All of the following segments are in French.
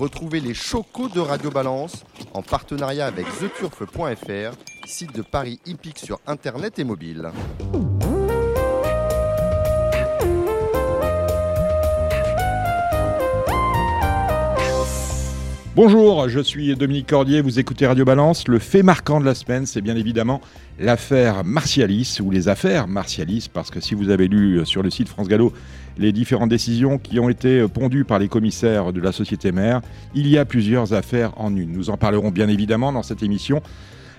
Retrouvez les chocos de Radio Balance en partenariat avec theturf.fr, site de Paris hippique sur internet et mobile. Bonjour, je suis Dominique Cordier, vous écoutez Radio Balance. Le fait marquant de la semaine, c'est bien évidemment l'affaire Martialis, ou les affaires Martialis, parce que si vous avez lu sur le site France Gallo les différentes décisions qui ont été pondues par les commissaires de la société mère, il y a plusieurs affaires en une. Nous en parlerons bien évidemment dans cette émission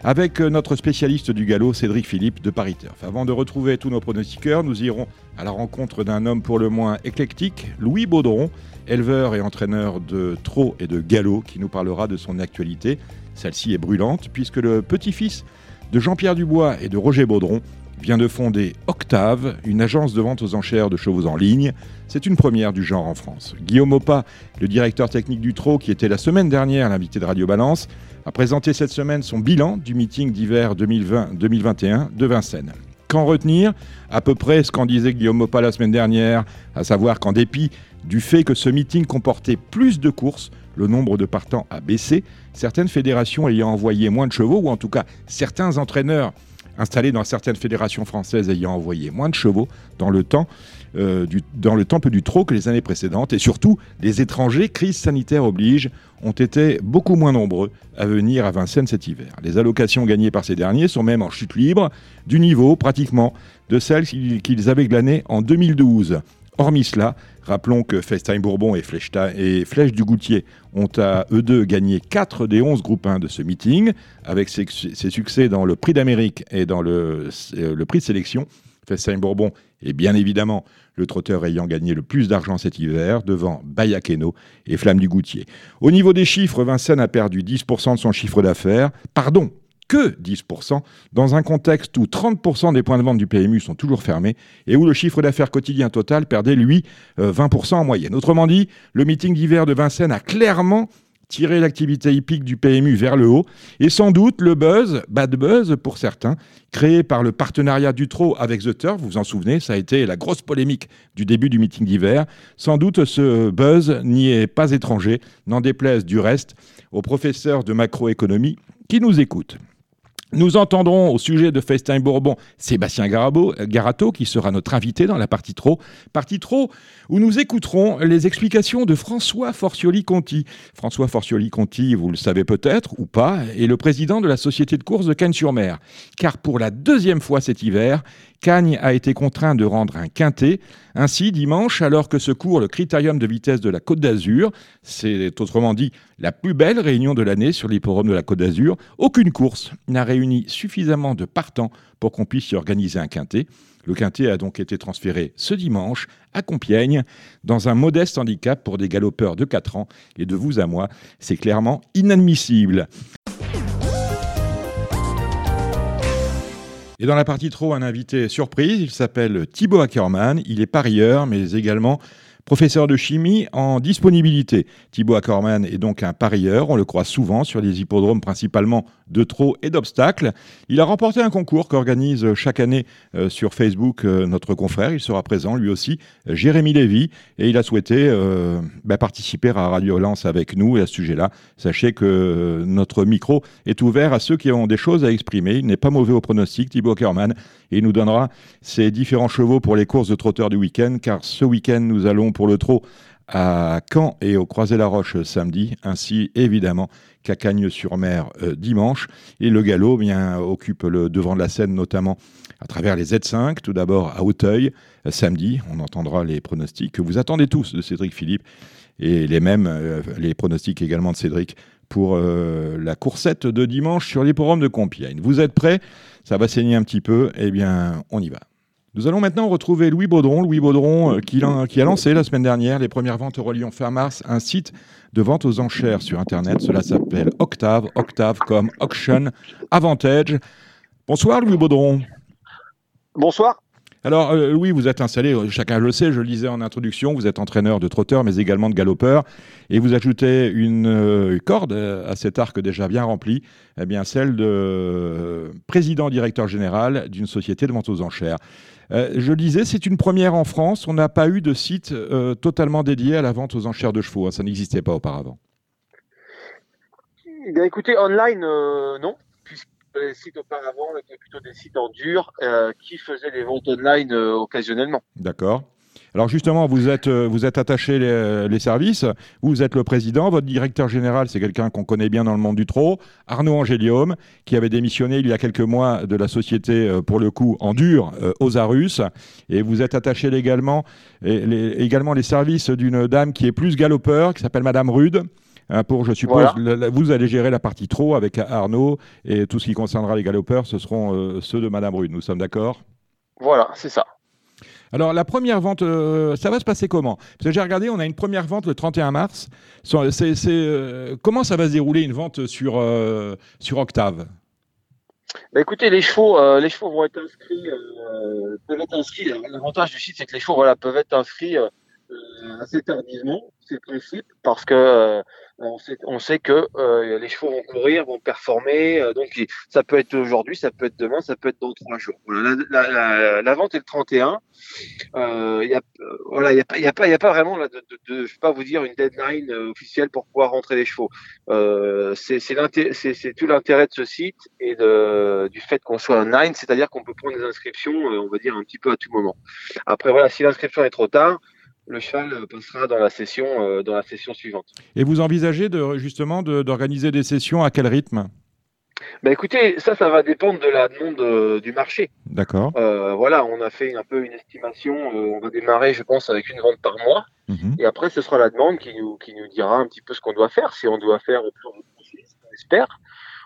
avec notre spécialiste du galop, Cédric Philippe de Paris Turf. Avant de retrouver tous nos pronostiqueurs, nous irons à la rencontre d'un homme pour le moins éclectique, Louis Baudron, éleveur et entraîneur de trot et de galop, qui nous parlera de son actualité. Celle-ci est brûlante, puisque le petit-fils de Jean-Pierre Dubois et de Roger Baudron vient de fonder Octave, une agence de vente aux enchères de chevaux en ligne. C'est une première du genre en France. Guillaume Opa, le directeur technique du trot, qui était la semaine dernière l'invité de Radio Balance, a présenté cette semaine son bilan du meeting d'hiver 2020-2021 de Vincennes. Qu'en retenir? À peu près ce qu'en disait Guillaume Mopa la semaine dernière, à savoir qu'en dépit du fait que ce meeting comportait plus de courses, le nombre de partants a baissé, certaines fédérations ayant envoyé moins de chevaux, ou en tout cas certains entraîneurs installés dans certaines fédérations françaises ayant envoyé moins de chevaux dans le temps, euh, du, dans le temple du trot que les années précédentes. Et surtout, les étrangers, crise sanitaire oblige, ont été beaucoup moins nombreux à venir à Vincennes cet hiver. Les allocations gagnées par ces derniers sont même en chute libre du niveau pratiquement de celles qu'ils avaient glanées en 2012. Hormis cela, rappelons que FaceTime Bourbon et Flèche, du Goutier ont à eux deux gagné 4 des 11 groupes 1 de ce meeting, avec ses, succès dans le prix d'Amérique et dans le, euh, le prix de sélection. FaceTime Bourbon est bien évidemment le trotteur ayant gagné le plus d'argent cet hiver, devant Bayakeno et Flamme du Goutier. Au niveau des chiffres, Vincennes a perdu 10% de son chiffre d'affaires. Pardon, que 10%, dans un contexte où 30% des points de vente du PMU sont toujours fermés et où le chiffre d'affaires quotidien total perdait, lui, 20% euh, en moyenne. Autrement dit, le meeting d'hiver de Vincennes a clairement tiré l'activité hippique du PMU vers le haut, et sans doute le buzz, bad buzz pour certains, créé par le partenariat du trot avec The Turf, vous vous en souvenez, ça a été la grosse polémique du début du meeting d'hiver, sans doute ce buzz n'y est pas étranger, n'en déplaise du reste aux professeurs de macroéconomie qui nous écoutent. Nous entendrons au sujet de FaceTime Bourbon Sébastien Garato, qui sera notre invité dans la partie trop. Partie trop, où nous écouterons les explications de François Forcioli-Conti. François Forcioli-Conti, vous le savez peut-être ou pas, est le président de la société de course de Cannes-sur-Mer. Car pour la deuxième fois cet hiver, Cagnes a été contraint de rendre un quintet. Ainsi, dimanche, alors que se court le critérium de vitesse de la Côte d'Azur, c'est autrement dit la plus belle réunion de l'année sur l'hipporome de la Côte d'Azur, aucune course n'a réuni suffisamment de partants pour qu'on puisse y organiser un quintet. Le quintet a donc été transféré ce dimanche à Compiègne dans un modeste handicap pour des galopeurs de 4 ans. Et de vous à moi, c'est clairement inadmissible. Et dans la partie trop, un invité surprise, il s'appelle Thibaut Ackermann, il est parieur, mais également Professeur de chimie en disponibilité. Thibaut Ackermann est donc un parieur, on le croit souvent sur les hippodromes principalement de trot et d'obstacles. Il a remporté un concours qu'organise chaque année euh, sur Facebook euh, notre confrère. Il sera présent lui aussi, Jérémy Lévy, et il a souhaité euh, bah, participer à Radio Lance avec nous et à ce sujet-là. Sachez que notre micro est ouvert à ceux qui ont des choses à exprimer. Il n'est pas mauvais au pronostic, Thibaut Ackermann, et il nous donnera ses différents chevaux pour les courses de trotteurs du week-end, car ce week-end, nous allons pour le trot à Caen et au Croisé-la-Roche samedi, ainsi évidemment qu'à Cagnes-sur-Mer euh, dimanche. Et le galop bien, occupe le devant de la scène, notamment à travers les Z5, tout d'abord à Hauteuil, euh, samedi. On entendra les pronostics que vous attendez tous de Cédric Philippe et les mêmes, euh, les pronostics également de Cédric pour la coursette de dimanche sur l'hipporome de Compiègne. Vous êtes prêts? Ça va saigner un petit peu. Eh bien, on y va. Nous allons maintenant retrouver Louis Baudron. Louis Baudron euh, qui, a lancé la semaine dernière les premières ventes Eurolion fin mars, un site de vente aux enchères sur Internet. Cela s'appelle Octave, Octave comme Auction Avantage. Bonsoir Louis Baudron. Bonsoir. Alors, euh, Louis, vous êtes installé, euh, chacun le sait, je le disais en introduction, vous êtes entraîneur de trotteurs, mais également de galopeurs, et vous ajoutez une corde à cet arc déjà bien rempli, eh bien celle de président-directeur général d'une société de vente aux enchères. Euh, je disais, c'est une première en France. On n'a pas eu de site euh, totalement dédié à la vente aux enchères de chevaux. Hein. Ça n'existait pas auparavant. Eh bien, écoutez, online, euh, non, puisque les sites auparavant étaient plutôt des sites en dur qui faisaient des ventes online occasionnellement. D'accord. Alors justement, vous êtes, euh, vous êtes attaché les, les services, vous êtes le président, votre directeur général, c'est quelqu'un qu'on connaît bien dans le monde du trot, Arnaud Angélium, qui avait démissionné il y a quelques mois de la société, euh, pour le coup, en dur, euh, Osarus, et vous êtes attaché également, et les, également les services d'une dame qui est plus galopeur, qui s'appelle Madame Rude, hein, pour, je suppose, Voilà. la- la- vous allez gérer la partie trot avec Arnaud, et tout ce qui concernera les galopeurs, ce seront euh, ceux de Madame Rude, nous sommes d'accord? Voilà, c'est ça. Alors la première vente, euh, ça va se passer comment? Parce que j'ai regardé, on a une première vente le 31 mars. C'est- euh, comment ça va se dérouler une vente sur, euh, sur Octave? Bah, écoutez, les chevaux, euh, les chevaux vont être inscrits, être inscrits. L'avantage du site, c'est que les chevaux, voilà, peuvent être inscrits assez tardivement, parce que euh, on sait, on sait que euh, les chevaux vont courir, vont performer. euh, donc, ça peut être aujourd'hui, ça peut être demain, ça peut être dans trois jours. La, vente est le 31. Euh, il y a, voilà, il y a y a pas, a pas vraiment là, de, je vais pas vous dire une deadline officielle pour pouvoir rentrer les chevaux. C'est tout l'intérêt de ce site et du fait qu'on soit un nine, c'est-à-dire qu'on peut prendre des inscriptions, on va dire un petit peu à tout moment. Après voilà, si l'inscription est trop tard, le cheval euh, passera dans la session, euh, dans la session suivante. Et vous envisagez de, justement de- d'organiser des sessions à quel rythme? Bah écoutez, ça, ça va dépendre de la demande euh, du marché. D'accord. Euh, voilà, on a fait un peu une estimation. euh, on va démarrer, je pense, avec une vente par mois. Mhm. Et après, ce sera la demande qui nous, qui nous dira un petit peu ce qu'on doit faire, si on doit faire au plus on espère,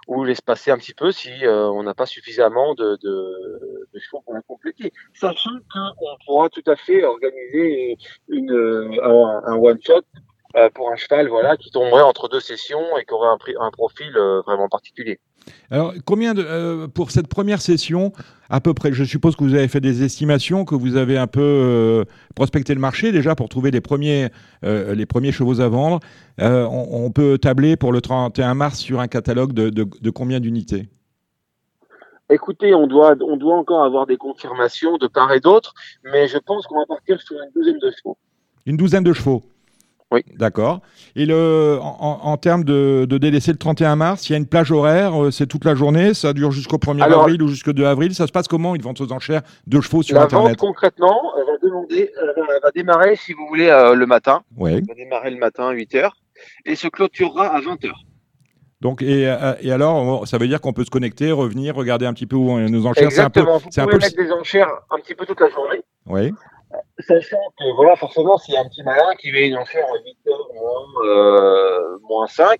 ou laisse passer un petit peu si euh, on n'a pas suffisamment de, de, de chevaux pour la compléter. Sachant qu'on pourra tout à fait organiser une, euh, un, one-shot euh, pour un cheval voilà, qui tomberait entre deux sessions et qui aurait un, un profil euh, vraiment particulier. Alors combien de, euh, pour cette première session à peu près Je suppose que vous avez fait des estimations, que vous avez un peu euh, prospecté le marché déjà pour trouver les premiers, euh, les premiers chevaux à vendre. On, on peut tabler pour le 31 mars sur un catalogue de, de- de combien d'unités? Écoutez, on doit, on doit encore avoir des confirmations de part et d'autre, mais je pense qu'on va partir sur une douzaine de chevaux. Une douzaine de chevaux Oui. D'accord. Et le, en, termes de, de délaisser le 31 mars, il y a une plage horaire, euh, c'est toute la journée, ça dure jusqu'au 1er Alors- avril ou jusqu'au 2 avril. Ça se passe comment une vente aux enchères de chevaux sur La Internet vente concrètement elle va demander, elle va, démarrer si vous voulez euh, le matin. Oui. Elle va démarrer le matin à 8 h et se clôturera à 20 h Donc, et, et alors, ça veut dire qu'on peut se connecter, revenir, regarder un petit peu où on nous enchères. C'est un peu. Exactement. Vous c'est un pouvez peu mettre des enchères un petit peu toute la journée, Oui. Sachant que voilà, forcément, s'il y a un petit malin qui une enchère à 8 h moins, euh, moins 5,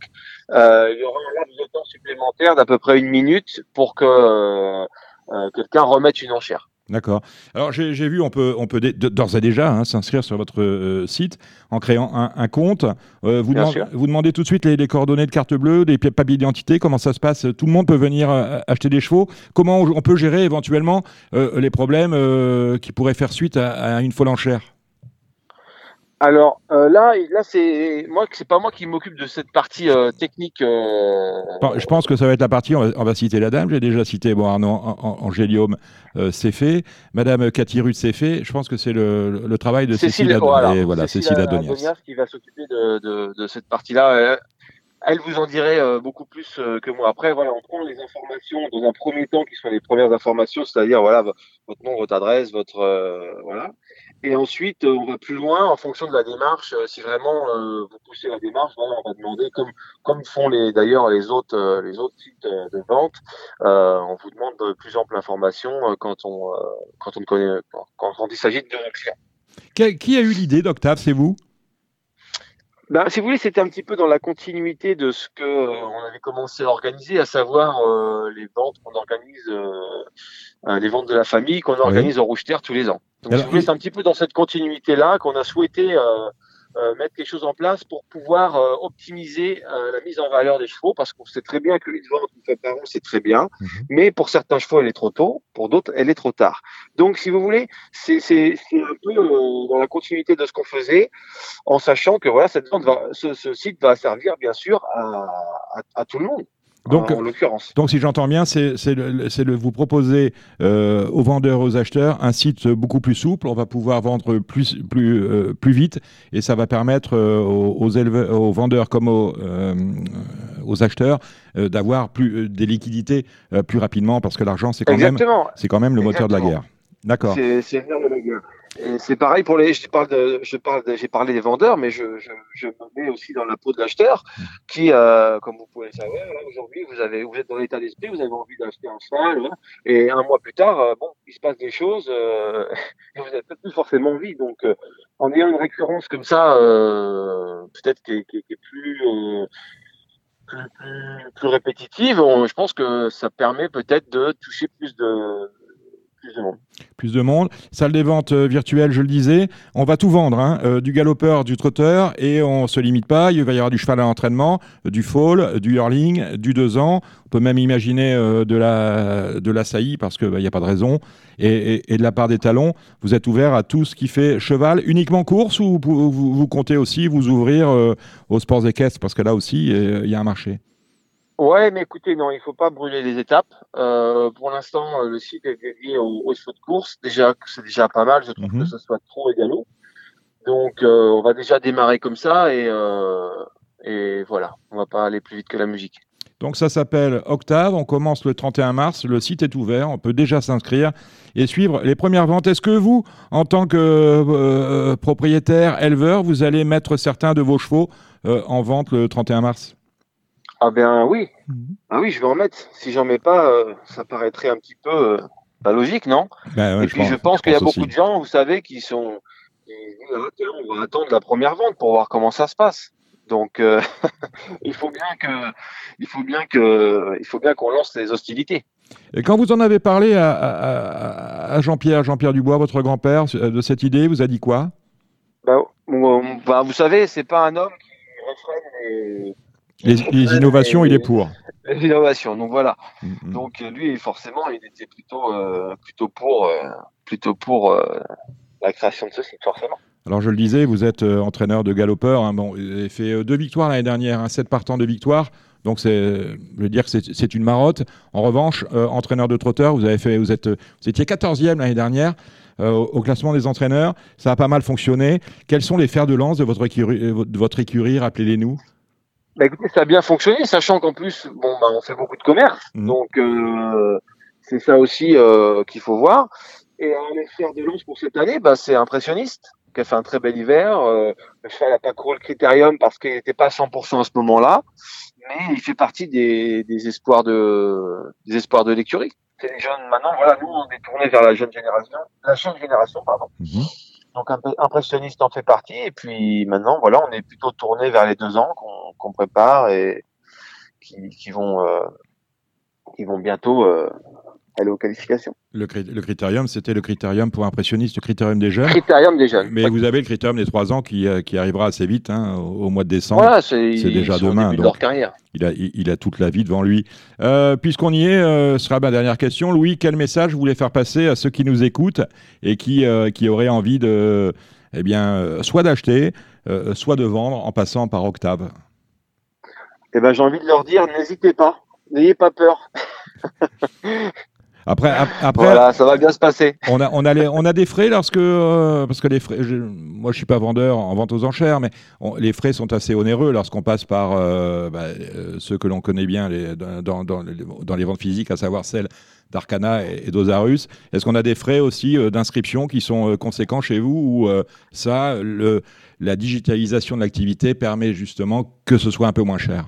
euh, il y aura un laps de temps supplémentaire d'à peu près une minute pour que euh, euh, quelqu'un remette une enchère. D'accord. Alors j'ai vu, on peut, on peut d'ores et déjà hein, s'inscrire sur votre euh, site en créant un, un compte. Euh, vous, Bien demandez- sûr. vous demandez tout de suite les, les coordonnées de carte bleue, des pi- papiers d'identité, comment ça se passe Tout le monde peut venir euh, acheter des chevaux. Comment on, on peut gérer éventuellement les problèmes qui pourraient faire suite à, à une folle enchère? Alors euh, là, là c'est moi, c'est pas moi qui m'occupe de cette partie euh, technique. euh, Je pense que ça va être la partie, on va, on va citer la dame, j'ai déjà cité bon, Arnaud An- An- Angélium, euh, c'est fait. Madame Cathy Ruth, c'est fait. Je pense que c'est le, le- travail de Cécile, Adon- voilà, et voilà, Cécile Adonias. Adonias qui va s'occuper de, de, de cette partie-là. Euh, Elle vous en dirait euh, beaucoup plus euh, que moi. Après, voilà, on prend les informations dans un premier temps qui sont les premières informations, c'est-à-dire voilà vo- votre nom, votre adresse, votre euh, voilà. Et ensuite, euh, on va plus loin en fonction de la démarche. Euh, si vraiment euh, vous poussez la démarche, on va demander comme comme font les d'ailleurs les autres euh, les autres sites de vente. euh, on vous demande de plus ample information quand on quand on connaît quand, quand il s'agit de clients. Qui, qui a eu l'idée d'Octave C'est vous? Ben, si vous voulez, c'était un petit peu dans la continuité de ce que euh, on avait commencé à organiser, à savoir euh, les ventes qu'on organise, euh, les ventes de la famille qu'on organise au Rouge Terre tous les ans. Donc, si c'est un petit peu dans cette continuité-là qu'on a souhaité euh, euh, mettre quelque chose en place pour pouvoir euh, optimiser euh, la mise en valeur des chevaux, parce qu'on sait très bien que une vente une par an, c'est très bien, Mhm. mais pour certains chevaux, elle est trop tôt, pour d'autres, elle est trop tard. Donc, si vous voulez, c'est un peu euh, dans la continuité de ce qu'on faisait, en sachant que voilà, cette vente va, ce, ce site va servir bien sûr à, à, à tout le monde. Donc, en, en l'occurrence. Donc, si j'entends bien, c'est c'est le, c'est le- vous proposer euh, aux vendeurs, aux acheteurs, un site beaucoup plus souple. On va pouvoir vendre plus, plus, euh, plus vite et ça va permettre euh, aux, éleveurs- aux vendeurs comme aux, euh, aux acheteurs d'avoir plus des liquidités plus rapidement parce que l'argent c'est quand même c'est quand même le moteur de la guerre. D'accord. C'est le la guerre. C'est pareil pour les. Je parle de, je parle, j'ai parlé des vendeurs, mais je, je, je, me mets aussi dans la peau de l'acheteur, qui, euh, comme vous pouvez le savoir, aujourd'hui, vous avez, vous êtes dans l'état d'esprit, vous avez envie d'acheter un cheval, et un mois plus tard, euh, bon, il se passe des choses, euh, et vous n'avez plus forcément envie. Donc, euh, en ayant une récurrence comme ça, euh, peut-être qui, qui, qui, est plus, plus, plus, plus répétitive, je pense que ça permet peut-être de toucher plus de plus de monde. Salle des ventes euh, virtuelle, je le disais. On va tout vendre, hein. euh, du galopeur, du trotteur, et on ne se limite pas. Il va y avoir du cheval à l'entraînement, du fall, du hurling, du deux ans. On peut même imaginer euh, de, la, de la saillie, parce qu'il n'y bah, a pas de raison. Et, de la part des talons, vous êtes ouvert à tout ce qui fait cheval, uniquement course, ou vous, comptez aussi vous ouvrir aux sports équestres, parce que là aussi, il y a un marché Ouais, mais écoutez, non, il faut pas brûler les étapes. Euh, pour l'instant, euh, le site est dédié aux, aux chevaux de course. Déjà, c'est déjà pas mal. Je trouve que mhm. ce soit trop égalo. Donc, euh, on va déjà démarrer comme ça et, euh, et voilà, on va pas aller plus vite que la musique. Donc ça s'appelle Octave, on commence le 31 mars, le site est ouvert, on peut déjà s'inscrire et suivre les premières ventes. Est-ce que vous, en tant que euh, propriétaire, éleveur, vous allez mettre certains de vos chevaux en vente le 31 mars? Ah ben oui. Mhm. Ah oui, je vais en mettre. Si j'en mets pas, euh, ça paraîtrait un petit peu euh, pas logique, non? Ben Et puis je pense, qu'il y a beaucoup de gens, vous savez, qui sont ah, on va attendre la première vente pour voir comment ça se passe. Donc euh, il faut bien que il faut bien que il faut bien qu'on lance les hostilités. Et quand vous en avez parlé à, Jean-Pierre, Jean-Pierre Dubois, votre grand-père, de cette idée, vous a dit quoi? Ben, ben, vous savez, c'est pas un homme qui refraine les, les, innovations, il est pour. Les innovations, donc voilà. Mm-hmm. Donc lui, forcément, il était plutôt, euh, plutôt pour, euh, plutôt pour euh, la création de ce site, forcément. Alors je le disais, vous êtes entraîneur de galopeur. Hein. bon, vous avez fait deux victoires l'année dernière, un hein, sept partants de victoires. Donc c'est, je veux dire que c'est une marotte. En revanche, entraîneur de trotteur, vous avez fait, vous êtes, vous étiez 14e l'année dernière. au classement des entraîneurs. Ça a pas mal fonctionné. Quels sont les fers de lance de votre écurie, de votre écurie Rappelez-les-nous. Bah écoutez, ça a bien fonctionné, sachant qu'en plus, bon, bah, on fait beaucoup de commerce, mmh. donc euh, c'est ça aussi euh, qu'il faut voir. Et un effet de lance pour cette année, bah, c'est impressionniste, qui a fait un très bel hiver. Euh, le cheval n'a pas couru le critérium parce qu'il n'était pas à 100% à ce moment-là, mais il fait partie des, des espoirs de des espoirs de l'écurie. C'est les jeunes. Maintenant, voilà, nous on est tourné vers la jeune génération, la jeune génération, pardon. Mmh. Donc impressionniste en fait partie. Et puis maintenant, voilà, on est plutôt tourné vers les deux ans qu'on prépare et qui, vont euh, qui vont bientôt euh, aller aux qualifications. Le, le critérium, c'était le critérium pour impressionniste, le critérium des jeunes. Critérium des jeunes. Mais vous avez le critérium des trois ans qui, euh, qui arrivera assez vite, hein, au, mois de décembre. c'est déjà demain. Donc, leur carrière. Il, a, il, a toute la vie devant lui. Euh, Puisqu'on y est, euh, ce sera ma dernière question. Louis, quel message vous voulez faire passer à ceux qui nous écoutent et qui, euh, qui auraient envie de, eh bien, soit d'acheter, soit de vendre en passant par Octave? Eh ben, J'ai envie de leur dire, n'hésitez pas, n'ayez pas peur. Après, après, voilà, ça va bien se passer. On a, on a, on a des frais lorsque, euh, parce que les frais, je, moi je suis pas vendeur en vente aux enchères, mais les frais sont assez onéreux lorsqu'on passe par euh, bah, euh, ceux que l'on connaît bien les, dans, dans, dans, les ventes physiques, à savoir celles d'Arcana et, d'Osarus. Est-ce qu'on a des frais aussi d'inscription qui sont conséquents chez vous ou ça, le, la digitalisation de l'activité permet justement que ce soit un peu moins cher?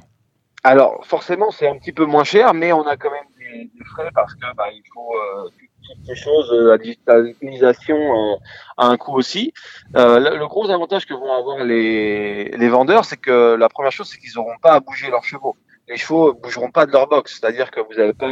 Alors forcément c'est un petit peu moins cher, mais on a quand même des, frais parce que bah, il faut euh, toutes ces choses, euh, la digitalisation euh, a un coût aussi. Euh, le, gros avantage que vont avoir les, les vendeurs, c'est que la première chose, c'est qu'ils n'auront pas à bouger leurs chevaux. Les chevaux bougeront pas de leur box, c'est-à-dire que vous n'avez pas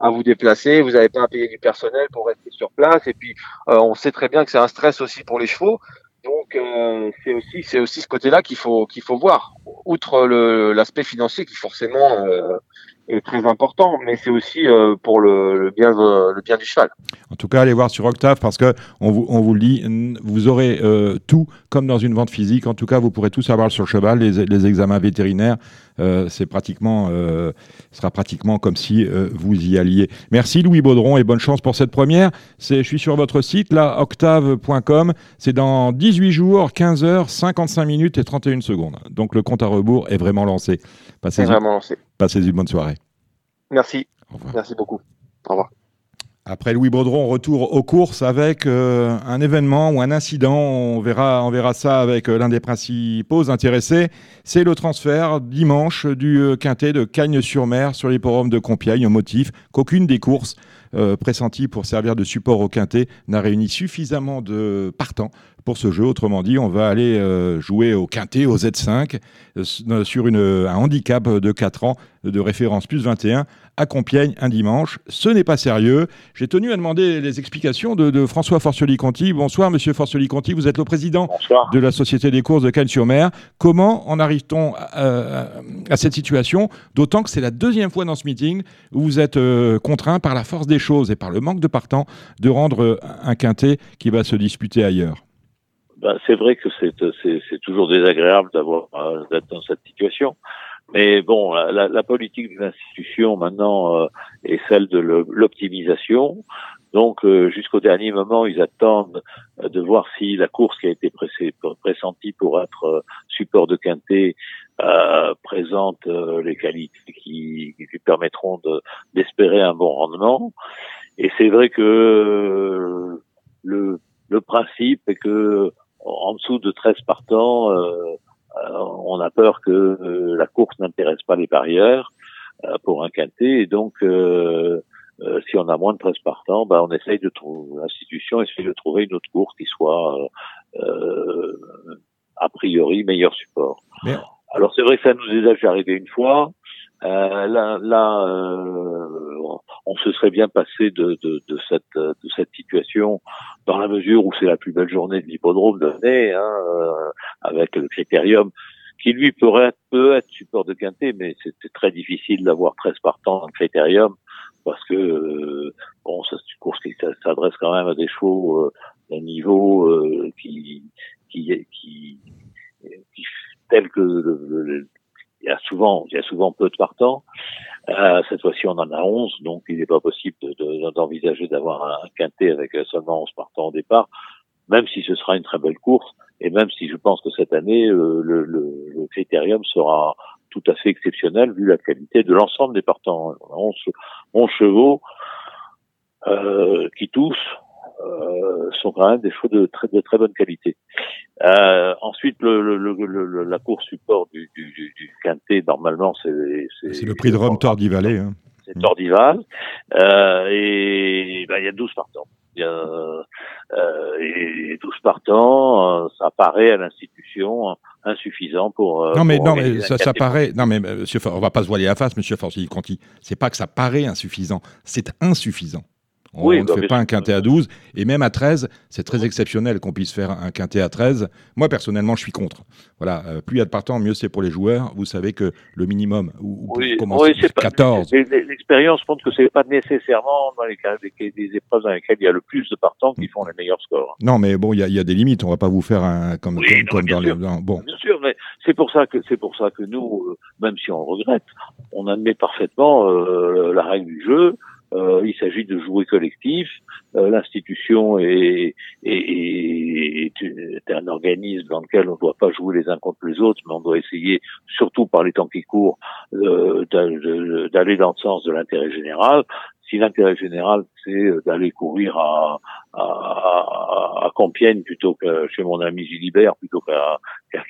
à vous déplacer, vous n'avez pas à payer du personnel pour rester sur place. Et puis, on sait très bien que c'est un stress aussi pour les chevaux. Donc euh, c'est aussi c'est aussi ce côté-là qu'il faut qu'il faut voir. Outre l'aspect financier qui forcément euh, est très important, mais c'est aussi euh, pour le, le, bien, le bien du cheval. En tout cas, allez voir sur Octave parce que on vous, on vous le dit, vous aurez euh, tout comme dans une vente physique. En tout cas, vous pourrez tout savoir sur le cheval, les, les examens vétérinaires. Euh, c'est pratiquement, euh, sera pratiquement comme si euh, vous y alliez. Merci Louis Baudron et bonne chance pour cette première. C'est, je suis sur votre site là, octave.com. C'est dans 18 jours, 15 heures, 55 minutes et 31 secondes. Donc le compte à rebours est vraiment lancé. Passez vraiment lancé. Passez une bonne soirée. Merci. Merci beaucoup. Au revoir. Après Louis Baudron, retour aux courses avec euh, un événement ou un incident. On verra, on verra ça avec euh, l'un des principaux intéressés. C'est le transfert dimanche du euh, quintet de Cagnes-sur-Mer sur les forums de Compiègne au motif qu'aucune des courses pressenties pour servir de support au quintet n'a réuni suffisamment de partants pour ce jeu. Autrement dit, on va aller jouer au quintet, au Z5, sur une, un handicap de 4 ans de référence plus 21 à Compiègne un dimanche. Ce n'est pas sérieux. J'ai tenu à demander les explications de, François Forcioli-Conti. Bonsoir, monsieur Forcioli-Conti. Vous êtes le président de la Société des courses de Cannes-sur-Mer. Comment en arrive-t-on à, cette situation? D'autant que c'est la deuxième fois dans ce meeting où vous êtes euh, contraint par la force des choses et par le manque de partants de rendre euh, un quintet qui va se disputer ailleurs. Ben, c'est vrai que c'est toujours désagréable d'avoir euh, d'être dans cette situation. Mais bon, la, la politique de l'institution maintenant euh, est celle de l'optimisation. Donc euh, jusqu'au dernier moment, ils attendent euh, de voir si la course qui a été pressentie pour être support de quintet présente les qualités qui, qui lui permettront d'espérer un bon rendement. Et c'est vrai que le, le principe est que dessous de 13 partants, euh, on a peur que euh, la course n'intéresse pas les parieurs euh, pour un quintet et donc si on a moins de 13 partants, ben on essaye de trouver l'institution essaye de trouver une autre course qui soit a priori meilleur support. Alors c'est vrai que ça nous est déjà arrivé une fois. Euh, là, là euh, on se serait bien passé de, de, de, cette, de cette situation dans la mesure où c'est la plus belle journée de l'hippodrome de l'année, hein, euh, avec le critérium qui lui pourrait peut être support de quintet, mais c'était très difficile d'avoir 13 partants dans le critérium parce que euh, bon, c'est une course qui s'adresse quand même à des chevaux d'un niveau qui, qui, qui, qui, tel que le, il y a souvent, il y a souvent peu de partants. Euh, cette fois-ci, on en a 11, donc il n'est pas possible d'envisager d'avoir un quintet avec seulement 11 partants au départ, même si ce sera une très belle course, et même si je pense que cette année, euh, le, le, le, critérium sera tout à fait exceptionnel vu la qualité de l'ensemble des partants. On a 11, chevaux euh, qui tous euh, sont quand même des chevaux de très, de très bonne qualité. Euh, ensuite, le, le, le, la course support du, du, du quintet, normalement, c'est... C'est le prix de Rome Tordivalet. Hein. C'est Tordival. Euh, et ben, il y a 12 partants. Y a, euh, et 12 partants, euh, ça paraît à l'institution insuffisant pour. Non mais non mais ça, ça paraît. Non mais Monsieur, on va pas se voiler la face, Monsieur Forcy Conti. C'est pas que ça paraît insuffisant, c'est insuffisant. On, ne fait pas un quintet à 12. Et même à 13, c'est très exceptionnel qu'on puisse faire un quintet à 13. Moi, personnellement, je suis contre. Voilà, euh, plus il y a de partants, mieux c'est pour les joueurs. Vous savez que le minimum, ou, oui, oui, 14. L'expérience montre que c'est pas nécessairement dans les, des épreuves dans lesquelles il y a le plus de partants qui font les meilleurs scores. Non, mais bon, il y, a des limites. On va pas vous faire un comme, comme, dans les. bon. Bien sûr, mais c'est pour ça que c'est pour ça que nous, euh, même si on regrette, on admet parfaitement euh, la règle du jeu. Euh, il s'agit de jouer collectif. Euh, l'institution est, est, est, un organisme dans lequel on ne doit pas jouer les uns contre les autres, mais on doit essayer, surtout par les temps qui courent, euh, d'aller dans le sens de l'intérêt général. Si l'intérêt général, c'est d'aller courir à, à, à, Compiègne plutôt que chez mon ami Gilibert, plutôt qu'à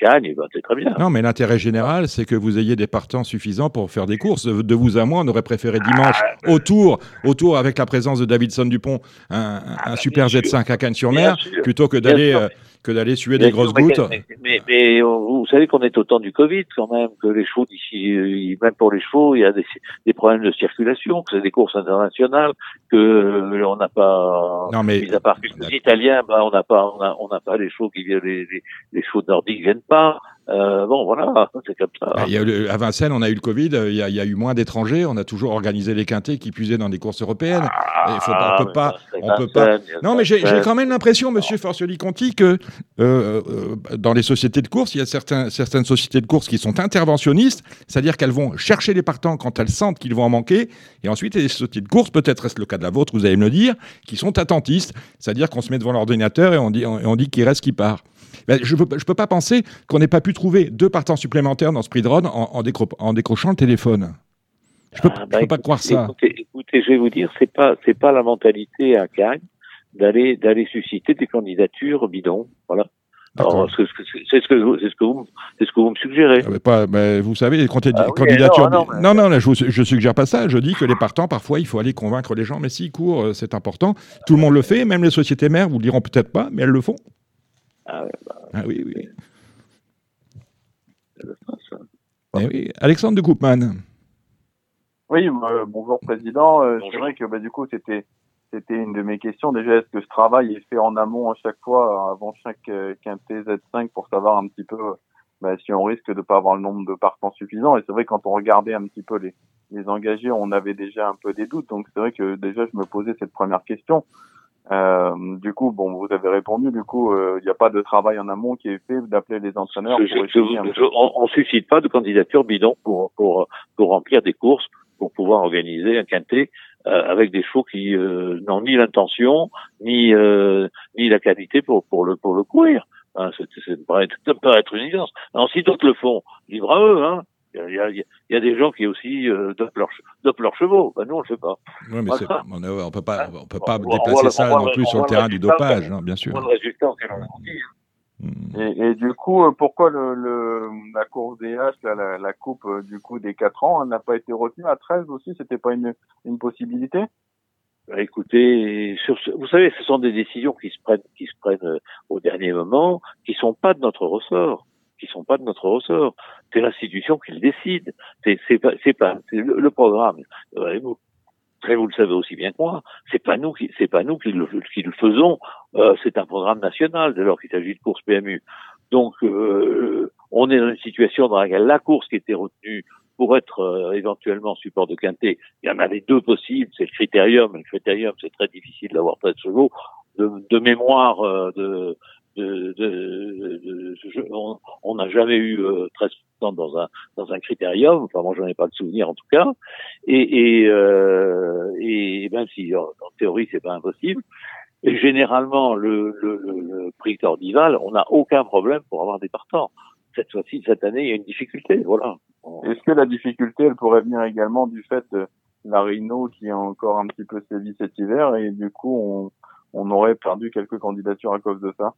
Cagne, ben c'est très bien. Non, mais l'intérêt général, c'est que vous ayez des partants suffisants pour faire des courses. De vous à moi, on aurait préféré dimanche ah, autour, autour avec la présence de Davidson Dupont, un, un ah, super Z5 à Cannes-sur-Mer, plutôt que d'aller euh, que d'aller suer des grosses gouttes. Mais, mais, vous savez qu'on est au temps du Covid quand même, que les chevaux d'ici, euh, même pour les chevaux, il y a des, des problèmes de circulation, que c'est des courses internationales, que euh, on n'a pas. Non mais mis à part les Italiens, bah, on n'a pas, on n'a pas les chevaux qui viennent, les, les, les chevaux nordiques viennent pas. Euh, bon, voilà, c'est comme ça. Bah, il y a à Vincennes, on a eu le Covid, il y a, il y a eu moins d'étrangers, on a toujours organisé les quintés qui puisaient dans des courses européennes. Ah, faut pas, on peut pas, on peut pas. Non, mais j'ai quand même l'impression, Monsieur Forcioli-Conti, que euh, euh, dans les sociétés de course, il y a certains, certaines sociétés de course qui sont interventionnistes, c'est-à-dire qu'elles vont chercher les partants quand elles sentent qu'ils vont en manquer, et ensuite il y a des sociétés de course, peut-être est-ce le cas de la vôtre, vous allez me le dire, qui sont attentistes, c'est-à-dire qu'on se met devant l'ordinateur et on dit, on, on dit qu'il reste, qui part. Ben, je ne peux, pas penser qu'on n'ait pas pu trouver deux partants supplémentaires dans ce prix de en, en, en décrochant le téléphone. Je ne peux, ah, bah, pas croire ça. Écoutez, je vais vous dire, c'est pas c'est pas la mentalité à Cagnes d'aller d'aller susciter des candidatures bidons. Voilà. C'est ce, que, c'est ce, que vous, ce que vous me suggérez. Ah, pas, mais vous savez, les ah candidatures. non, non, non, je, ne suggère pas ça. Je dis que les partants, parfois, il faut aller convaincre les gens. Mais s'ils courent, euh, c'est important. Tout le monde le fait, même les sociétés mères, vous le diront peut-être pas, mais elles le font. Ah, bah, ah oui, oui. Eh oui. Alexandre de Koopman. Oui, euh, bonjour Président. Euh, c'est vrai que bah, du coup, c'était c'était une de mes questions. Déjà, est-ce que ce travail est fait en amont à chaque fois, avant chaque euh, quintet Z5, pour savoir un petit peu bah, si on risque de pas avoir le nombre de partants suffisant? Et c'est vrai quand on regardait un petit peu les, les engagés, on avait déjà un peu des doutes. Donc c'est vrai que déjà, je me posais cette première question. Euh, du coup, bon, vous avez répondu. Du coup, il euh, n'y a pas de travail en amont qui est fait d'appeler les entraîneurs. on, ne suscite pas de candidature bidon pour, pour pour remplir des courses pour pouvoir organiser un quintet euh, avec des chevaux qui euh, n'ont ni l'intention ni ni la qualité pour pour le pour le courir. Hein, ça, peut être, une évidence. Alors si d'autres le font, libre à eux. Hein. Il y, a, il y a, des gens qui aussi euh, dopent, leurs, chevaux. Ben, nous, on le fait pas. Oui, mais on, ne peut pas, on peut pas déplacer ça non plus sur le terrain du dopage, hein, bien sûr. Le résultat auquel on hmm. et, et, du coup, euh, pourquoi le, le, la course des H, la, la, coupe euh, du coup des 4 ans, n'a pas été retenue? À 13 aussi C'était pas une, une possibilité? Bah, écoutez, sur vous savez, ce sont des décisions qui se prennent, qui se prennent au dernier moment, qui sont pas de notre ressort qui sont pas de notre ressort. C'est l'institution qui le décide. C'est c'est pas c'est pas le, programme. Vous, vous le savez aussi bien que moi. C'est pas nous qui c'est pas nous qui le, qui le faisons. Euh, c'est un programme national dès lors qu'il s'agit de course PMU. Donc euh, on est dans une situation dans laquelle la course qui était retenue pour être euh, éventuellement support de quintet, il y en avait deux possibles, c'est le critérium. Le critérium, c'est très difficile d'avoir 13 chevaux. De, de mémoire euh, de, de, de, de on n'a jamais eu euh, 13 dans un dans un critérium. Enfin, moi, j'en ai pas de souvenir en tout cas. Et et, euh, et même si en, théorie c'est pas impossible. Et généralement, le, le, le, prix Cordival, on n'a aucun problème pour avoir des partants. Cette fois-ci, cette année, il y a une difficulté. Voilà. Est-ce que la difficulté, elle pourrait venir également du fait de la Rhino qui a encore un petit peu sévi cet hiver et du coup, on, on aurait perdu quelques candidatures à cause de ça?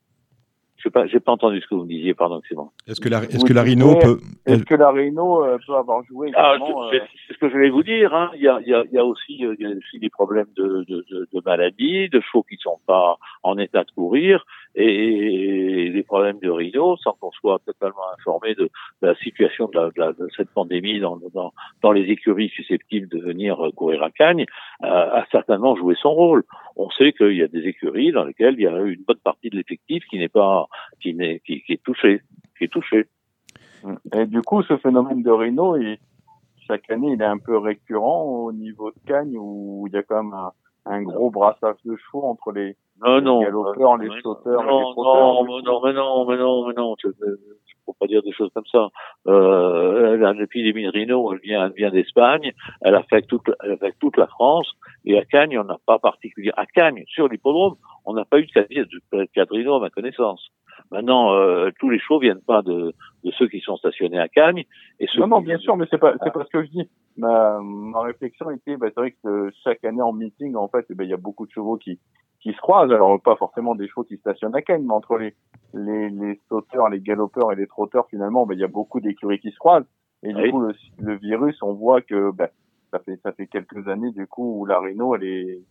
Je pas, j'ai pas entendu ce que vous me disiez, pardon, c'est bon. Est-ce que la, est-ce que la Rhino peut, est-ce que la Rhino euh, peut avoir joué ah, euh, C'est ce que je vais vous dire. Hein. Il y a, il y a, il y a aussi, euh, il y a aussi des problèmes de, de, de, de maladies, de chevaux qui sont pas en état de courir et des problèmes de Rhino, sans qu'on soit totalement informé de, la situation de, la, de, cette pandémie dans, dans, dans, les écuries susceptibles de venir courir à Cagnes, a certainement joué son rôle. On sait qu'il y a des écuries dans lesquelles il y a une bonne partie de l'effectif qui n'est pas qui, est touché, qui est touché. Et du coup, ce phénomène de Rhino, il, chaque année, il est un peu récurrent au niveau de Cagnes où il y a quand même un, un gros brassage de chevaux entre les, non, non, galopeurs, les sauteurs, non, les trotteurs. Non, non, mais non, mais non, mais non, je, ne faut pas dire des choses comme ça. Euh, l'épidémie de Rhino, elle vient, elle vient d'Espagne, elle affecte toute, elle affecte toute la France, et à Cagnes, on n'a pas particulièrement, à Cagnes, sur l'hippodrome, on n'a pas eu de cas de Rhino à ma connaissance. Maintenant, euh, tous les chevaux viennent pas de, de ceux qui sont stationnés à Cagnes. Et non, non, bien sûr, mais c'est pas, c'est pas ce que je dis. Ma, ma réflexion était, bah, c'est vrai que chaque année en meeting, en fait, eh ben, il y a beaucoup de chevaux qui, qui se croisent. Alors, pas forcément des chevaux qui stationnent à Cagnes, mais entre les, les, les sauteurs, les galopeurs et les trotteurs, finalement, ben, il y a beaucoup d'écuries qui se croisent. Et du coup, le, le, virus, on voit que, ben, ça fait, ça fait quelques années, du coup, où la Rhino, elle est,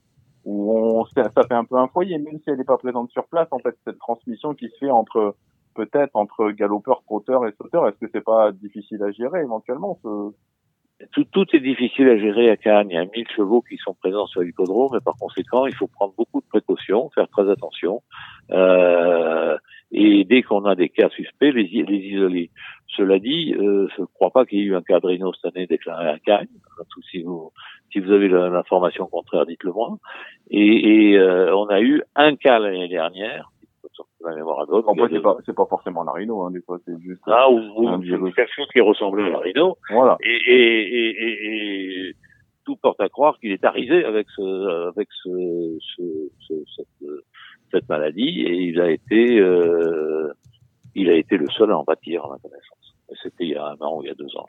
où on, ça fait un peu un foyer, même si elle n'est pas présente sur place, en fait, cette transmission qui se fait entre, peut-être, entre galopeurs, trotteurs et sauteurs, est-ce que c'est pas difficile à gérer, éventuellement, ce... Tout, tout, est difficile à gérer à Cannes. Il y a 1000 chevaux qui sont présents sur l'hippodrome et par conséquent, il faut prendre beaucoup de précautions, faire très attention. Euh, et dès qu'on a des cas suspects, les, les isoler. Cela dit, euh, je ne crois pas qu'il y ait eu un Rhino cette année déclaré un cas. Si vous, si vous avez l'information contraire, dites-le moi. Et, et euh, on a eu un cas l'année dernière. La mémoire à d'autres. c'est pas, c'est pas forcément la rhino, hein, des fois, c'est juste. Ah, ou, ou quelque chose qui ressemblait à la rhino. Voilà. Et, et, et, et, tout porte à croire qu'il est arrivé avec ce, avec ce, ce, ce cette, cette, maladie et il a été, euh, il a été le seul à en bâtir, à ma connaissance. C'était il y a un an ou il y a deux ans.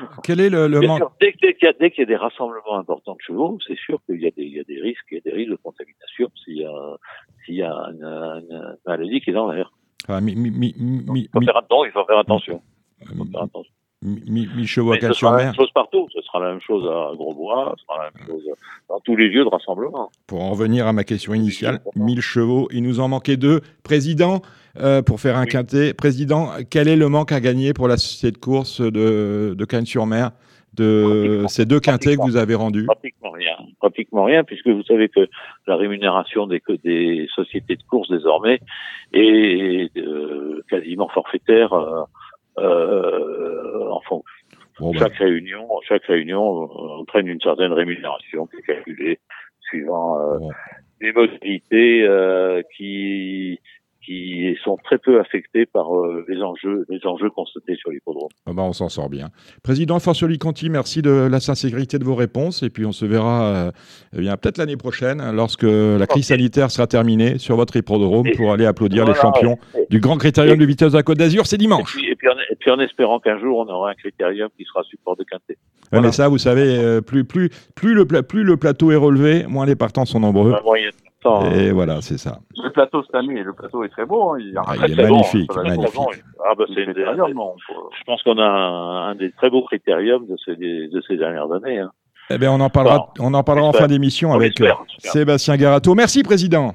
Quel est le, le manque Dès, dès qu'il y, y, a des rassemblements importants de chevaux, c'est sûr qu'il y, a des, il y a des risques, il y a des risques de contamination s'il y a, s'il y a une, une, maladie qui est dans l'air. Ah, mi, mi, mi, il faut faire attention. Il faut faire attention. Mi-chevaux à sur mer. Ce sera la même chose partout. Ce sera la même chose à Grosbois, ce sera la même chose dans tous les lieux de rassemblement. Pour en revenir à ma question initiale, 1000 chevaux, il nous en manquait deux. Président, euh, pour faire un quintet, Président, quel est le manque à gagner pour la société de course de, de Cannes-sur-Mer de ces deux quintets que vous avez rendus? Pratiquement rien. Pratiquement rien, puisque vous savez que la rémunération des, des sociétés de course désormais est euh, quasiment forfaitaire. Euh, euh, enfin, ben. chaque réunion, chaque réunion entraîne une certaine rémunération qui est calculée suivant euh, les modalités euh, qui qui sont très peu affectés par euh, les enjeux, les enjeux constatés sur l'hippodrome. Ah bah on s'en sort bien. Président Forcioli Conti, merci de la sincérité de vos réponses et puis on se verra euh, eh bien peut-être l'année prochaine lorsque la crise sanitaire sera terminée sur votre hippodrome pour aller applaudir les champions du Grand Critérium de vitesse de la Côte d'Azur, c'est dimanche. Et puis, et, puis en, espérant qu'un jour on aura un critérium qui sera support de quintet. Mais ça, vous savez, euh, plus, plus, plus, le, plus le plateau est relevé, moins les partants sont nombreux. Hein. Et voilà, c'est ça. Le plateau cette année, le plateau est très beau. Hein. Il, ah, il est magnifique. magnifique. Ah, bah, c'est je pense qu'on a un, des très beaux critériums de ces, de ces dernières années. Hein. Eh bien, on en parlera, on en parlera en fin d'émission avec euh, Sébastien Garato. Merci, Président.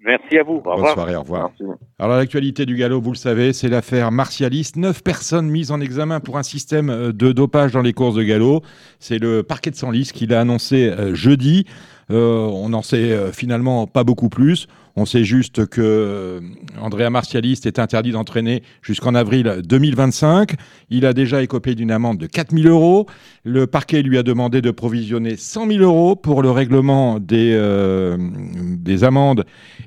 Merci à vous. Au Bonne soirée, au revoir. Alors, l'actualité du galop, vous le savez, c'est l'affaire Martialis. Neuf personnes mises en examen pour un système euh, de dopage dans les courses de galop. C'est le parquet de Senlis qui l'a annoncé euh, jeudi. Euh, on n'en sait euh, finalement pas beaucoup plus. On sait juste que euh, Andrea Martialiste est interdit d'entraîner jusqu'en avril 2025. Il a déjà écopé d'une amende de 4 000 euros. Le parquet lui a demandé de provisionner 100 000 euros pour le règlement des, des amendes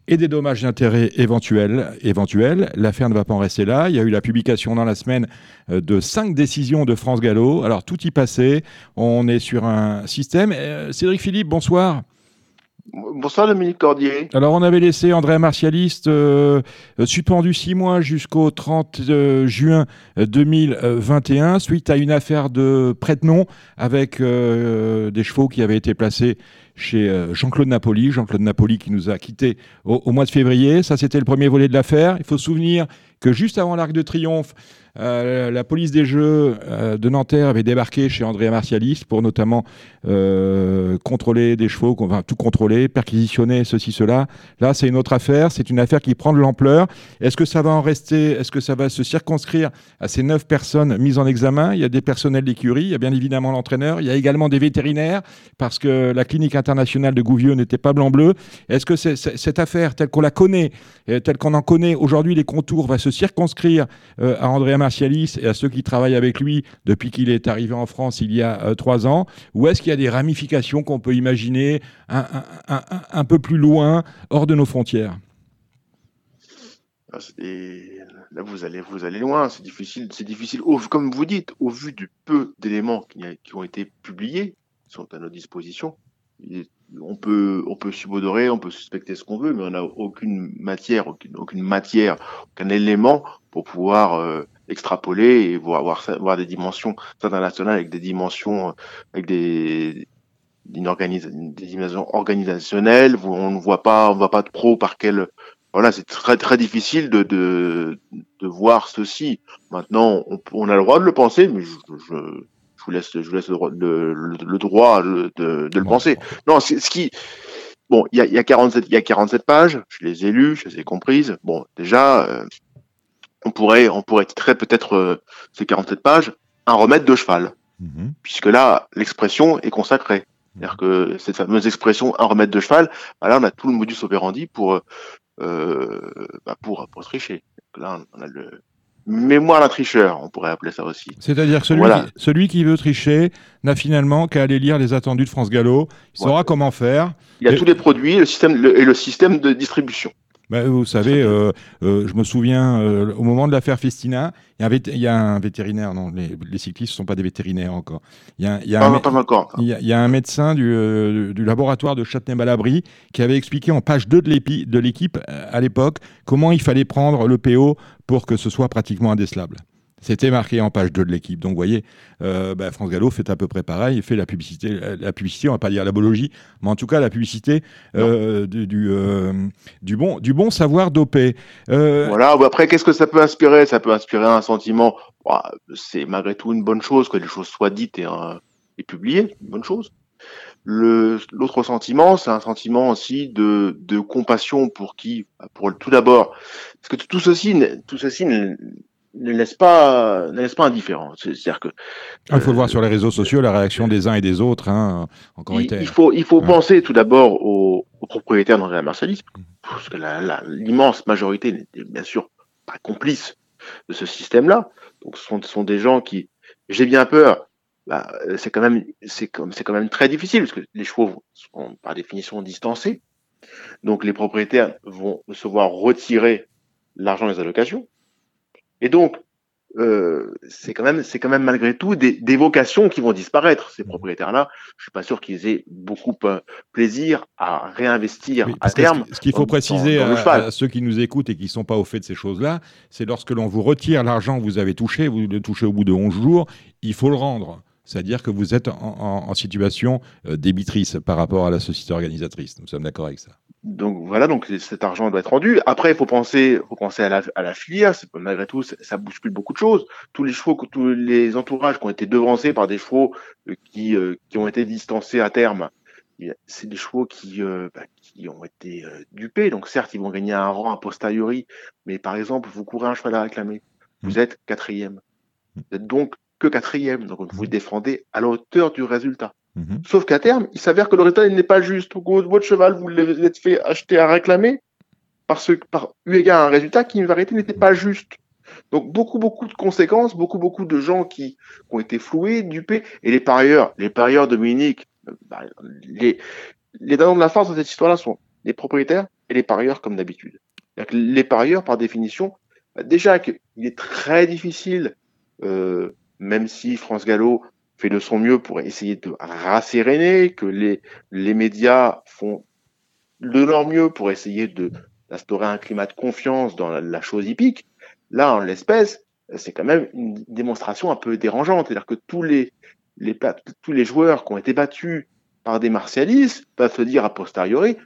et des dommages d'intérêt éventuels. éventuels. L'affaire ne va pas en rester là. Il y a eu la publication dans la semaine de cinq décisions de France Gallo. Alors tout y passait. On est sur un système. Cédric Philippe, bonsoir. Bonsoir Dominique Cordier. Alors on avait laissé André Martialiste euh, suspendu six mois jusqu'au 30 euh, juin 2021 suite à une affaire de prête-nom avec euh, des chevaux qui avaient été placés chez Jean-Claude Napoli. Jean-Claude Napoli qui nous a quittés au, mois de février. Ça c'était le premier volet de l'affaire. Il faut se souvenir que juste avant l'Arc de Triomphe, euh, la police des Jeux euh, de Nanterre avait débarqué chez André Martialis pour notamment euh, contrôler des chevaux, tout contrôler, perquisitionner ceci, cela. Là, c'est une autre affaire. C'est une affaire qui prend de l'ampleur. Est-ce que ça va en rester Est-ce que ça va se circonscrire à ces neuf personnes mises en examen? Il y a des personnels d'écurie, il y a bien évidemment l'entraîneur, il y a également des vétérinaires parce que la clinique internationale de Gouvieux n'était pas blanc-bleu. Est-ce que cette affaire, telle qu'on la connaît, telle qu'on en connaît aujourd'hui les contours, va se circonscrire à André Martialis et à ceux qui travaillent avec lui depuis qu'il est arrivé en France il y a euh, trois ans Ou est-ce qu'il y a des ramifications qu'on peut imaginer un, peu plus loin, hors de nos frontières? Ah, Là, vous allez, vous allez loin. C'est difficile, c'est difficile. comme vous dites, au vu du peu d'éléments qui, qui ont été publiés, sont à notre disposition, on peut, on peut subodorer, on peut suspecter ce qu'on veut, mais on n'a aucune matière, aucune, matière, aucun élément pour pouvoir euh, extrapoler et voir, voir, voir, des dimensions internationales avec des dimensions, euh, avec des, une des dimensions organisationnelles. Où on ne voit pas, on voit pas de pro par quel. Voilà, c'est très très difficile de, de, de voir ceci. Maintenant, on, on, a le droit de le penser, mais je, je, je vous laisse, je vous laisse le, le, le droit de, de, le penser. Non, ce qui, bon, il y a, y a 47, il y a 47 pages. Je les ai lues, je les ai comprises. Bon, déjà, euh, on pourrait, on pourrait titrer peut-être euh, ces 47 pages un remède de cheval, mhm. puisque là, l'expression est consacrée. C'est-à-dire que cette fameuse expression un remède de cheval, bah là on a tout le modus operandi pour euh, bah pour pour tricher. Là on a le mémoire d'un tricheur, on pourrait appeler ça aussi. C'est-à-dire que celui, qui, celui qui veut tricher n'a finalement qu'à aller lire les attendus de France Gallo, il saura comment faire. Il y a tous les produits le système, et le système de distribution. Bah, vous savez, euh, euh, je me souviens, euh, au moment de l'affaire Festina, il y, a un vétérinaire, non, les, cyclistes ne sont pas des vétérinaires encore. Il y y, a un médecin du, du laboratoire de Châtenay-Malabry qui avait expliqué en page 2 de l'équipe à l'époque comment il fallait prendre le PO pour que ce soit pratiquement indécelable. C'était marqué en page 2 de l'équipe. Donc, vous voyez, euh, bah, France Gallo fait à peu près pareil. Il fait la publicité, la publicité, on va pas dire la bologie, mais en tout cas, la publicité euh, du, euh, du, bon, du bon savoir dopé. Voilà, après, qu'est-ce que ça peut inspirer? Ça peut inspirer un sentiment. Bah, c'est malgré tout une bonne chose que les choses soient dites et, et publiées, une bonne chose. L'autre sentiment, c'est un sentiment aussi de, de compassion pour qui, pour tout d'abord, parce que tout ceci, tout ceci ne laisse pas ne laisse pas indifférent. C'est-à-dire que ah, il faut le voir sur les réseaux sociaux, la réaction des uns et des autres. Hein, encore il, il, faut il faut penser tout d'abord aux, aux, propriétaires d'Andrea Marsalis, parce que l'immense majorité n'est bien sûr pas complice de ce système-là. Donc ce sont, des gens qui, j'ai bien peur. Bah, c'est quand même c'est comme c'est quand même très difficile parce que les chevaux sont par définition distancés. Donc les propriétaires vont se voir retirer l'argent des allocations et donc, euh, c'est quand même, c'est quand même malgré tout des, des, vocations qui vont disparaître. Ces mmh. propriétaires-là, je suis pas sûr qu'ils aient beaucoup euh, plaisir à réinvestir à terme. Ce qu'il faut préciser à, ceux qui nous écoutent et qui sont pas au fait de ces choses-là, c'est lorsque l'on vous retire l'argent que vous avez touché, vous le touchez au bout de 11 jours, il faut le rendre. C'est-à-dire que vous êtes en, en, en situation euh, débitrice par rapport à la société organisatrice. Nous sommes d'accord avec ça. Donc voilà, donc cet argent doit être rendu. Après, il faut penser, faut penser à la, à la filière. Malgré tout, ça, bouscule beaucoup de choses. Tous les chevaux, tous les entourages qui ont été devancés par des chevaux euh, qui, euh, qui ont été distancés à terme, c'est des chevaux qui, euh, bah, qui ont été dupés. Donc certes, ils vont gagner un rang a posteriori, mais par exemple, vous courez un cheval à réclamer, vous êtes quatrième. Vous êtes donc que quatrième, donc vous défendez à la hauteur du résultat. Mhm. Sauf qu'à terme, il s'avère que le résultat n'est pas juste. votre cheval, vous l'avez fait acheter à réclamer parce par eu égard à un résultat qui, en vérité, n'était pas juste. Donc beaucoup, beaucoup de conséquences, beaucoup, beaucoup de gens qui, ont été floués, dupés, et les parieurs, les parieurs Dominique, euh, bah, les, les de la force de cette histoire-là sont les propriétaires et les parieurs comme d'habitude. Les parieurs, par définition, bah, déjà qu'il est très difficile, euh, même si France Gallo fait de son mieux pour essayer de rasséréner, que les, les médias font de leur mieux pour essayer d'instaurer un climat de confiance dans la, chose hippique. Là, en l'espèce, c'est quand même une démonstration un peu dérangeante. C'est-à-dire que tous les, les, tous les joueurs qui ont été battus par des martialistes peuvent se dire a posteriori,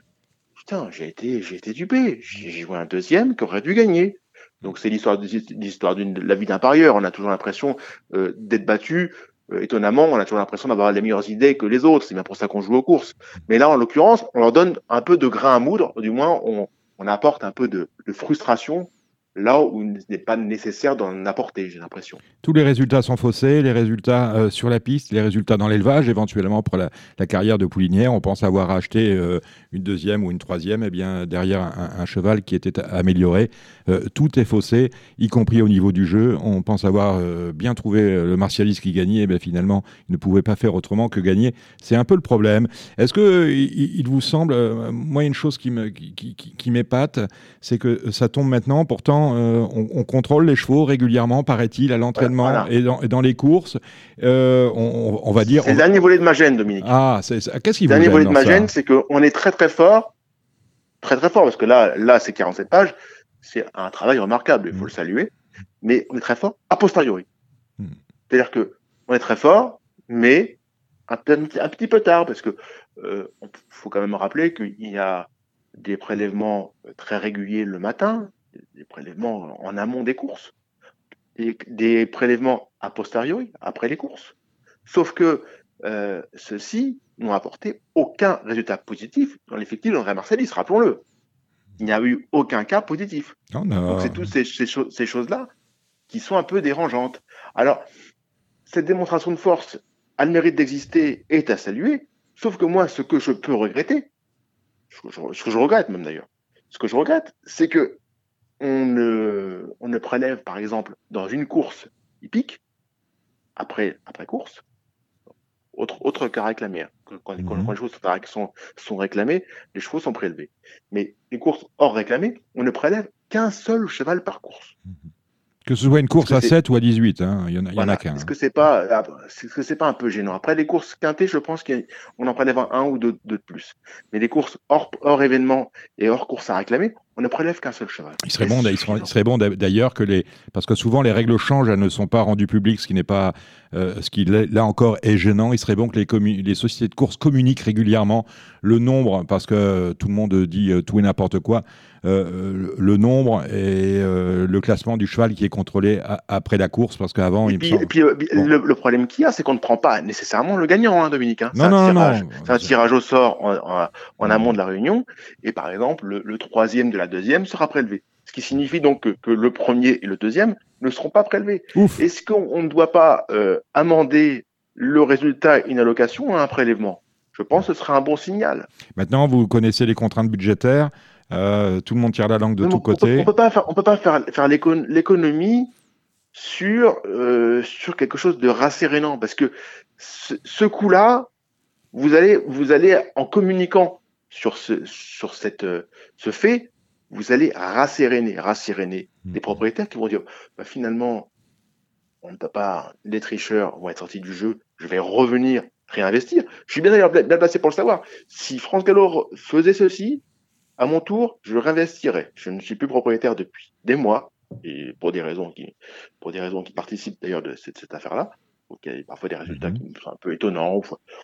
putain, j'ai été, été dupé. J'ai joué un deuxième qui aurait dû gagner. Donc c'est l'histoire, l'histoire de la vie d'un parieur. On a toujours l'impression euh, d'être battu étonnamment, on a toujours l'impression d'avoir les meilleures idées que les autres. C'est bien pour ça qu'on joue aux courses. Mais là, en l'occurrence, on leur donne un peu de grain à moudre. Du moins, on, apporte un peu de frustration là où il n'est pas nécessaire d'en apporter, j'ai l'impression. Tous les résultats sont faussés, les résultats euh, sur la piste, les résultats dans l'élevage, éventuellement pour la, carrière de poulinière. On pense avoir acheté euh, une deuxième ou une troisième, eh bien derrière un, cheval qui était amélioré. Euh, tout est faussé, y compris au niveau du jeu. On pense avoir bien trouvé le martialiste qui gagnait, et eh finalement, il ne pouvait pas faire autrement que gagner. C'est un peu le problème. Est-ce que il, vous semble, moi, une chose qui m'épate, c'est que ça tombe maintenant, pourtant euh, on, contrôle les chevaux régulièrement, paraît-il, à l'entraînement et, dans, les courses. Euh, on, va dire. C'est le dernier volet de ma gêne, Dominique. Ah, qu'est-ce qui Le dernier volet de ma gêne, c'est qu'on est très très fort, très très fort, parce que là, là, c'est 47 pages. C'est un travail remarquable, il faut le saluer. Mais on est très fort a posteriori. Mm. C'est-à-dire que on est très fort, mais un, petit peu tard, parce que euh, faut quand même rappeler qu'il y a des prélèvements très réguliers le matin, des prélèvements en amont des courses, et des prélèvements a posteriori, après les courses. Sauf que euh, ceux-ci n'ont apporté aucun résultat positif dans l'effectif d'André Marcelis, rappelons-le. Il n'y a eu aucun cas positif. Donc c'est toutes ces, ces choses-là qui sont un peu dérangeantes. Alors, cette démonstration de force a le mérite d'exister et est à saluer, Sauf que moi, ce que je peux regretter, ce que je, regrette même d'ailleurs, ce que je regrette, c'est que on ne, on ne prélève, par exemple, dans une course hippique, après, après course, autre, autre cas réclamé. Quand, mhm. les chevaux sont, sont, réclamés, les chevaux sont prélevés. Mais les courses hors réclamées, on ne prélève qu'un seul cheval par course. Que ce soit une course à 7 ou à 18, hein, il y en a, qu'un. Est-ce que c'est pas, est-ce que c'est pas un peu gênant? Après les courses quintées, je pense qu'on en prélève un, ou deux, de plus. Mais les courses hors, hors événement et hors course à réclamer, on ne prélève qu'un seul cheval. Il serait, bon, il serait, bon d'ailleurs que les, parce que souvent les règles changent, elles ne sont pas rendues publiques, ce qui n'est pas, euh, ce qui là encore est gênant. Il serait bon que les, les sociétés de course communiquent régulièrement le nombre, parce que tout le monde dit euh, tout et n'importe quoi. Euh, le nombre et euh, le classement du cheval qui est contrôlé après la course parce qu'avant il me puis, euh, le, problème qu'il y a c'est qu'on ne prend pas nécessairement le gagnant hein, Dominique hein. non, non, non, c'est un tirage au sort en, amont de la réunion. Et par exemple le, troisième de la deuxième sera prélevé. Ce qui signifie donc que, le premier et le deuxième ne seront pas prélevés. Est-ce qu'on ne doit pas amender le résultat une allocation à un prélèvement? Je pense que ce serait un bon signal. Maintenant, vous connaissez les contraintes budgétaires. Euh, tout le monde tire la langue de tous côtés. On peut pas faire, on peut pas faire, faire l'économie sur euh, sur quelque chose de rassérénant parce que ce, coup-là, vous allez vous allez en communiquant sur ce sur cette euh, ce fait, vous allez rasséréner rasséréner les propriétaires qui vont dire bah, finalement on ne peut pas les tricheurs vont être sortis du jeu, je vais revenir réinvestir. Je suis bien d'ailleurs bien placé pour le savoir. Si France Gallo faisait ceci, à mon tour, je réinvestirai. Je ne suis plus propriétaire depuis des mois, et pour des raisons qui, pour des raisons qui participent d'ailleurs de cette, cette affaire-là. Donc il y a parfois des résultats mhm. qui sont un peu étonnants.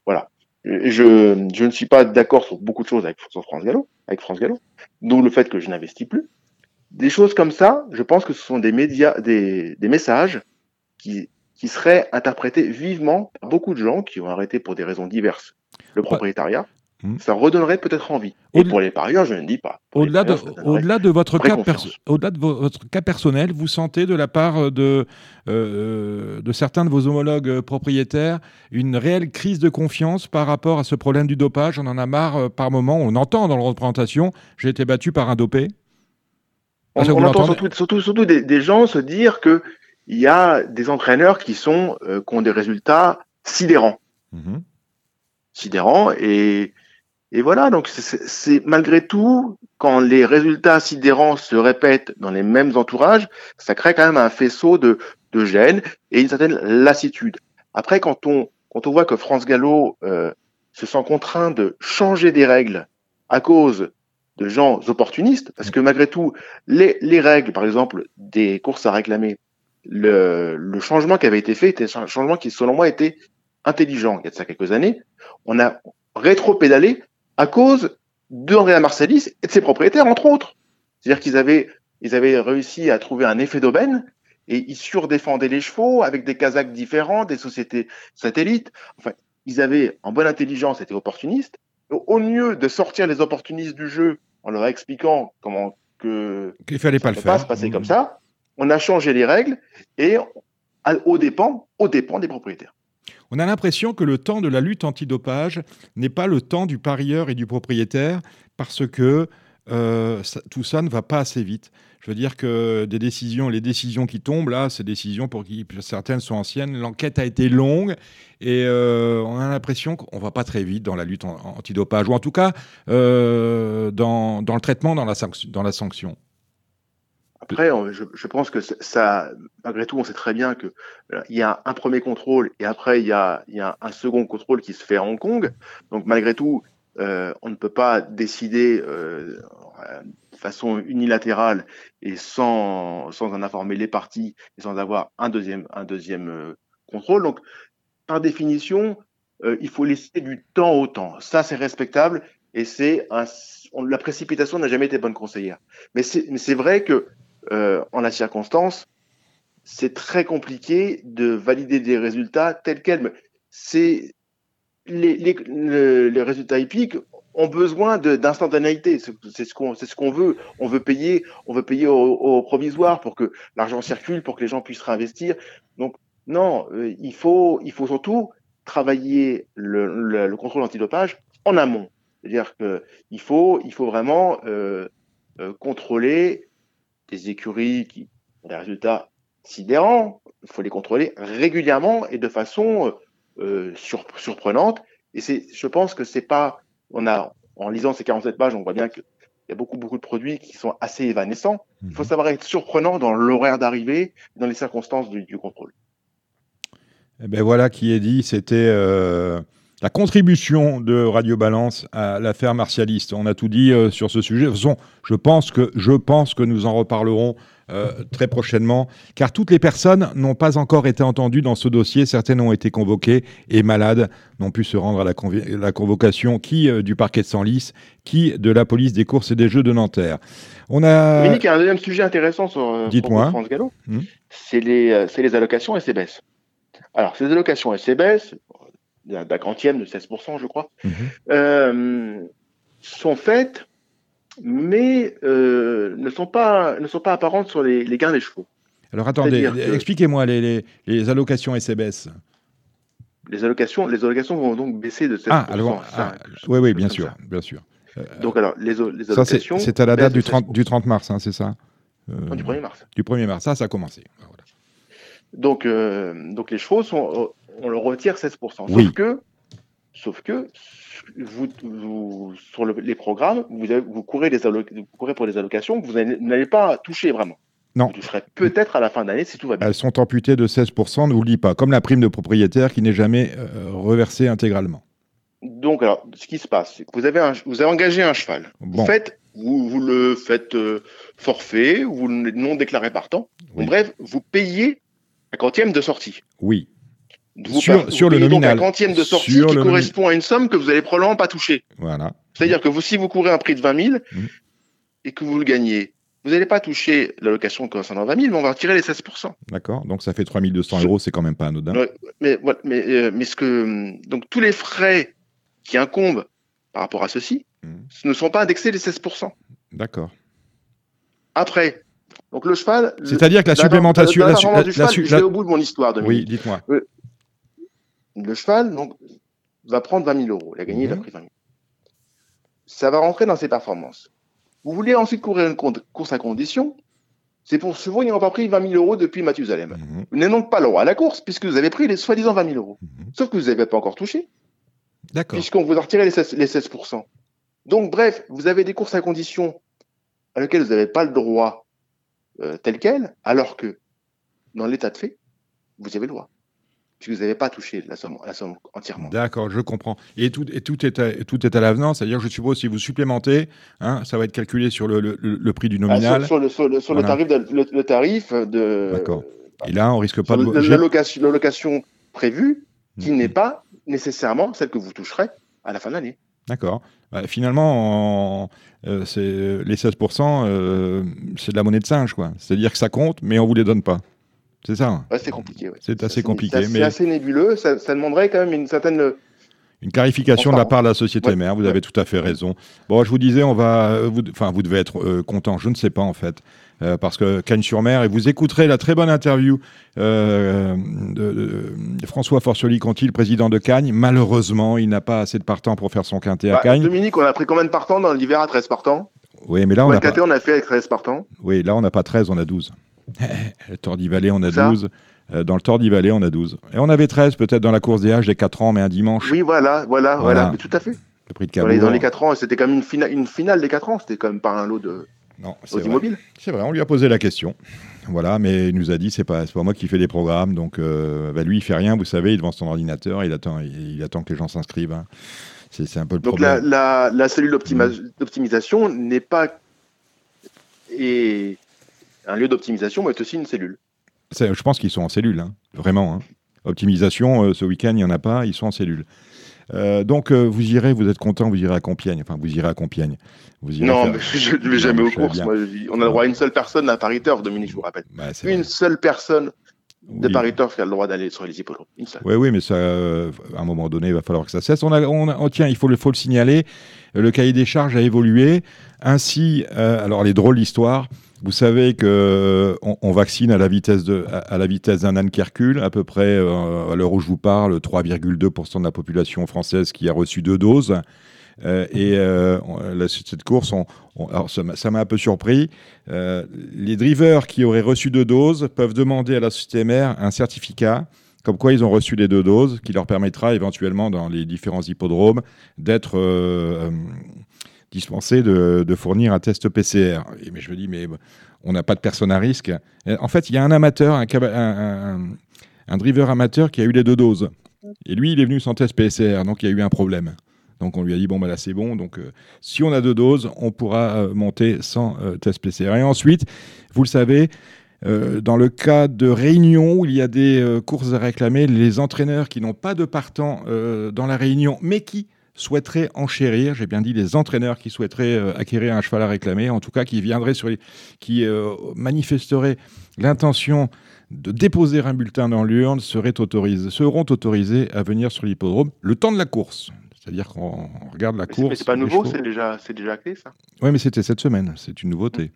Voilà. Je, je ne suis pas d'accord sur beaucoup de choses avec France Gallo, avec France Gallo. Donc le fait que je n'investis plus. Des choses comme ça, je pense que ce sont des médias, des, des messages qui, qui seraient interprétés vivement par beaucoup de gens qui ont arrêté pour des raisons diverses le propriétariat. Hmm. ça redonnerait peut-être envie. Et pour les parieurs, je ne dis pas. Au-delà de, votre cas au-delà de votre cas personnel, vous sentez de la part de, euh, de certains de vos homologues euh, propriétaires une réelle crise de confiance par rapport à ce problème du dopage? On en a marre euh, par moment, on entend dans la représentation, j'ai été battu par un dopé. On, entend surtout, surtout, des, gens se dire qu'il y a des entraîneurs qui, sont, qui ont des résultats sidérants. Mhm. Sidérants et et voilà, donc c'est malgré tout, quand les résultats sidérants se répètent dans les mêmes entourages, ça crée quand même un faisceau de, de gêne et une certaine lassitude. Après, quand on, quand on voit que France Gallo euh, se sent contraint de changer des règles à cause de gens opportunistes, parce que malgré tout, les, les règles, par exemple, des courses à réclamer, le, le changement qui avait été fait était un changement qui, selon moi, était intelligent. Il y a de ça quelques années, on a rétro-pédalé à cause d'Andrea Marsalis et de ses propriétaires, entre autres. C'est-à-dire qu'ils avaient, ils avaient réussi à trouver un effet d'aubaine et ils surdéfendaient les chevaux avec des Kazakhs différents, des sociétés satellites. Enfin, ils avaient, en bonne intelligence, été opportunistes. Au lieu de sortir les opportunistes du jeu en leur expliquant comment que qu'il fallait pas le faire, pas se passer comme ça, on a changé les règles et au dépend, au dépend des propriétaires. On a l'impression que le temps de la lutte antidopage n'est pas le temps du parieur et du propriétaire parce que euh, tout ça ne va pas assez vite. Je veux dire que les décisions qui tombent là, ces décisions pour qui certaines sont anciennes, l'enquête a été longue et euh, on a l'impression qu'on va pas très vite dans la lutte antidopage ou en tout cas euh, dans, le traitement, dans la sanction. Après, je, pense que ça, malgré tout, on sait très bien que euh, il y a un premier contrôle et après il y a, un second contrôle qui se fait à Hong Kong. Donc malgré tout, euh, on ne peut pas décider euh, de façon unilatérale et sans, sans en informer les parties et sans avoir un deuxième, un deuxième contrôle. Donc, par définition, il faut laisser du temps au temps. Ça, c'est respectable et c'est la précipitation n'a jamais été bonne conseillère. Mais c'est vrai que euh, en la circonstance, c'est très compliqué de valider des résultats tels quels. C'est les, les, les, résultats hippiques ont besoin d'instantanéité. C'est ce qu'on ce qu'on veut. On veut payer, on veut payer au, provisoire pour que l'argent circule, pour que les gens puissent réinvestir. Donc non, euh, il faut il faut surtout travailler le, contrôle antidopage en amont. C'est-à-dire qu'il faut, il faut vraiment euh, contrôler des écuries qui ont des résultats sidérants. Il faut les contrôler régulièrement et de façon euh, surprenante. Et c'est, je pense que c'est pas, on a, en lisant ces 47 pages, on voit bien qu'il y a beaucoup, beaucoup de produits qui sont assez évanescents. Il faut mhm. savoir être surprenant dans l'horaire d'arrivée, dans les circonstances du contrôle. Eh ben voilà qui est dit, c'était euh, la contribution de Radio Balance à l'affaire martialiste. On a tout dit euh, sur ce sujet. De toute façon, je pense que, je pense que nous en reparlerons euh, très prochainement, car toutes les personnes n'ont pas encore été entendues dans ce dossier. Certaines ont été convoquées et malades n'ont pu se rendre à la, la convocation qui du parquet de Senlis, qui de la police des courses et des jeux de Nanterre. On a. Dominique, un deuxième sujet intéressant sur, France Gallo. Hmm. C'est les, les allocations et ses baisses. Alors, ces allocations SCBS, d'un quantième de 16%, je crois, mhm. euh, sont faites, mais euh, ne, sont pas, ne sont pas apparentes sur les, gains des chevaux. Alors attendez, expliquez-moi les, les, allocations SCBS. Les allocations, les allocations vont donc baisser de 16%. Ah, alors, ah, oui, oui, bien sûr, bien sûr. donc alors, les, les allocations... C'est à la date du 30, du 30 mars, hein, c'est ça? Du 1er mars. Du 1er mars, ça, ça a commencé. Donc, euh, donc les chevaux, sont, on leur retire 16%. Sauf que, sauf que vous, sur les programmes, vous, vous, courez vous courez pour des allocations que vous n'allez pas toucher vraiment. Non. Vous toucherez peut-être à la fin d'année si tout va bien. Elles sont amputées de 16%, ne vous le dis pas, comme la prime de propriétaire qui n'est jamais euh, reversée intégralement. Donc, alors, ce qui se passe, c'est que vous avez, un, vous avez engagé un cheval. Vous, faites, vous, vous le faites euh, forfait, vous le non déclaré partant. bref, vous payez un quantième de sortie. Oui. Sur, sur le nominal. Donc un quantième de sortie qui correspond à une somme que vous allez probablement pas toucher. Voilà. C'est-à-dire que vous, si vous courez un prix de 20 000 mmh. et que vous le gagnez, vous n'allez pas toucher l'allocation concernant 20 000, mais on va retirer les 16% D'accord. Donc ça fait 3 200 euros, c'est quand même pas anodin. mais, mais, euh, mais ce que donc tous les frais qui incombent par rapport à ceci mmh. ne sont pas indexés les 16% D'accord. Après, donc le cheval. C'est-à-dire que la supplémentation. La, je vais au bout de mon histoire. oui, dites-moi. Le, cheval donc, va prendre 20 000 euros. Il a gagné, il a mhm. pris 20 000. Ça va rentrer dans ses performances. Vous voulez ensuite courir une course à condition c'est pour ce chevaux n'ont pas pris 20 000 euros depuis Mathusalem. Mhm. Vous n'êtes donc pas le roi à la course, puisque vous avez pris les soi-disant 20 000 euros. Mhm. Sauf que vous n'avez pas encore touché. D'accord. Puisqu'on vous a retiré les 16, les 16 Donc, bref, vous avez des courses à condition à lesquelles vous n'avez pas le droit euh, tel quel, alors que dans l'état de fait, vous avez le droit. Puisque vous n'avez pas touché la somme, la somme entièrement. D'accord, je comprends. Et tout, et tout est à, tout est à l'avenant, c'est-à-dire, je suppose, si vous supplémentez, hein, ça va être calculé sur le, le, prix du ah, nominal. sur, le, sur, le, sur le, tarif de, le, tarif de. D'accord. Et là, on risque pas de. L'allocation prévue, qui mhm. n'est pas nécessairement celle que vous toucherez à la fin de l'année. D'accord. Bah, finalement, euh, les 16%, euh, c'est de la monnaie de singe, quoi. C'est-à-dire que ça compte, mais on ne vous les donne pas. C'est ça hein. C'est compliqué, C'est assez, compliqué. C'est assez nébuleux, ça, demanderait quand même une certaine... Une clarification de la part de la société mère, vous avez tout à fait raison. Bon, je vous disais, on va, vous, enfin, vous devez être euh, content, je ne sais pas en fait. Euh, parce que Cagnes-sur-Mer, et vous écouterez la très bonne interview euh, de, François Forcioli-Conti, le président de Cagnes. Malheureusement, il n'a pas assez de partants pour faire son quintet à bah, Cagnes. Dominique, on a pris combien de partants dans l'hiver à 13 partants? Oui, mais là, on a. Pas... on a fait avec 13 partants Oui, là, on n'a pas 13, on a 12. le on a 12. Euh, dans le Tordi Valley, on a 12. Et on avait 13 peut-être dans la course des âges des 4 ans, mais un dimanche. Oui, voilà, voilà, voilà, Mais tout à fait. Le prix de Cabourg. Dans les, 4 ans, c'était quand même une, une finale des 4 ans, c'était quand même pas un lot de. Non, c'est vrai. C'est vrai, on lui a posé la question. Voilà, mais il nous a dit c'est pas pas moi qui fais des programmes, donc euh, bah, lui il fait rien, vous savez, il est devant son ordinateur, il attend il, attend que les gens s'inscrivent. Hein. C'est un peu le donc problème. La, la, cellule mm. d'optimisation n'est pas et un lieu d'optimisation, mais est aussi une cellule. Je pense qu'ils sont en cellule, hein, vraiment. Hein. Optimisation, euh, ce week-end, il n'y en a pas, ils sont en cellule. Euh, donc, euh, vous irez, vous êtes content, vous irez à Compiègne. Enfin, vous irez à Compiègne. Vous non, mais je ne vais jamais aux courses. on a le droit à une seule personne à Paris Turf, Dominique, je vous rappelle. Bah, une seule personne de Paris Turf qui a le droit d'aller sur les hippodromes. Oui, oui, mais ça, euh, à un moment donné, il va falloir que ça cesse. On, a, on, tiens, il faut le, faut le signaler. Le cahier des charges a évolué. Ainsi, alors les drôles d'histoire. Vous savez que on, vaccine à la vitesse de à, la vitesse d'un âne Hercule, à peu près à l'heure où je vous parle, 3,2% de la population française qui a reçu deux doses. Euh, et euh, la, cette course, ça m'a un peu surpris. Euh, les drivers qui auraient reçu deux doses peuvent demander à la société mère un certificat comme quoi ils ont reçu les deux doses, qui leur permettra éventuellement dans les différents hippodromes d'être dispensés de, fournir un test PCR. Et, mais je me dis, mais on n'a pas de personne à risque. En fait, il y a un amateur, un, un, driver amateur qui a eu les deux doses. Et lui, il est venu sans test PCR, donc il y a eu un problème. Donc on lui a dit bon bah là c'est bon. Donc euh, si on a deux doses, on pourra euh, monter sans euh, test PCR. Et ensuite, vous le savez. dans le cas de réunions où il y a des courses à réclamer, les entraîneurs qui n'ont pas de partant dans la réunion, mais qui souhaiteraient enchérir, j'ai bien dit les entraîneurs qui souhaiteraient acquérir un cheval à réclamer, en tout cas qui viendraient sur qui manifesteraient l'intention de déposer un bulletin dans l'urne seraient autorisés, seront autorisés à venir sur l'hippodrome le temps de la course. C'est-à-dire qu'on regarde la course. Mais c'est pas nouveau, c'est déjà, c'est déjà acté ça. Oui, mais c'était cette semaine, c'est une nouveauté.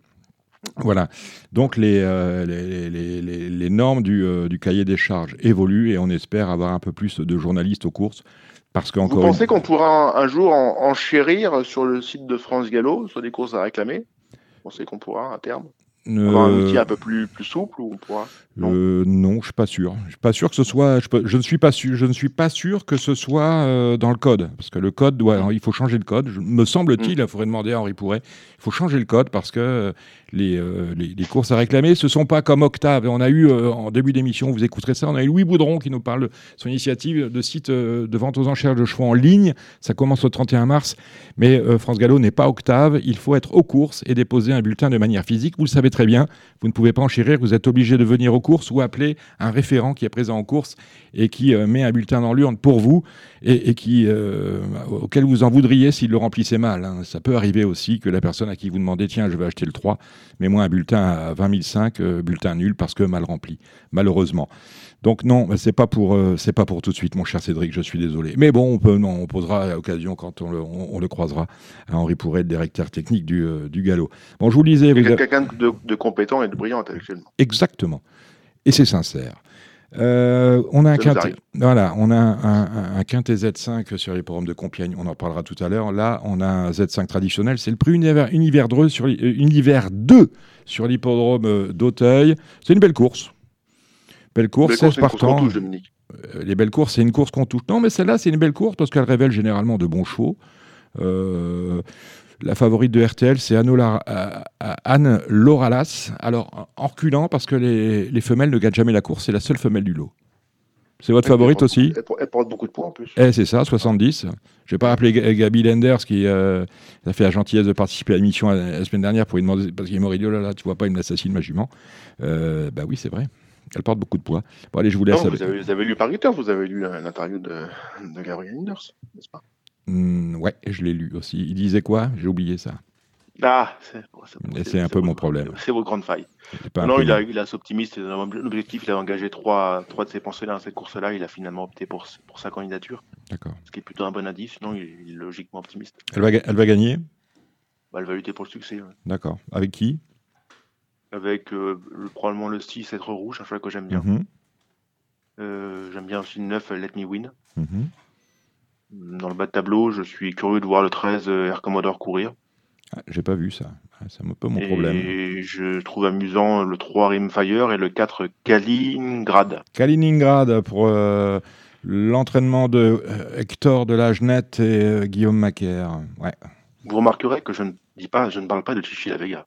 Voilà. Donc les, euh, les, les, les, normes du, euh, du, cahier des charges évoluent et on espère avoir un peu plus de journalistes aux courses. Parce Vous pensez qu'on pourra un, jour enchérir sur le site de France Gallo sur des courses à réclamer? Vous pensez qu'on pourra à terme? Un outil un peu plus, plus souple ou non, euh, non, je suis pas sûr. Je suis pas sûr que ce soit. Je, ne suis pas sûr. Je ne suis pas sûr que ce soit euh, dans le code, parce que le code doit. il faut changer le code. me semble-t-il, mm. il faudrait demander à Henri Pourret. Il faut changer le code parce que euh, les, les, courses à réclamer, ce sont pas comme Octave. On a eu en début d'émission, vous écouterez ça, on a eu Louis Boudron qui nous parle de son initiative de site de vente aux enchères de chevaux en ligne. Ça commence au 31 mars, mais France Gallo n'est pas Octave. Il faut être aux courses et déposer un bulletin de manière physique. Vous le savez très bien. Vous ne pouvez pas enchérir. Vous êtes obligé de venir aux courses ou appeler un référent qui est présent en course et qui euh, met un bulletin dans l'urne pour vous et, qui, euh, auquel vous en voudriez s'il le remplissait mal. Hein. Ça peut arriver aussi que la personne à qui vous demandez tiens, je vais acheter le 3, mets-moi un bulletin à 20 005, euh, bulletin nul parce que mal rempli, malheureusement. Donc non, c'est pas pour c'est pas pour tout de suite, mon cher Cédric. Je suis désolé. Mais bon, on peut, non, on posera à l'occasion quand on le, on, le, croisera à Henri Pourret, le directeur technique du, du galop. Bon, je vous lisais. Quelqu'un de, de, compétent et de brillant intellectuellement. Exactement et c'est sincère. Euh, on a un quintet, voilà, on a un, un, Z5 sur programmes de Compiègne, on en parlera tout à l'heure. Là, on a un Z5 traditionnel, c'est le prix univers, univers, 2 sur, euh, univers 2 sur l'hippodrome euh, d'Auteuil. C'est une belle course. Belle course, 16 partants. Les belles courses, c'est une course qu'on touche. Non, mais celle-là, c'est une belle course parce qu'elle révèle généralement de bons chevaux. Euh, la favorite de RTL, c'est euh, Anne Loralas. Alors, en reculant, parce que les, femelles ne gâtent jamais la course, c'est la seule femelle du lot. C'est votre favorite aussi elle, porte beaucoup de points en plus. Eh, c'est ça, 70. Je ne vais pas rappeler Gabi Lenders qui euh, a fait la gentillesse de participer à l'émission la, semaine dernière pour lui demander, parce qu'il est mort, il dit, oh là là, tu vois pas, il m'assassine ma jument. Euh, bah oui, c'est vrai. Elle porte beaucoup de poids. Bon, allez, je vous laisse. vous, avez, lu par vous avez lu l'interview de, de Gabriel Lenders, n'est-ce pas? Hmm, ouais, je l'ai lu aussi. Il disait quoi? J'ai oublié ça. Ah, c'est un peu mon problème. C'est vos grandes failles. Non, il a, il a optimiste. L'objectif, il a engagé trois, trois de ses pensées dans cette course-là. Il a finalement opté pour, pour sa candidature. D'accord. Ce qui est plutôt un bon indice. Non, il est logiquement optimiste. Elle va, elle va gagner? Bah, Elle va lutter pour le succès. D'accord. Avec qui? Avec euh, probablement le 6 être rouge, un choix que j'aime bien. Mhm. Euh, j'aime bien aussi le 9 Let Me Win. Mhm. Dans le bas de tableau, je suis curieux de voir le 13 euh, Air Commodore courir. Ah, j'ai pas vu ça. Ah, c'est un peu mon problème. Et je trouve amusant le 3 Rimfire et le 4 Kaliningrad. Kaliningrad pour euh, l'entraînement de euh, Hector de la Genette et Guillaume Macaire. Ouais. Vous remarquerez que je ne dis pas, je ne parle pas de Chichi La Vega.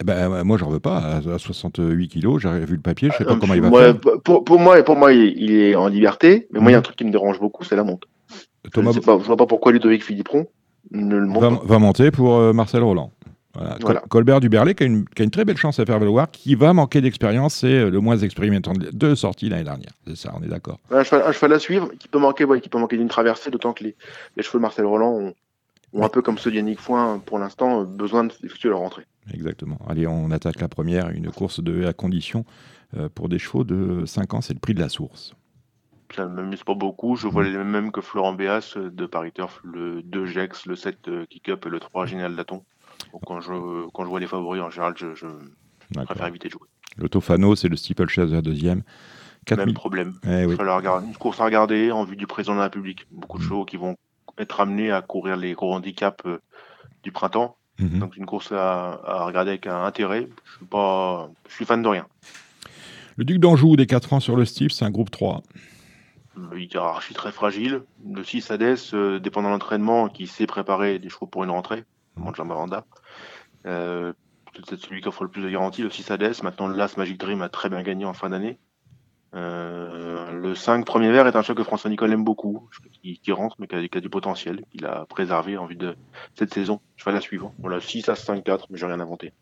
Eh ben, moi, j'en veux pas. À 68 kilos, j'ai vu le papier, je sais pas comment il va faire. Pour, pour, moi, pour moi, il est en liberté, mais moi, il y a un mhm. truc qui me dérange beaucoup, c'est la monte. Thomas... Je ne vois pas pourquoi Ludovic Philippron ne le monte va, pas. va monter pour euh, Marcel Roland. Colbert Duberlet qui a, une, qui a, une, très belle chance à faire valoir, qui va manquer d'expérience, c'est euh, le moins expérimentant de sorties l'année dernière. C'est ça, on est d'accord. Un, cheval, à suivre qui peut manquer, qui peut manquer d'une traversée, d'autant que les, les, cheveux de Marcel Roland ont, ont un peu comme ceux d'Yannick Foin, pour l'instant, besoin d'effectuer leur rentrée. Exactement. Allez, on attaque la première, une course de à condition euh, pour des chevaux de 5 ans, c'est le prix de la source ça ne m'amuse pas beaucoup. Je vois mm. les mêmes que Florent Béas euh, de Paris Turf, le 2 Gex, le 7 euh, Kick-Up et le 3 Génial Laton. Donc quand je, quand je vois les favoris, en général, je, je préfère éviter de jouer. Le Tofano, c'est le steeplechase deuxième. Même problème. Eh une course à regarder en vue du président de la République. Beaucoup de mm. chevaux qui vont être amenés à courir les gros handicaps euh, du printemps. Mm-hmm. Donc une course à, regarder avec un intérêt. Je suis, pas, je suis fan de rien. Le Duc d'Anjou des 4 ans sur le steep, c'est un groupe 3. Une hiérarchie très fragile. Le 6 Hades, euh, dépendant de l'entraînement, qui sait préparer des chevaux pour une rentrée. Mmh. Jean Maranda. Euh, c'est celui qui offre le plus de garanties, le 6 Hades. Maintenant, l'As Magic Dream a très bien gagné en fin d'année. Euh, le 5 Premier Vert est un choc que François Nicole aime beaucoup, qui, qui rentre mais qui a, du potentiel, qu'il a préservé en vue de cette saison. Je fais la suivante. Voilà, 6 à 5-4, mais j'ai rien inventé.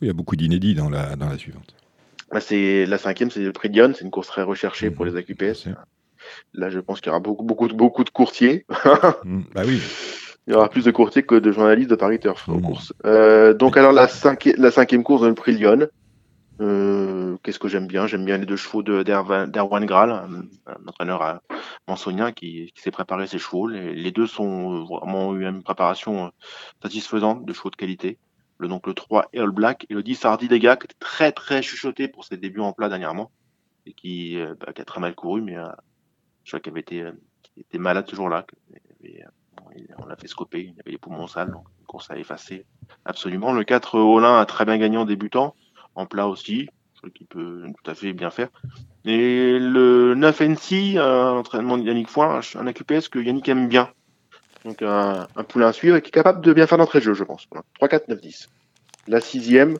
Il y a beaucoup d'inédits dans la, dans la suivante. Là, c'est la cinquième, c'est le prix Lyon. C'est une course très recherchée pour les AQPS. Là, je pense qu'il y aura beaucoup, beaucoup, beaucoup de courtiers. Mmh, bah oui. Il y aura plus de courtiers que de journalistes de Paris Turf en mmh. course. Euh, donc, alors, la, cinquième, la cinquième course dans le prix Lyon. Euh, Qu'est-ce que j'aime bien? J'aime bien les deux chevaux d'Erwan Graal, un, entraîneur à Mansonien qui, qui s'est préparé ses chevaux. Les, les, deux sont vraiment eu une préparation satisfaisante de chevaux de qualité le, donc le 3 All Black et le 10 Hardy Dega qui était très très chuchoté pour ses débuts en plat dernièrement et qui, euh, bah, qui a très mal couru mais euh, je crois qu'il avait été, euh, était malade ce jour-là on l'a fait scoper il avait les poumons sales donc une course à effacer absolument le 4 Olin a très bien gagné en débutant en plat aussi qu'il peut tout à fait bien faire et le 9 NC un entraînement de Yannick Foin un AQPS que Yannick aime bien donc un, un, poulain à suivre et qui est capable de bien faire d'entrée de jeu, je pense. 3, 4, 9, 10. La sixième,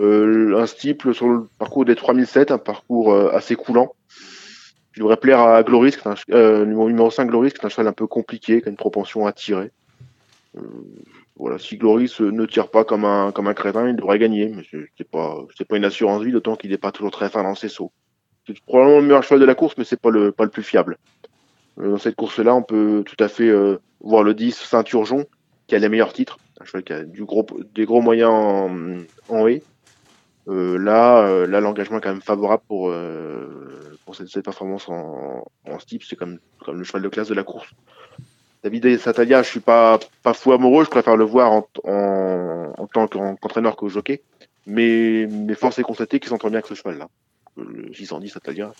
euh, un steeple sur le parcours des 3007, un parcours euh, assez coulant. Il devrait plaire à Gloris, euh, numéro 5 Gloris, qui est un cheval un peu compliqué, qui a une propension à tirer. Euh, voilà, si Gloris ne tire pas comme un, comme un crétin, il devrait gagner, mais c'est pas, c'est pas une assurance vie, d'autant qu'il n'est pas toujours très fin dans ses sauts. C'est probablement le meilleur cheval de la course, mais c'est pas le, pas le plus fiable. Euh, dans cette course-là, on peut tout à fait euh, voir le 10 Saint-Urgeon, qui a les meilleurs titres. Un cheval qui a du gros, des gros moyens en, en haie. Euh, là, là l'engagement est quand même favorable pour, pour cette, cette, performance en, en steep. C'est comme, comme le cheval de classe de la course. David Satalia, je suis pas, pas fou amoureux, je préfère le voir en, en, tant qu'entraîneur qu'au jockey. Mais, mais force est constater qu'il s'entend bien avec ce cheval-là. Le 610 Satalia,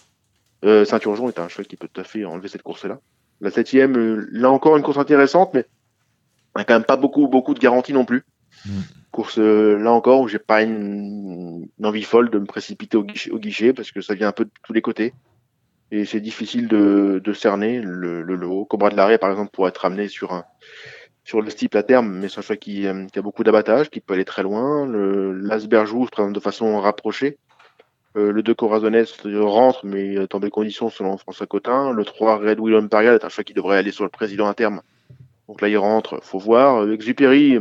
euh, Saint-Urgeon est un cheval qui peut tout à fait enlever cette course-là. La septième, euh, là encore une course intéressante, mais il n'y a quand même pas beaucoup, beaucoup de garanties non plus. Mm. Course euh, là encore où j'ai pas une, envie folle de me précipiter au guichet, parce que ça vient un peu de tous les côtés et c'est difficile de, cerner le, le lot. Cobra de l'arrêt par exemple pourrait être amené sur un sur le steeple à terme, mais c'est un cheval qui, euh, a beaucoup d'abattage, qui peut aller très loin. Le l'Asberjou se présente de façon rapprochée. Euh, le 2 Corazonès rentre, mais dans des conditions selon François Cotin. Le 3 Red Will Imperial est un choix qui devrait aller sur le président à terme. Donc là, il rentre, faut voir. Exupéry,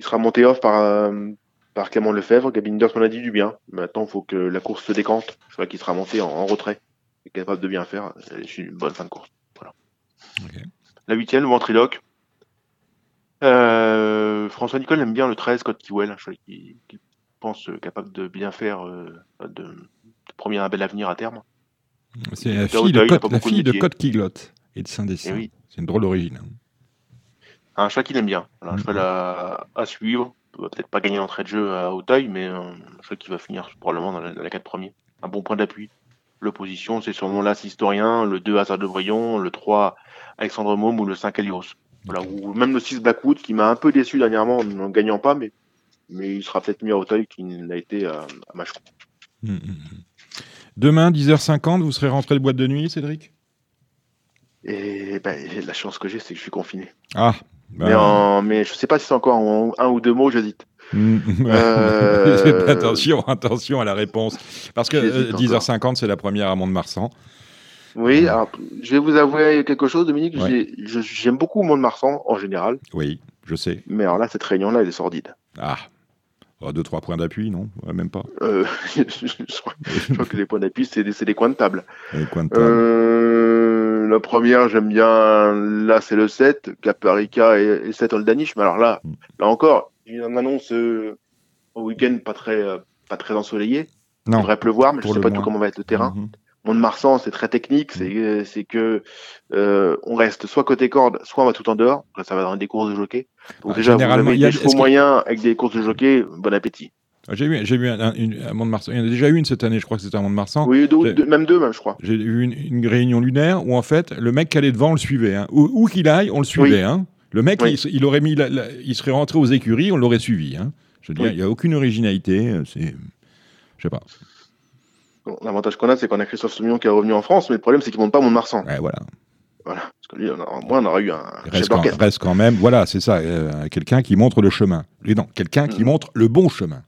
il sera monté off par, euh, par Clément Lefebvre. Gabinders m'en a dit du bien. Maintenant, il faut que la course se décante. Je crois qu'il sera monté en, retrait. Il est capable de bien faire. C'est une bonne fin de course. Voilà. La huitième, le ventriloque. Euh, François Nicole aime bien le 13 Code Kiwell, un choix qui, qui pense, euh, capable de bien faire, euh, de, de promettre un bel avenir à terme. C'est la fille, de, Côte, la fille de Côte Kiglotte et de Saint-Dessin. Eh C'est une drôle d'origine. Un cheval qu'il aime bien. un cheval à, à suivre. Peut-être pas gagner l'entrée de jeu à Hauteuil, mais un cheval qui va finir probablement dans, la, 4 premiers. Un bon point d'appui. L'opposition, c'est sûrement l'As Historien, le 2 Hazard de Brion, le 3 Alexandre Môme ou le 5 Elios. Voilà, ou même le 6 Blackwood qui m'a un peu déçu dernièrement en ne gagnant pas, mais mais il sera peut-être mieux à Auteuil qu'il n'a été à, à mmh, Demain, 10h50, vous serez rentré de boîte de nuit, Cédric? Et ben, la chance que j'ai, c'est que je suis confiné. Ah bah... mais, en, mais je sais pas si c'est encore en un ou deux mots, j'hésite. Mmh, euh... attention, attention à la réponse. Parce que 10h50, euh, c'est la première à Mont-de-Marsan. Oui, alors, je vais vous avouer quelque chose, Dominique. J'aime beaucoup Mont-de-Marsan en général. Oui, je sais. Mais alors là, cette réunion-là, elle est sordide. Ah, Oh, deux, trois points d'appui, non? Même pas. Euh, je, crois, que les points d'appui, c'est des, des, coins de table. Euh, la première, j'aime bien, là, c'est le 7, Caparica et, et 7 Oldanish. Mais alors là, mm. là encore, il une annonce euh, au week-end pas très, pas très ensoleillé. Non. Il devrait pleuvoir, mais je sais pas tout comment va être le terrain. Mm-hmm. Mont-de-Marsan, c'est très technique, c'est c'est que euh, on reste soit côté corde, soit on va tout en dehors. Là, ça va dans des courses de jockey. Donc déjà, vous avez des chevaux moyens avec des courses de jockey, bon appétit. Ah, j'ai vu, j'ai vu un, Mont-de-Marsan. Il y en a déjà eu une cette année, je crois que c'était un Mont-de-Marsan. Oui, même deux, même, je crois. J'ai eu une, réunion lunaire où en fait, le mec qui allait devant, on le suivait. Hein. Où, qu'il aille, on le suivait. Hein. Le mec, il, aurait mis, il serait rentré aux écuries, on l'aurait suivi. Hein. Je veux dire, il n'y a aucune originalité. Euh, c'est, je sais pas. L'avantage qu'on a, c'est qu'on a Christophe Soumillon qui est revenu en France, mais le problème, c'est qu'il ne monte pas Mont-de-Marsan. Ouais, voilà. Voilà. Parce que lui, on moi, on aurait eu un. Reste quand, reste quand, même, voilà, c'est ça, euh, quelqu'un qui montre le chemin. Et non, quelqu'un qui mm. montre le bon chemin.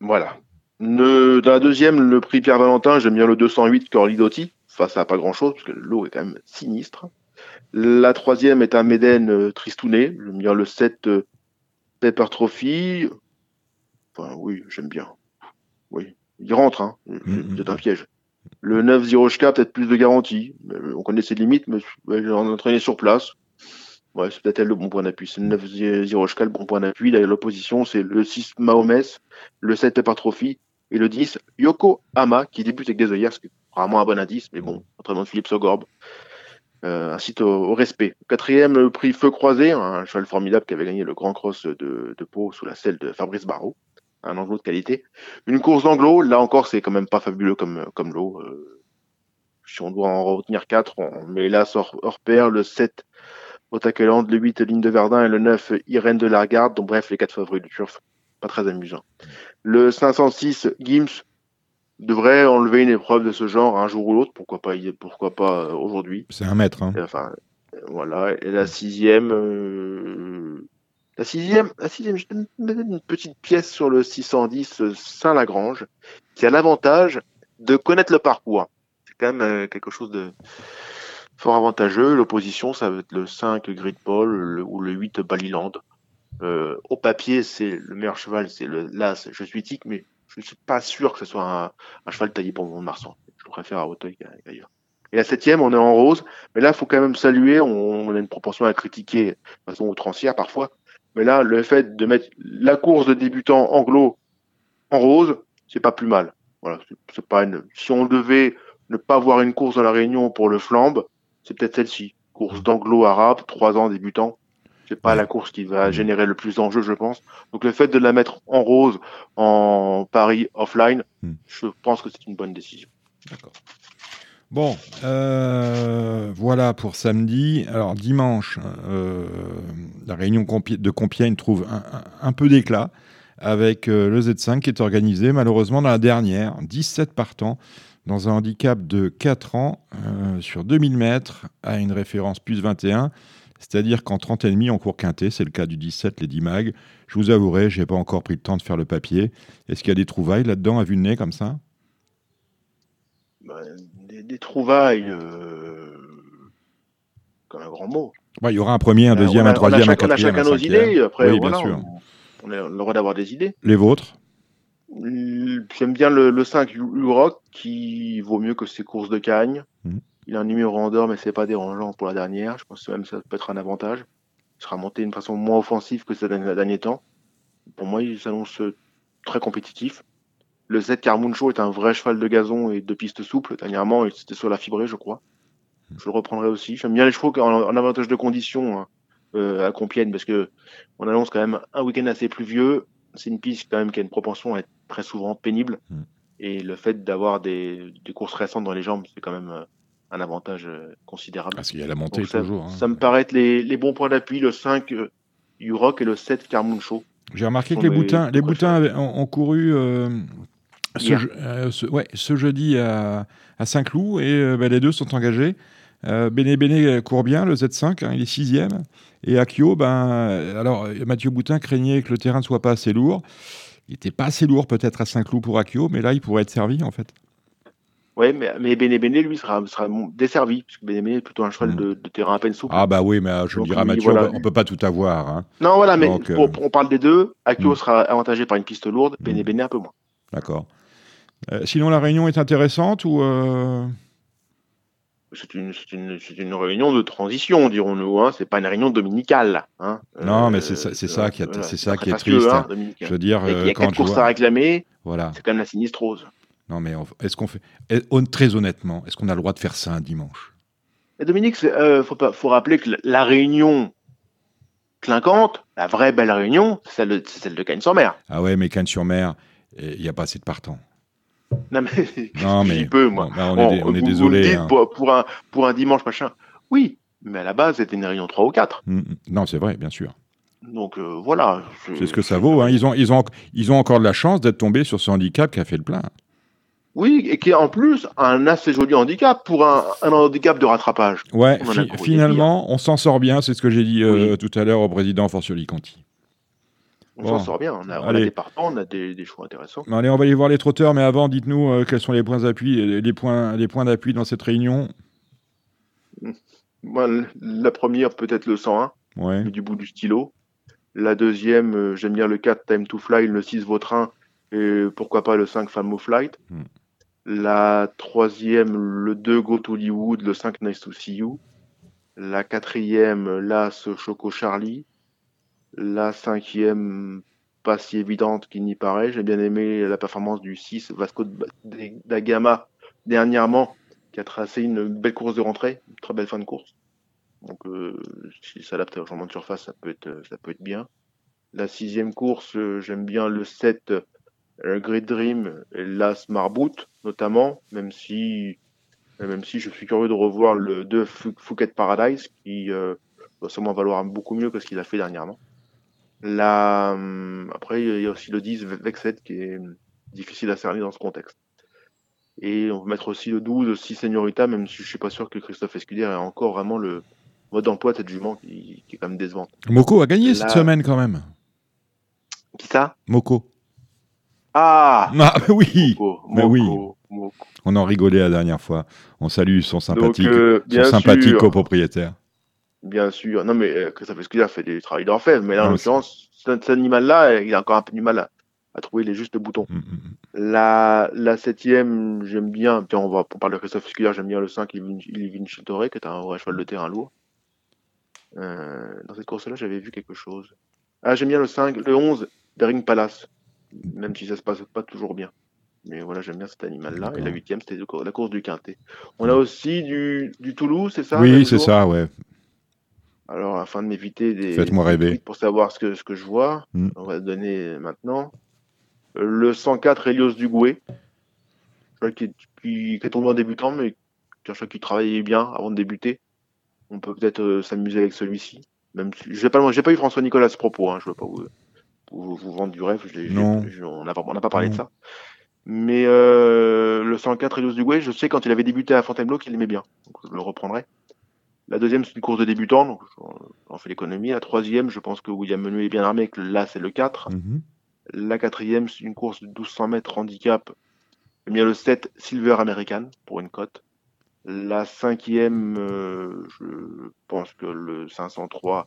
Voilà. dans la deuxième, le prix Pierre Valentin, j'aime bien le 208 Corli Dotti. Enfin, ça n'a pas grand-chose, parce que l'eau est quand même sinistre. La troisième est un Méden euh, Tristounet. J'aime bien le 7 euh, Pepper Trophy. Enfin, oui, j'aime bien. Oui, il rentre, hein. Mm-hmm. C'est un piège. Le 9 Zirochka, peut-être plus de garantie. On connaît ses limites, mais on entraîné sur place. Ouais, c'est peut-être elle le bon point d'appui. C'est le 9 Zirochka, le bon point d'appui. L'opposition, c'est le 6 Mahomes, le 7 Pepper Trophy et le 10 Yoko Hama, qui débute avec des œillères, ce qui est vraiment un bon indice, mais bon, entraînement de Philippe Sogorb. Euh, incite au, respect. Quatrième, prix Feu Croisé, un cheval formidable qui avait gagné le Grand Cross de, de Pau sous la selle de Fabrice Barrault un anglo de qualité. Une course d'anglo, là encore, c'est quand même pas fabuleux comme, comme. Euh, si on doit en retenir 4, on met là hors, hors pair, le 7 Otakeland, le 8 Ligne de Verdun et le 9 Irène de Largarde, donc bref, les quatre favoris du turf. Pas très amusant. Le 506 Gims devrait enlever une épreuve de ce genre un jour ou l'autre, pourquoi pas, pourquoi pas euh, aujourd'hui. C'est un mètre. Hein. Enfin, voilà. Et la sixième, euh, la sixième, la sixième, je vais mettre une petite pièce sur le 610 euh, Saint-Lagrange, qui a l'avantage de connaître le parcours. C'est quand même euh, quelque chose de fort avantageux. L'opposition, ça va être le 5 Grid Paul ou le 8 Baliland. Euh, au papier, c'est le meilleur cheval, c'est le l'As. Je suis tic, mais je ne suis pas sûr que ce soit un, cheval taillé pour mon Marsan. Je préfère à Auteuil qu'ailleurs. Et la septième, on est en rose. Mais là, il faut quand même saluer. On, a une proportion à critiquer de façon outrancière parfois. Mais là, le fait de mettre la course de débutant anglo en rose, c'est pas plus mal. Voilà, c'est pas une... Si on devait ne pas voir une course dans la Réunion pour le flambe, c'est peut-être celle-ci. Course d'anglo arabe, trois ans débutant. C'est pas la course qui va générer le plus d'enjeux, je pense. Donc le fait de la mettre en rose en Paris offline, hmm. je pense que c'est une bonne décision. D'accord. Bon, euh, voilà pour samedi. Alors dimanche, euh, la réunion de Compiègne trouve un, peu d'éclat avec euh, le Z5 qui est organisé malheureusement dans la dernière, 17 partants dans un handicap de 4 ans sur 2000 mètres à une référence plus 21. C'est-à-dire qu'en 30 et demi, on court quintet, c'est le cas du 17, les 10 mag. Je vous avouerai, je n'ai pas encore pris le temps de faire le papier. Est-ce qu'il y a des trouvailles là-dedans à vue de nez comme ça? Bah, des, trouvailles, euh, comme un grand mot. il y aura un premier, un deuxième, un troisième, un quatrième. On a chacun nos idées, après, oui, bien sûr. On, a le droit d'avoir des idées. Les vôtres? J'aime bien le, le 5 U-Rock qui vaut mieux que ses courses de cagne. Mhm. Il a un numéro en dehors, mais c'est pas dérangeant pour la dernière. Je pense que même ça peut être un avantage. Il sera monté d'une façon moins offensive que ces derniers temps. Pour moi, il s'annonce très compétitif. Le Z Carmuncho est un vrai cheval de gazon et de piste souple. Dernièrement, c'était sur la fibrée, je crois. Je le reprendrai aussi. J'aime bien les chevaux en, avantage de conditions hein, euh, à Compiègne parce que on annonce quand même un week-end assez pluvieux. C'est une piste quand même qui a une propension à être très souvent pénible. Mm. Et le fait d'avoir des, courses récentes dans les jambes, c'est quand même euh, un avantage euh, considérable. Parce qu'il y a la montée toujours. Hein. Ça me paraît être les, bons points d'appui, le 5 U-Rock et le 7 Carmuncho. J'ai remarqué que les boutins, les boutins ont, couru euh, ce, ouais, ce jeudi à, à Saint-Cloud et euh, bah, les deux sont engagés. Euh, Béné Béné court bien, le Z5, hein, il est sixième. Et Akio, ben, alors Mathieu Boutin craignait que le terrain ne soit pas assez lourd. Il n'était pas assez lourd peut-être à Saint-Cloud pour Akio, mais là il pourrait être servi en fait. Oui, mais, mais Béné, lui, sera, sera desservi, puisque Béné Béné est plutôt un cheval mm. de, terrain à peine souple. Ah bah oui, mais je le dirais à Mathieu, on ne peut pas tout avoir. Hein. Non, voilà, mais on parle des deux. Akio mm. sera avantagé par une piste lourde, mm. Béné un peu moins. D'accord. Euh, sinon, la réunion est intéressante ou euh c'est une, une, une, réunion de transition, dirons-nous. Hein. C'est pas une réunion dominicale. Hein. Non, mais c'est ça, c'est ça qui, est, c'est ça qui est triste. Hein, je veux dire, il y a quatre courses à réclamer. Voilà. C'est quand même la sinistrose. Non, mais est-ce qu'on fait. Très honnêtement, est-ce qu'on a le droit de faire ça un dimanche? Et Dominique, il euh, faut, faut rappeler que la réunion clinquante, la vraie belle réunion, c'est celle de, celle de Cannes-sur-Mer. Ah ouais, mais Cannes-sur-Mer, il n'y a pas assez de partants. Non, mais, non, mais peu, moi. Bah, on, est, désolé. Hein. pour, un, pour un dimanche, machin. Oui, mais à la base, c'était une réunion 3 ou 4. Mm, mm. non, c'est vrai, bien sûr. Donc euh, voilà. C'est ce que ça vaut. Hein. Ils, ont, ils, ont, ils ont encore de la chance d'être tombés sur ce handicap qui a fait le plein. Oui, et qui est en plus un assez joli handicap pour un, handicap de rattrapage. Ouais, finalement, on s'en sort bien, c'est ce que j'ai dit euh, tout à l'heure au président Forcioli Conti. On s'en sort bien, on a, des partants, on a des, choix intéressants. Allez, on va aller voir les trotteurs, mais avant, dites-nous euh, quels sont les points d'appui, les points, les points d'appui dans cette réunion. la première, peut-être le 101, ouais. du bout du stylo. La deuxième, euh, j'aime bien le 4, Time to Fly, le 6, Vautrin, et pourquoi pas le 5, Famo Flight. Hmm. La troisième, le 2 Go to Hollywood, le 5 Nice to See You. La quatrième, l'As Choco Charlie. La cinquième, pas si évidente qu'il n'y paraît. J'ai bien aimé la performance du 6 Vasco da Gama dernièrement, qui a tracé une belle course de rentrée, une très belle fin de course. Donc, euh, s'il s'adapte au changement de surface, ça peut être, ça peut être bien. La sixième course, euh, j'aime bien le 7 euh, Great Dream et l'As Marboot, notamment, même si, même si je suis curieux de revoir le 2 Phuket Paradise, qui euh, doit sûrement valoir beaucoup mieux que ce qu'il a fait dernièrement. La, hum, après, il y a aussi le 10 Vexet, qui est difficile à cerner dans ce contexte. Et on peut mettre aussi le 12 6 Señorita, même si je suis pas sûr que Christophe Escudier ait encore vraiment le mode d'emploi de cette jument qui, est quand même décevante. Moko a gagné cette semaine quand même. Qui ça? Moko. Ah, ah oui, mais oui. On en rigolait la dernière fois. On salue son sympathique, euh, son sympathique copropriétaire. Bien sûr. Non, mais euh, que ça fait ce qu'il a fait des travaux d'orfèvre. Mais là, en l'occurrence, cet animal-là, il a encore un peu du mal à, trouver les justes boutons. Mm, mm, mm. La, la septième, j'aime bien. Tiens, on va pour parler de Christophe Esculier, j'aime bien le 5, Livin Chitore, qui est un vrai cheval de terrain lourd. Euh, dans cette course-là, j'avais vu quelque chose. Ah, j'aime bien le 5, le 11, Bering Palace même si ça se passe pas toujours bien. Mais voilà, j'aime bien cet animal-là. Et la huitième, c'était la course du Quintet. On a aussi du, du Toulouse, c'est ça Oui, c'est ça, ouais. Alors, afin de m'éviter des. Faites-moi rêver. Pour savoir ce que, ce que je vois, hmm. on va donner maintenant. Le 104 Helios Dugoué. Qui, qui, qui est tombé en débutant, mais qui, qui travaillait bien avant de débuter. On peut peut-être euh, s'amuser avec celui-ci. Même si, j'ai pas, j'ai pas eu François Nicolas à ce propos, hein, je veux pas vous vous, vous vendre du rêve. on n'a pas, parlé de ça. Mais euh, le 104 Elios Dugoué, je sais quand il avait débuté à Fontainebleau qu'il aimait bien. Donc je le reprendrai. La deuxième, c'est une course de débutant, donc j'en fais l'économie. La troisième, je pense que William Menu est bien armé, que là, c'est le 4. Mhm. La quatrième, c'est une course de 1200 mètres handicap. Bien le 7 Silver American pour une cote. La cinquième, euh, je pense que le 503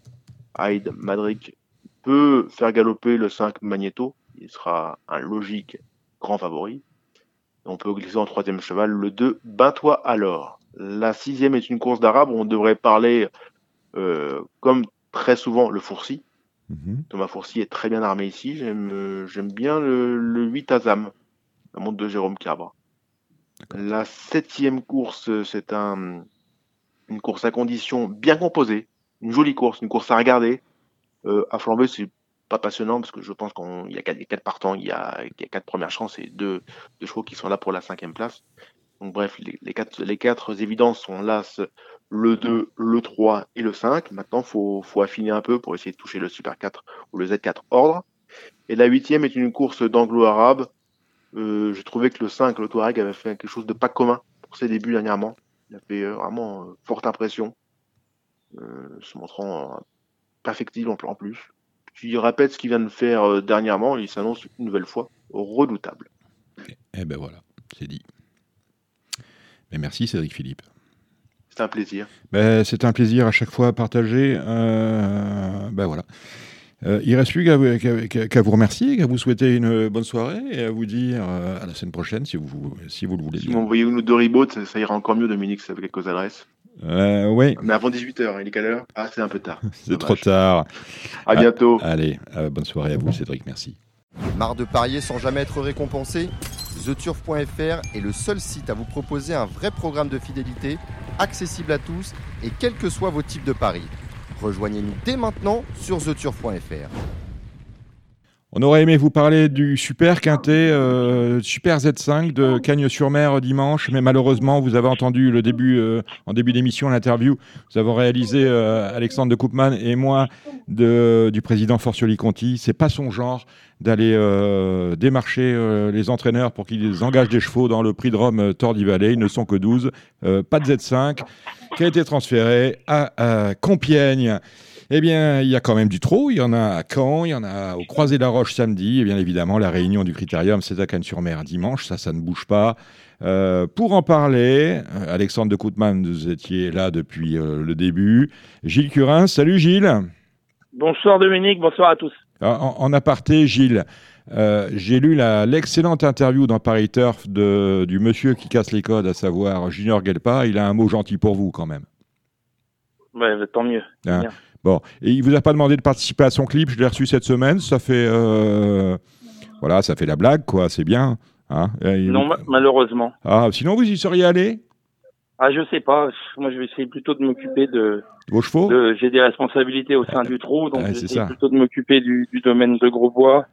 Hyde Madrick peut faire galoper le 5 Magneto. Il sera un logique grand favori. On peut glisser en troisième cheval le 2 Bain-toi alors. La sixième est une course d'arabe où on devrait parler, euh, comme très souvent, le Fourcy. Mhm. Thomas Fourcy est très bien armé ici. J'aime, euh, bien le, 8 Azam, la montre de Jérôme Cabra. La septième course, c'est un, une course à conditions bien composée. Une jolie course, une course à regarder. Euh, à flamber, c'est pas passionnant parce que je pense qu'il y a quatre, quatre partants, il y a, quatre premières chances et deux, deux, chevaux qui sont là pour la cinquième place. Donc bref, les, quatre, évidences sont là, le 2, le 3 et le 5. Maintenant, faut, faut affiner un peu pour essayer de toucher le Super 4 ou le Z4 ordre. Et la huitième est une course d'anglo-arabe. Euh, J'ai trouvé que le 5, le Touareg, avait fait quelque chose de pas commun pour ses débuts dernièrement. Il a fait euh, vraiment euh, forte impression, euh, se montrant perfectible en plus. Qui répète ce qu'il vient de faire dernièrement, il s'annonce une nouvelle fois redoutable. Eh ben voilà, c'est dit. Mais merci Cédric Philippe. C'est un plaisir. Ben, c'est un plaisir à chaque fois à partager. Euh, ben voilà. Euh, il ne reste plus qu'à vous remercier, qu'à vous souhaiter une bonne soirée et à vous dire à la semaine prochaine si vous, si vous le voulez. Si vous m'envoyez une ou deux reboots, ça, ira encore mieux, Dominique, avec quelques adresses. Euh, oui. Mais avant 18h, il est quelle heure? Ah, c'est un peu tard. c'est trop tard. À bientôt. Ah, allez, euh, bonne soirée à vous, Cédric, merci. Marre de parier sans jamais être récompensé? TheTurf.fr est le seul site à vous proposer un vrai programme de fidélité, accessible à tous et quels que soient vos types de paris. Rejoignez-nous dès maintenant sur TheTurf.fr. On aurait aimé vous parler du Super Quintet, euh, Super Z5 de Cagnes-sur-Mer dimanche, mais malheureusement, vous avez entendu le début, euh, en début d'émission, l'interview, nous avons réalisé euh, Alexandre de Koopman et moi de, du président Forcioli Conti. C'est pas son genre d'aller démarcher les entraîneurs pour qu'ils engagent des chevaux dans le prix de Rome Tordi Valley. Ils ne sont que 12. pas de Z5 qui a été transféré à Compiègne. Eh bien, il y a quand même du trop. Il y en a à Caen, il y en a au Croisé la Roche samedi. Et bien évidemment, la réunion du Critérium, c'est à Cannes-sur-Mer dimanche. Ça, ça ne bouge pas. Euh, pour en parler, euh, Alexandre de Koutman, vous étiez là depuis euh, le début. Gilles Curin, salut Gilles. Bonsoir Dominique, bonsoir à tous. En, aparté, Gilles, j'ai lu l'excellente interview dans Paris Turf de, du monsieur qui casse les codes, à savoir Junior Gelpa. Il a un mot gentil pour vous quand même. Ouais, tant mieux. Hein. Bon, et il vous a pas demandé de participer à son clip, je l'ai reçu cette semaine, ça fait euh, voilà, ça fait la blague quoi, c'est bien. Hein non, malheureusement. Ah, sinon vous y seriez allé? Ah, je sais pas. Moi, je vais essayer plutôt de m'occuper de vos chevaux? J'ai des responsabilités au sein du trou, donc je vais plutôt de m'occuper du, du, domaine de Grosbois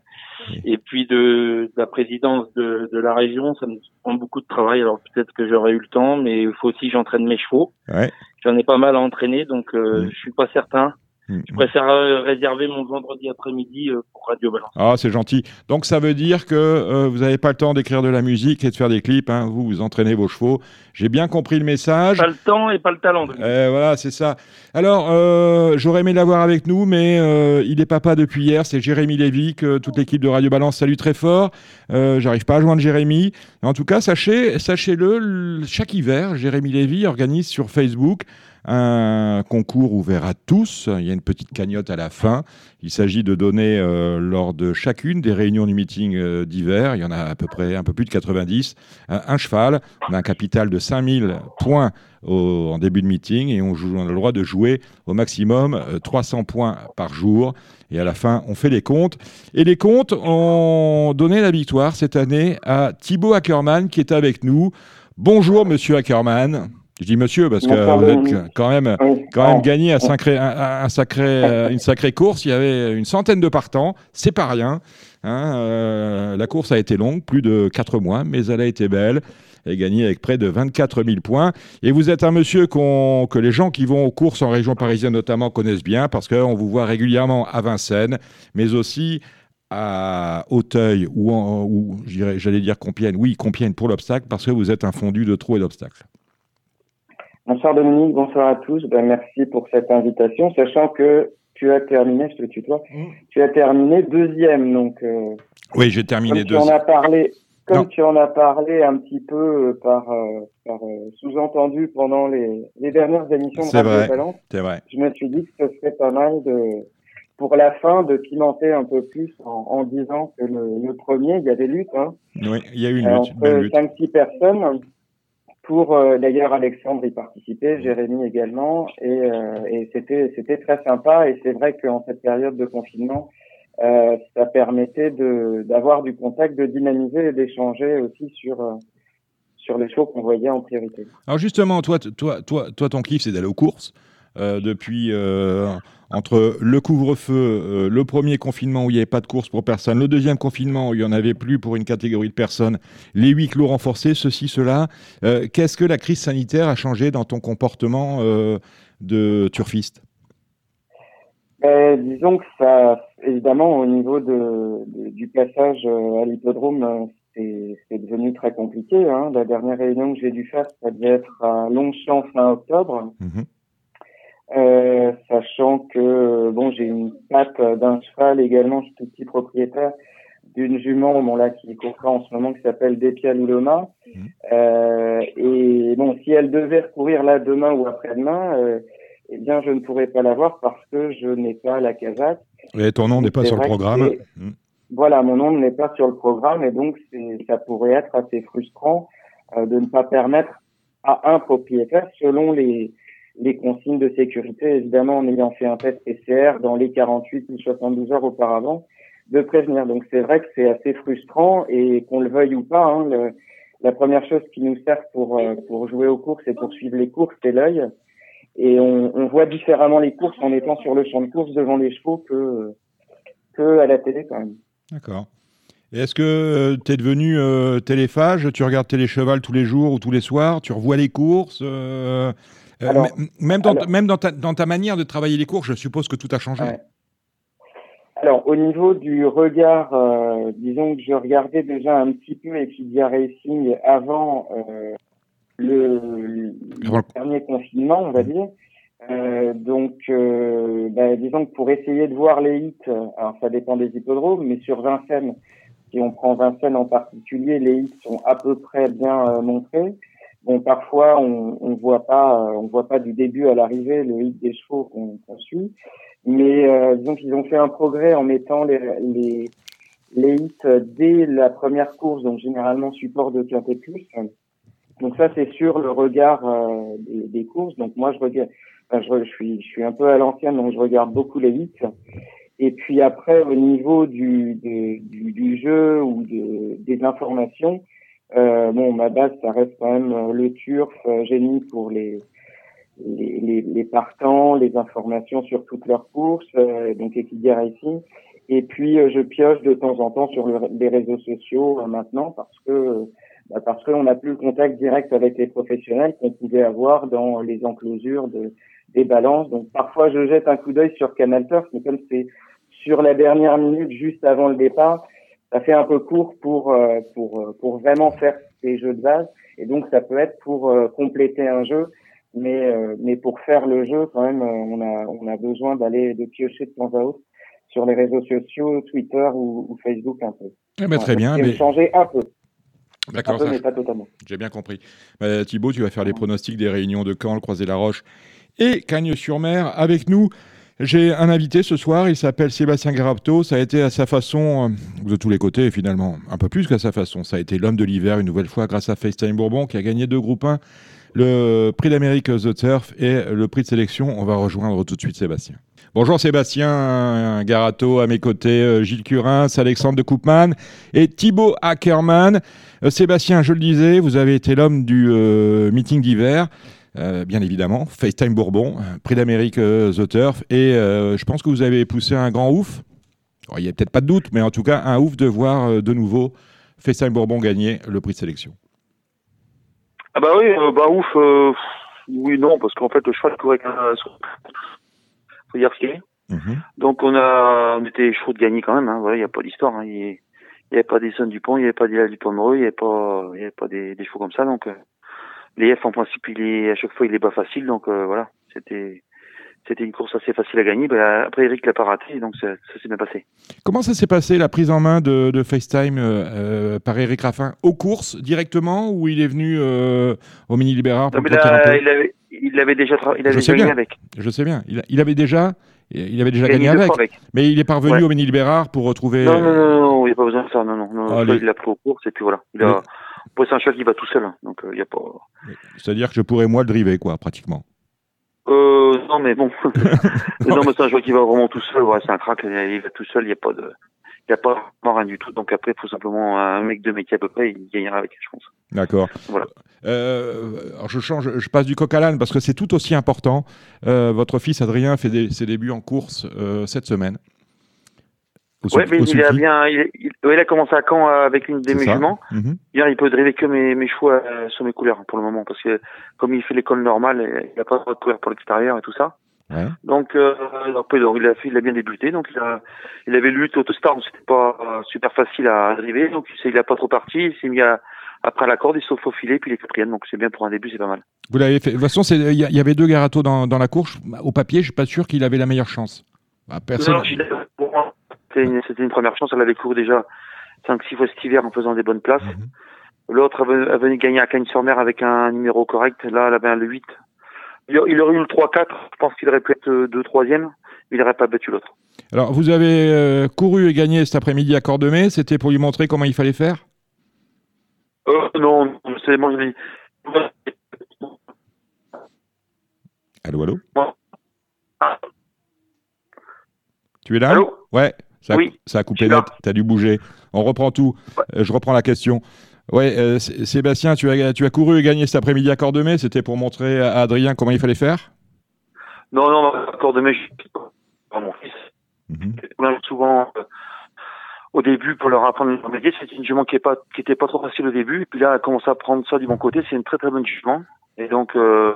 et puis de, la présidence de, de, la région. Ça me prend beaucoup de travail. Alors peut-être que j'aurais eu le temps, mais il faut aussi que j'entraîne mes chevaux. Ouais. J'en ai pas mal à entraîner, donc euh, je suis pas certain. Mm. Je préfère euh, réserver mon vendredi après-midi euh, pour Radio Balance. Ah, c'est gentil. Donc ça veut dire que euh, vous n'avez pas le temps d'écrire de la musique et de faire des clips. Hein. Vous, vous entraînez vos chevaux. J'ai bien compris le message. Pas le temps et pas le talent. Eh, voilà, c'est ça. Alors, j'aurais aimé l'avoir avec nous, mais il est papa depuis hier. C'est Jérémy Lévy que toute l'équipe de Radio Balance salue très fort. J'arrive pas à joindre Jérémy. En tout cas, sachez, sachez-le, chaque hiver, Jérémy Lévy organise sur Facebook un concours ouvert à tous. Il y a une petite cagnotte à la fin. Il s'agit de donner euh, lors de chacune des réunions du meeting euh, d'hiver, il y en a à peu près un peu plus de 90, un cheval d'un capital de 5000 points en début de meeting et on, joue, on, a le droit de jouer au maximum 300 euh, points par jour. Et à la fin, on fait les comptes. Et les comptes ont donné la victoire cette année à Thibaut Ackerman qui est avec nous. Bonjour, monsieur Ackerman. Je dis monsieur parce que vous êtes quand même, quand même gagné un sacré, un, sacré, euh, une sacrée course. Il y avait une centaine de partants, c'est pas rien. Hein, euh, la course a été longue, plus de 4 mois, mais elle a été belle. Elle gagné avec près de 24 000 points. Et vous êtes un monsieur que les gens qui vont aux courses en région parisienne notamment connaissent bien parce qu'on vous voit régulièrement à Vincennes, mais aussi à Auteuil ou, ou j'allais dire Compiègne. Oui, Compiègne pour l'obstacle parce que vous êtes un fondu de trous et d'obstacles. Bonsoir Dominique, bonsoir à tous. Ben, merci pour cette invitation, sachant que tu as terminé, je te tutoie, mmh. tu as terminé deuxième. Donc, euh, oui, j'ai terminé deuxième. Tu en as parlé, comme tu en as parlé un petit peu euh, par, euh, par sous-entendu pendant les, les dernières émissions de Radio Balance, c'est vrai. je me suis dit que ce serait pas mal de, pour la fin, de pimenter un peu plus en, en disant que le, le, premier, il y a des luttes. Hein, oui, il y a eu une lutte. Entre 5-6 personnes pour euh, d'ailleurs Alexandre y participait, Jérémy également, et, euh, et c'était c'était très sympa. Et c'est vrai qu'en cette période de confinement, euh, ça permettait de d'avoir du contact, de dynamiser et d'échanger aussi sur sur les choses qu'on voyait en priorité. Alors justement, toi, toi, toi, toi, ton kiff, c'est d'aller aux courses. Depuis entre le couvre-feu, euh, le premier confinement où il n'y avait pas de course pour personne, le deuxième confinement où il n'y en avait plus pour une catégorie de personnes, les huit clos renforcés, ceci, cela. Qu'est-ce que la crise sanitaire a changé dans ton comportement de turfiste? Ben, disons que ça, évidemment, au niveau de, du passage à l'hippodrome, c'est devenu très compliqué. Hein. La dernière réunion que j'ai dû faire, ça devait être à Longchamp fin octobre. Mmh euh, sachant que bon, j'ai une patte d'un cheval également, je suis tout petit propriétaire d'une jument bon là qui court en ce moment qui s'appelle Depia Luloma. Mmh. Euh, et bon, si elle devait recourir là demain ou après-demain, euh, eh bien je ne pourrais pas l'avoir parce que je n'ai pas la casaque. Et ton nom n'est pas sur le programme. Mmh. Voilà, mon nom n'est pas sur le programme et donc ça pourrait être assez frustrant euh, de ne pas permettre à un propriétaire, selon les les consignes de sécurité, évidemment en ayant fait un test PCR dans les 48 ou 72 heures auparavant, de prévenir. Donc c'est vrai que c'est assez frustrant et qu'on le veuille ou pas, hein, la première chose qui nous sert pour euh, pour jouer aux courses et pour suivre les courses, c'est l'œil. Et on, voit différemment les courses en étant sur le champ de course devant les chevaux que que à la télé quand même. D'accord. Est-ce que euh, tu es devenu euh, téléphage Tu regardes Télécheval tous les jours ou tous les soirs? Tu revois les courses? Même, dans, même dans, ta, dans ta manière de travailler les courses, je suppose que tout a changé. Alors, au niveau du regard, euh, disons que je regardais déjà un petit peu Equidia Racing avant euh, le, dernier confinement, on va dire. Euh, donc, euh, bah, disons que pour essayer de voir les hits, alors ça dépend des hippodromes, mais sur Vincennes, si on prend Vincennes en particulier, les hits sont à peu près bien euh, montrés. Bon, parfois on, on voit pas, on voit pas du début à l'arrivée le hit des chevaux qu'on suit. Mais euh, disons qu'ils ont fait un progrès en mettant les, les, les hits dès la première course, donc généralement support de Quintet Plus. Donc ça, c'est sur le regard euh, des, courses. Donc moi, je regarde, je, suis, je suis un peu à l'ancienne, donc je regarde beaucoup les hits. Et puis après, au niveau du, du, du, jeu ou de, des informations, euh, bon, ma base, ça reste quand même le turf, euh, génie pour les les, les, les, partants, les informations sur toutes leurs courses, euh, donc Equidia Racing. Et puis euh, je pioche de temps en temps sur les réseaux sociaux euh, maintenant parce que bah, parce qu'on n'a plus le contact direct avec les professionnels qu'on pouvait avoir dans les enclosures de, des balances. Donc parfois je jette un coup d'œil sur Canal Turf, mais comme c'est sur la dernière minute juste avant le départ, ça fait un peu court pour pour pour vraiment faire ces jeux de base. Et donc ça peut être pour compléter un jeu mais euh, mais pour faire le jeu quand même euh, on a on a besoin d'aller de piocher de temps à autre sur les réseaux sociaux Twitter ou, Facebook un peu eh ben, très bien mais changer un peu D'accord. J'ai bien compris. Bah, Thibaut, tu vas faire les pronostics des réunions de Caen, le Croisé-la-Roche et Cagnes-sur-Mer avec nous. J'ai un invité ce soir, il s'appelle Sébastien Garapto. Ça a été à sa façon, euh, de tous les côtés finalement, un peu plus qu'à sa façon. Ça a été l'homme de l'hiver une nouvelle fois grâce à FaceTime Bourbon qui a gagné deux groupes 1 le prix d'Amérique The Turf et le prix de sélection. On va rejoindre tout de suite Sébastien. Bonjour Sébastien Garato à mes côtés, euh, Gilles Curins, Alexandre de Koopman et Thibaut Ackerman. Euh, Sébastien, je le disais, vous avez été l'homme du meeting d'hiver. Bien évidemment, FaceTime Bourbon, prix d'Amérique The Turf, et je pense que vous avez poussé un grand ouf. il n'y a peut-être pas de doute, mais en tout cas un ouf de voir de nouveau FaceTime Bourbon gagner le prix de sélection. Ah bah oui, euh, bah ouf, euh, oui non, parce qu'en fait le cheval courait avec un faut dire ce qu'il est. Donc on a, on était chaud de gagner quand même. Hein, voilà, il y a pas d'histoire. Hein, il n'y avait pas des sons du pont, il n'y avait pas des du Pomereux, il n'y avait pas, il y avait pas des, des chevaux comme ça. Donc euh, les F en principe, il est à chaque fois il est pas facile. Donc voilà, c'était c'était une course assez facile à gagner. Bah, après, Eric l'a pas raté, donc ça, s'est bien passé. Comment ça s'est passé, la prise en main de, FaceTime euh, euh, par Eric Raffin Aux courses, directement, ou il est venu euh, au Mini Libérar pour il, avait, il avait déjà il avait gagné avec. Je sais bien. Il, avait déjà, il avait déjà gagné, avec, Mais il est parvenu au Mini Libérar pour retrouver. Non, non, non, il n'y a pas besoin de ça. Non, non, non. Ah, il l'a pris aux courses, et puis voilà. Il a... c'est un cheval qui va tout seul, hein, donc il n'y a pas. C'est-à-dire que je pourrais moi le driver, quoi, pratiquement. Euh, non, mais bon. non, mais c'est un joueur qui va vraiment tout seul. Ouais, c'est un crack. Il va tout seul. Il n'y a pas de, il n'y a pas rien du tout. Donc après, il faut simplement un mec de métier à peu près. Il gagnera avec, je pense. D'accord. Voilà. Euh, alors je change, je passe du coq à l'âne parce que c'est tout aussi important. Euh, votre fils Adrien fait des, ses débuts en course euh, cette semaine. Oui, mais il a bien, il, il, a commencé à Caen euh, avec une des juments. Mhm. il peut driver que mes, mes chevaux euh, sur mes couleurs pour le moment, parce que comme il fait l'école normale, il n'a pas de couleur pour l'extérieur et tout ça. Ouais. Donc, euh, donc, il a fait, il a bien débuté, donc il, a, il avait lu Autostar, donc c'était pas euh, super facile à driver, donc il a pas trop parti, il s'est mis à, après la corde, il s'est faufilé, puis il est quatrième, donc c'est bien pour un début, c'est pas mal. Vous l'avez fait. De toute façon, il y, avait deux Garato dans, dans la course. Au papier, je suis pas sûr qu'il avait la meilleure chance. Bah, personne. Non, c'était une, première chance. Elle avait couru déjà 5-6 fois cet hiver en faisant des bonnes places. Mhm. L'autre a venu gagner à Cagnes-sur-Mer avec un numéro correct. Là, elle avait le 8. Il, aurait eu le 3-4. Je pense qu'il aurait pu être 2 3 e Il n'aurait pas battu l'autre. Alors, vous avez euh, couru et gagné cet après-midi à Cordemais. C'était pour lui montrer comment il fallait faire? Euh, Non, c'est moi. Allô, allô? Tu es là? Allô? Ouais. Ça, oui, ça a coupé net, tu as dû bouger. On reprend tout. Euh, je reprends la question. Ouais, euh, Sébastien, tu as, tu as couru et gagné cet après-midi à Cordemais. C'était pour montrer à Adrien comment il fallait faire? Non, non, à Cordemais, je pas mon fils. Mhm. Souvent, euh, au début, pour leur apprendre le métier, c'était une jument qui n'était pas, trop facile au début. Et puis là, elle commence à prendre ça du bon côté. C'est une très très bonne jument. Et donc, euh,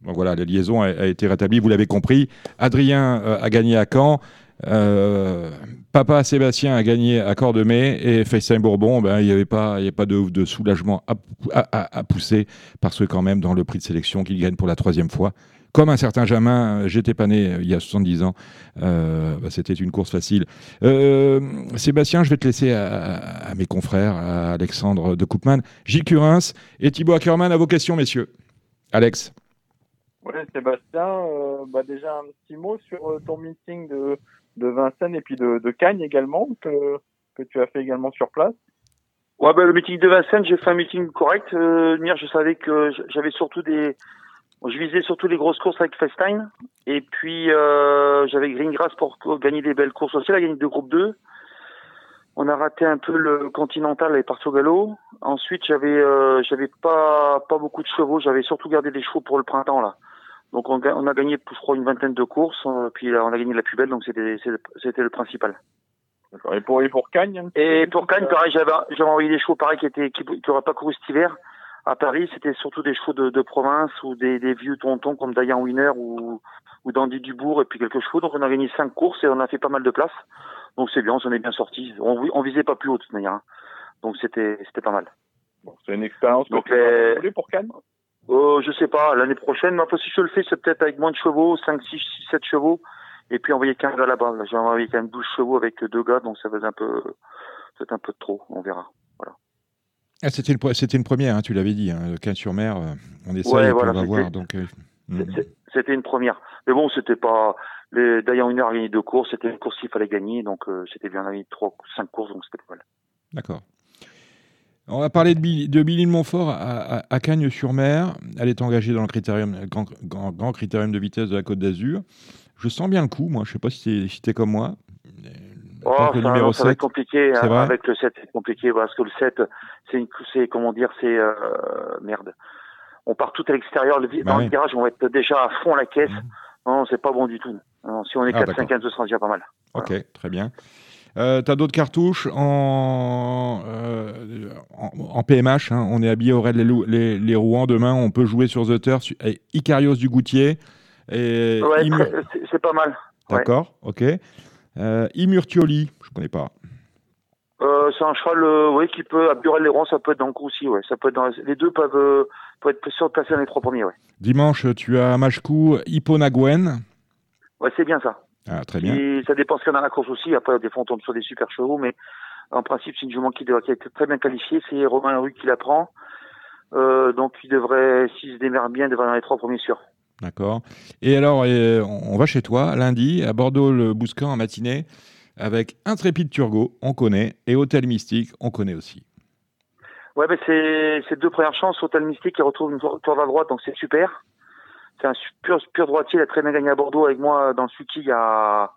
donc voilà, la liaison a, été rétablie, vous l'avez compris. Adrien a gagné à Caen. Euh, papa Sébastien a gagné à Cordemais et FaceTime Bourbon, ben, il n'y avait pas, y pas de, soulagement à, pousser parce que quand même dans le prix de sélection qu'il gagne pour la troisième fois, comme un certain Jamin, j'étais pas né euh, il y a 70 ans, euh, ben, c'était une course facile. Sébastien, je vais te laisser à, mes confrères, à Alexandre de Koopman, Gilles Curins et Thibaut Ackermann à vos questions, messieurs. Alex. Oui, Sébastien, bah déjà un petit mot sur ton meeting de, de Vincennes et puis de, de Cagnes également, que, que tu as fait également sur place. Ouais, ben, le meeting de Vincennes, j'ai fait un meeting correct. Euh, je savais que j'avais surtout des, je visais surtout les grosses courses avec FaceTime. Et puis, euh, j'avais Greengrass pour gagner des belles courses aussi. Elle a gagné deux groupes 2. On a raté un peu le Continental et parti au galop. Ensuite, j'avais, euh, j'avais pas, pas beaucoup de chevaux. J'avais surtout gardé des chevaux pour le printemps, là. Donc on, a gagné, je crois, une vingtaine de courses, euh, puis on a gagné la plus belle, donc c'était c'était le principal. Et pour et pour Cagnes Et pour Cagnes, pareil, j'avais j'avais envoyé des chevaux pareil qui étaient qui n'auraient pas couru cet hiver. À Paris, c'était surtout des chevaux de, de province ou des, des, vieux tontons comme Diane Winner ou ou Dandy Dubourg et puis quelques chevaux. Donc on a gagné cinq courses et on a fait pas mal de places. Donc c'est bien, on s'en est bien sorti. On, on visait pas plus haut de toute manière. Hein. Donc c'était c'était pas mal. Bon, c'est une expérience donc les... pour Cannes? Euh, je sais pas, l'année prochaine, mais après si je le fais, c'est peut-être avec moins de chevaux, 5, 6, 6 7 chevaux, et puis envoyer 15 gars là-bas. J'ai envoyé quand même 12 chevaux avec deux gars, donc ça faisait un peu, c'est un peu trop, on verra. Voilà. Ah, c'était une, c'était une première, hein, tu l'avais dit, hein, 15 sur mer, euh, on essaie, ouais, voilà, on va voir. Donc, euh, hmm. C'était une première. Mais bon, c'était pas. D'ailleurs, une heure a gagné deux courses, c'était une course qu'il fallait gagner, donc euh, c'était bien, on a gagné 3, 5 courses, donc c'était pas mal. D'accord. On va parler de, Billy, de Montfort à, Cagnes-sur-Mer. Elle est engagée dans le critérium, grand, grand, critérium de vitesse de la Côte d'Azur. Je sens bien le coup, moi. Je ne sais pas si tu es, comme moi. Oh, ça, numéro ça va être compliqué. Hein, avec le 7, c'est compliqué parce que le 7, c'est comment dire, c'est euh, merde. On part tout à l'extérieur. Le, bah dans le garage, on va être déjà à fond la caisse. Mmh. Non, c'est pas bon du tout. si on est 4-5 ah, ce sera déjà pas mal. Ok, très bien. Euh, tu as d'autres cartouches en, euh, en, PMH. Hein. On est habillé au raid les, les, Rouen. Demain, on peut jouer sur The Turf. Icarios du Goutier. Et c'est pas mal. D'accord, ok. Euh, Imurtioli, je connais pas. Euh, c'est un cheval oui, qui peut, à Burel les Rouen, ça peut être dans le coup aussi. Ouais. Ça peut être dans, les deux peuvent, peuvent être passer dans les trois premiers. Ouais. Dimanche, tu as Machkou, Hipponaguen. Ouais, c'est bien ça. Ah, très bien. Et ça dépend ce qu'il y a dans la course aussi. Après, des fois, on tombe sur des super chevaux, mais en principe, c'est une jument qui, qui a été très bien qualifiée. C'est Romain Rue qui la prend. Euh, donc, il devrait, s'il se démerde bien, il devrait dans les trois premiers sûrs. D'accord. Et alors, euh, on va chez toi lundi à Bordeaux-le-Bouscan en matinée avec Intrépide Turgot, on connaît, et Hôtel Mystique, on connaît aussi. Ouais, ben c'est deux premières chances. Hôtel Mystique qui retrouve une tour à droite, donc c'est super c'est un pur, pur droitier. Il a très bien gagné à Bordeaux avec moi dans le Suki il y a,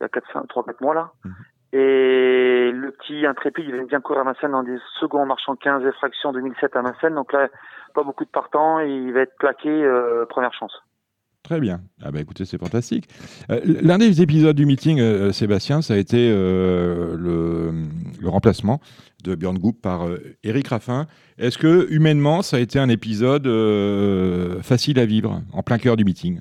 il y a 3-4 mois là. Mhm. Et le petit intrépide, il vient bien courir à Vincennes dans des seconds marchant 15 effractions 2007 à Vincennes. Donc là, pas beaucoup de partants. Il va être plaqué euh, première chance. Très bien. Ah bah écoutez, c'est fantastique. Euh, l'un des épisodes du meeting, euh, Sébastien, ça a été le, remplacement de Björn Goup par Eric Raffin. Est-ce que humainement, ça a été un épisode euh, facile à vivre, en plein cœur du meeting?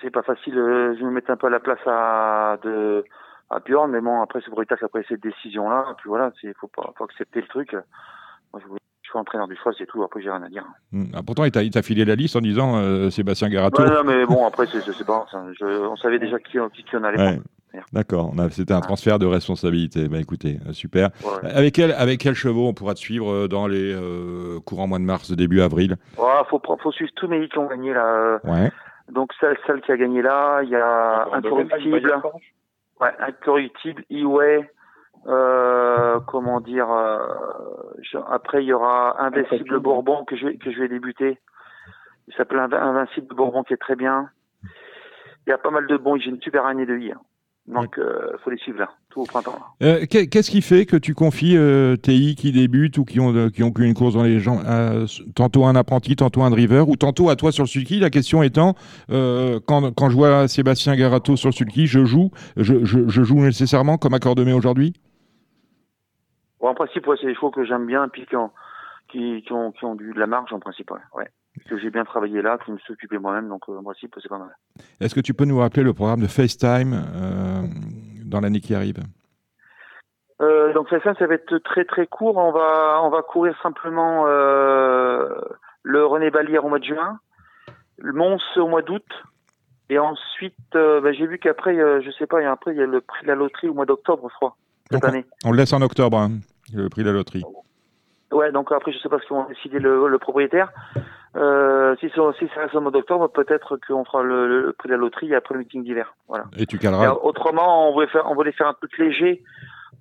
C'est pas facile. Euh, je me mets un peu à la place à, de, à Björn, mais bon, après, c'est brutal après cette décision-là. Puis voilà, il faut pas, accepter le truc. Suis entraîneur du choix, c'est tout. Après, j'ai rien à dire. Hmm. Ah, pourtant, il t'a filé la liste en disant euh, Sébastien Garato. non, mais bon, après, c'est pas. on savait déjà qui, qui, on allait D'accord, c'était un transfert de responsabilité. Bah, écoutez, euh, super. Avec, quel, avec quel chevaux on pourra te suivre euh, dans les euh, courants mois de mars, début avril? Il faut, faut suivre tous mes qui ont gagné là. Ouais. Donc celle, celle qui a gagné là, il y a Incorruptible, ouais, Incorruptible, Iway, euh, comment dire, après il y aura Invincible Bourbon que je, que je vais débuter. Il s'appelle Invincible Bourbon qui est très bien. y a pas mal de bons. J'ai une super année de vie. Hein. Donc, il euh, faut les suivre là, tout au printemps. Euh, qu'est-ce qui fait que tu confies euh, TI qui débutent ou qui ont, qui ont une course dans les gens, tantôt un apprenti, tantôt un driver, ou tantôt à toi sur le sulky? La question étant, quand, quand, je vois Sébastien Garato sur le sulky, je joue, je, je, joue nécessairement comme accordemé aujourd'hui? En principe, c'est des chevaux que j'aime bien et puis qui ont, qui, qui, ont, qui ont du, de la marge en principe. Ouais que j'ai bien travaillé là, que je me suis occupé moi-même, donc euh, moi aussi, c'est pas mal. Est-ce que tu peux nous rappeler le programme de FaceTime euh, dans l'année qui arrive? Euh, donc FaceTime, ça va être très très court. On va on va courir simplement euh, le René Balière au mois de juin, le Mons au mois d'août, et ensuite bah, j'ai vu qu'après, je sais pas, après il y a le prix de la loterie au mois d'octobre, je crois, cette année. On le laisse en octobre, hein, le prix de la loterie. Ouais, donc après je sais pas ce qu'ils vont décider le, le propriétaire. Euh, si, si ça reste au mois d'octobre, peut-être qu'on fera le, prix de la loterie après le meeting d'hiver. Voilà. Et tu caleras. autrement, on voulait faire, on voulait faire un truc léger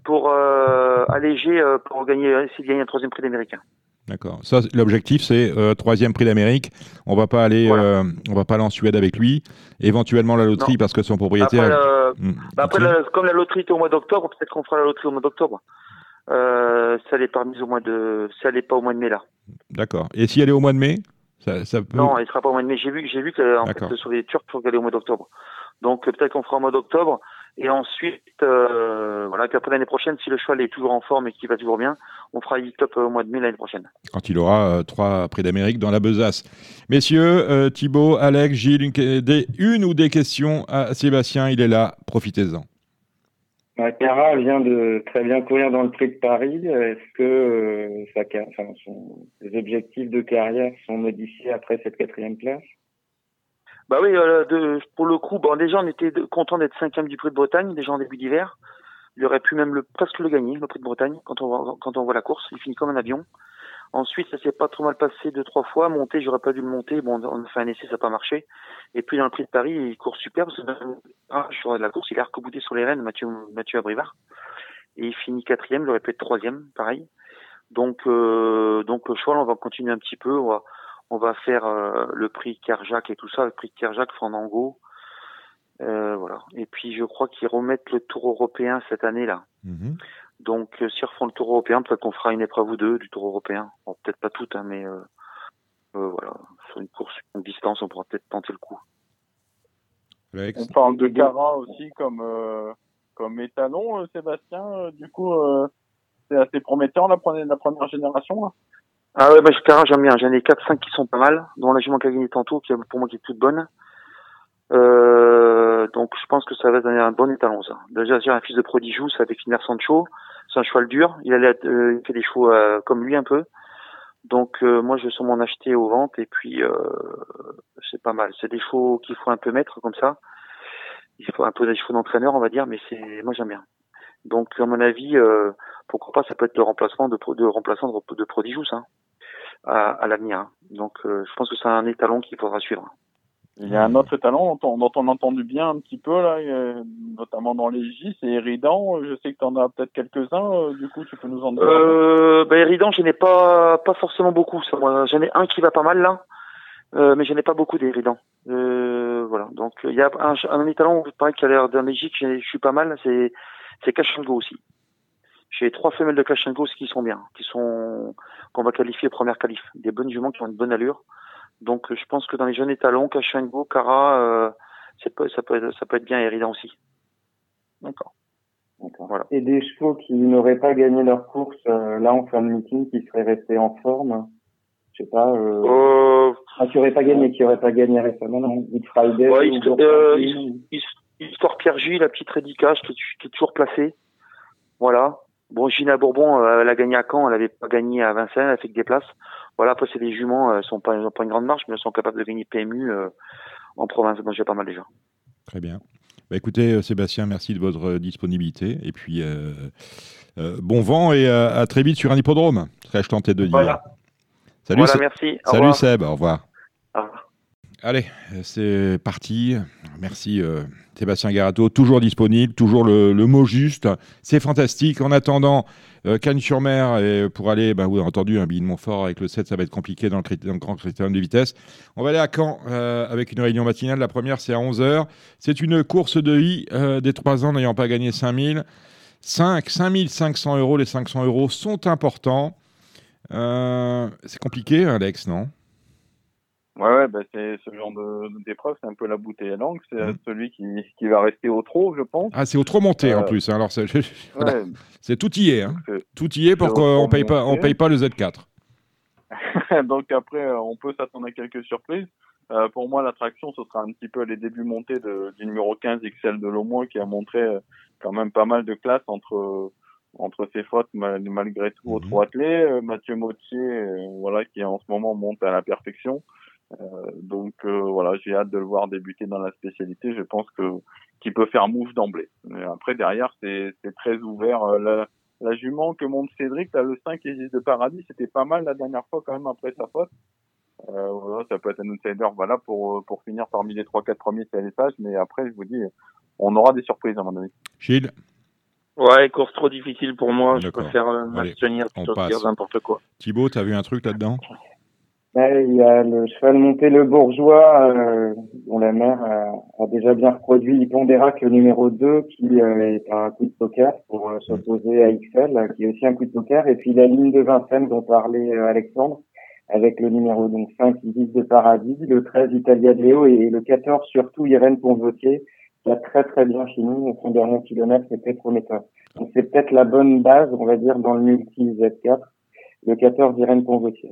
pour euh, alléger euh, pour gagner, essayer de gagner un troisième prix d'américain. D'accord. Ça, l'objectif, c'est euh, troisième prix d'Amérique. On va pas aller, euh, on va pas aller en Suède avec lui. Éventuellement la loterie parce que son propriétaire. Après, hmm. bah, après comme la loterie est au mois d'octobre, peut-être qu'on fera la loterie au mois d'octobre. Euh, ça n'est pas au mois de, ça n'est pas au mois de mai là. D'accord. Et si elle est au mois de mai non, il sera pas au mois de mai. J'ai vu, j'ai vu que en fait, sur les Turcs, faut aller au mois d'octobre. Donc peut-être qu'on fera au mois d'octobre. Et ensuite, euh, voilà, qu'après l'année prochaine, si le cheval est toujours en forme et qu'il va toujours bien, on fera une top au mois de mai l'année prochaine. Quand il aura euh, trois prix d'Amérique dans la besace. Messieurs, euh, Thibaut, Alex, Gilles, une, une, ou des questions à Sébastien, il est là, profitez-en. Cara vient de très bien courir dans le Prix de Paris. Est-ce que euh, objectifs de carrière sont modifiés après cette quatrième place? Bah oui, euh, pour le coup, déjà on était content d'être cinquième du Prix de Bretagne, déjà en début d'hiver. Il aurait pu même presque le gagner, le Prix de Bretagne, quand on voit la course. Il finit comme un avion. Ensuite, ça s'est pas trop mal passé deux, trois fois. Monter, j'aurais pas dû le monter. Bon, on a fait un essai, ça n'a pas marché. Et puis, dans le prix de Paris, il court super parce que ah, sur la course, il a arc sur les rênes, Mathieu, Mathieu Abrivard. Et il finit quatrième, il aurait pu être troisième, pareil. Donc, euh, donc, le choix, on va continuer un petit peu. On va, on va faire euh, le prix Kerjak et tout ça, le prix Kerjak, Fandango. Euh, voilà. Et puis, je crois qu'ils remettent le Tour européen cette année-là. Mm-hmm. Donc, euh, si on refont le Tour européen, peut-être qu'on fera une épreuve ou deux du Tour européen. Bon, peut-être pas toutes, hein, mais euh, euh, voilà, sur une course en distance, on pourra peut-être tenter le coup. On parle de Cara aussi comme comme étalon, Sébastien. du coup, c'est assez prometteur la première, la première génération. Là. Ah ouais, bah, Cara, j'aime bien. J'en ai 4-5 qui sont pas mal, dont la jument qui a gagné tantôt, qui pour moi qui est toute bonne. donc je pense que ça va donner un bon étalon ça. Déjà j'ai un fils de prodigou, ça avec Finer Sancho c'est un cheval dur. Il allait, euh, fait des chevaux euh, comme lui un peu. Donc euh, moi je sens m'en acheter aux ventes et puis c'est pas mal. C'est des chevaux qu'il faut un peu mettre comme ça. Il faut un peu des chevaux d'entraîneur on va dire, mais c'est moi j'aime bien. Donc à mon avis, pourquoi pas ça peut être le remplacement de, de remplaçant de, de Prodigous hein, à, à l'avenir. Hein. Donc je pense que c'est un étalon qu'il faudra suivre. Il y a un autre talent dont, on a entendu bien un petit peu, là, euh, notamment dans les J, c'est Eridan. Je sais que tu en as peut-être quelques-uns, euh, du coup, tu peux nous en dire euh, ben, Eridan, je n'ai pas, pas forcément beaucoup. J'en ai un qui va pas mal, là, euh, mais je n'ai pas beaucoup d'Eridan. Voilà, donc il y a un, un étalon pareil, qui a l'air d'un Belgique, je suis pas mal, c'est Kachango aussi. J'ai trois femelles de Kachango qui sont bien, qui sont qu'on va qualifier première qualif, des bonnes juments qui ont une bonne allure. Donc je pense que dans les jeunes étalons, Kachango, Kara, euh, ça, peut, ça, peut être, ça peut être bien évident aussi. D'accord. Voilà. Et des chevaux qui n'auraient pas gagné leur course euh, là en fin de meeting, qui seraient restés en forme Je sais pas. Euh... euh ah, qui n'auraient pas gagné, qui n'auraient pas gagné récemment, non Friday. Ouais, ou histoire Pierre J, la petite Rédicage qui, qui, est toujours placée. Voilà. Bon, Gina Bourbon, euh, elle a gagné à Caen, elle n'avait pas gagné à Vincennes, elle a fait que des places. Voilà, après c'est des juments, elles sont pas, elles ont pas une grande marche, mais elles sont capables de gagner PMU euh, en province, donc j'ai pas mal déjà. Très bien. Bah, écoutez, euh, Sébastien, merci de votre euh, disponibilité. Et puis, bon vent et à très vite sur un hippodrome, serais-je tenté de dire. Voilà. Salut, merci. Salut Seb, au revoir. Allez, c'est parti. Merci euh, Sébastien Garato, toujours disponible, toujours le, mot juste. C'est fantastique. En attendant, euh, sur mer et pour aller, bah, vous avez entendu, un billet de Montfort avec le 7, ça va être compliqué dans le, grand critérium de vitesse. On va aller à Caen euh, avec une réunion matinale. La première, c'est à 11h. C'est une course de I euh, des 3 ans n'ayant pas gagné 5000. 5, 5500 euros, les 500 euros sont importants. c'est compliqué, Alex, non? Ouais, ouais bah c'est ce genre d'épreuve, c'est un peu la bouteille à langue. C'est mmh. celui qui, qui, va rester au trot, je pense. Ah, c'est au trot monté en euh, plus. Hein. Alors, c'est tout y est. Hein. Tout y est pour qu'on paye pas, on paye pas le Z4. Donc après, euh, on peut s'attendre à quelques surprises. Euh, pour moi, l'attraction, ce sera un petit peu les débuts montés de, du numéro 15 XL de Lomois, qui a montré euh, quand même pas mal de classe entre entre ses fautes malgré tout au mmh. trot attelé. Mathieu Mautier, voilà, qui en ce moment monte à la perfection. Euh, donc euh, voilà, j'ai hâte de le voir débuter dans la spécialité. Je pense que qu'il peut faire mouche d'emblée. Après derrière, c'est très ouvert. Euh, la, la jument que monte Cédric, là, le 5 existe de paradis, c'était pas mal la dernière fois quand même après sa faute. Euh, voilà, ça peut être un outsider, voilà, pour pour finir parmi les trois quatre premiers CLSH, mais après, je vous dis, on aura des surprises à mon avis. Gilles? Ouais, course trop difficile pour moi. Je préfère m'abstenir plutôt que dire n'importe quoi. Thibaut, t'as vu un truc là-dedans? Il y a le cheval monté le bourgeois, euh, dont la mère a, déjà bien reproduit Pondérac, le numéro 2, qui euh, est un coup de poker pour euh, s'opposer à XL, qui est aussi un coup de poker. Et puis la ligne de Vincennes dont parlait Alexandre, avec le numéro donc 5, Isis de Paradis, le 13, Italia de Léo, et le 14, surtout Irène Ponvotier, qui a très très bien fini. Son dernier kilomètre était prometteur. Donc c'est peut-être la bonne base, on va dire, dans le multi Z4, le 14, Irène Ponvotier.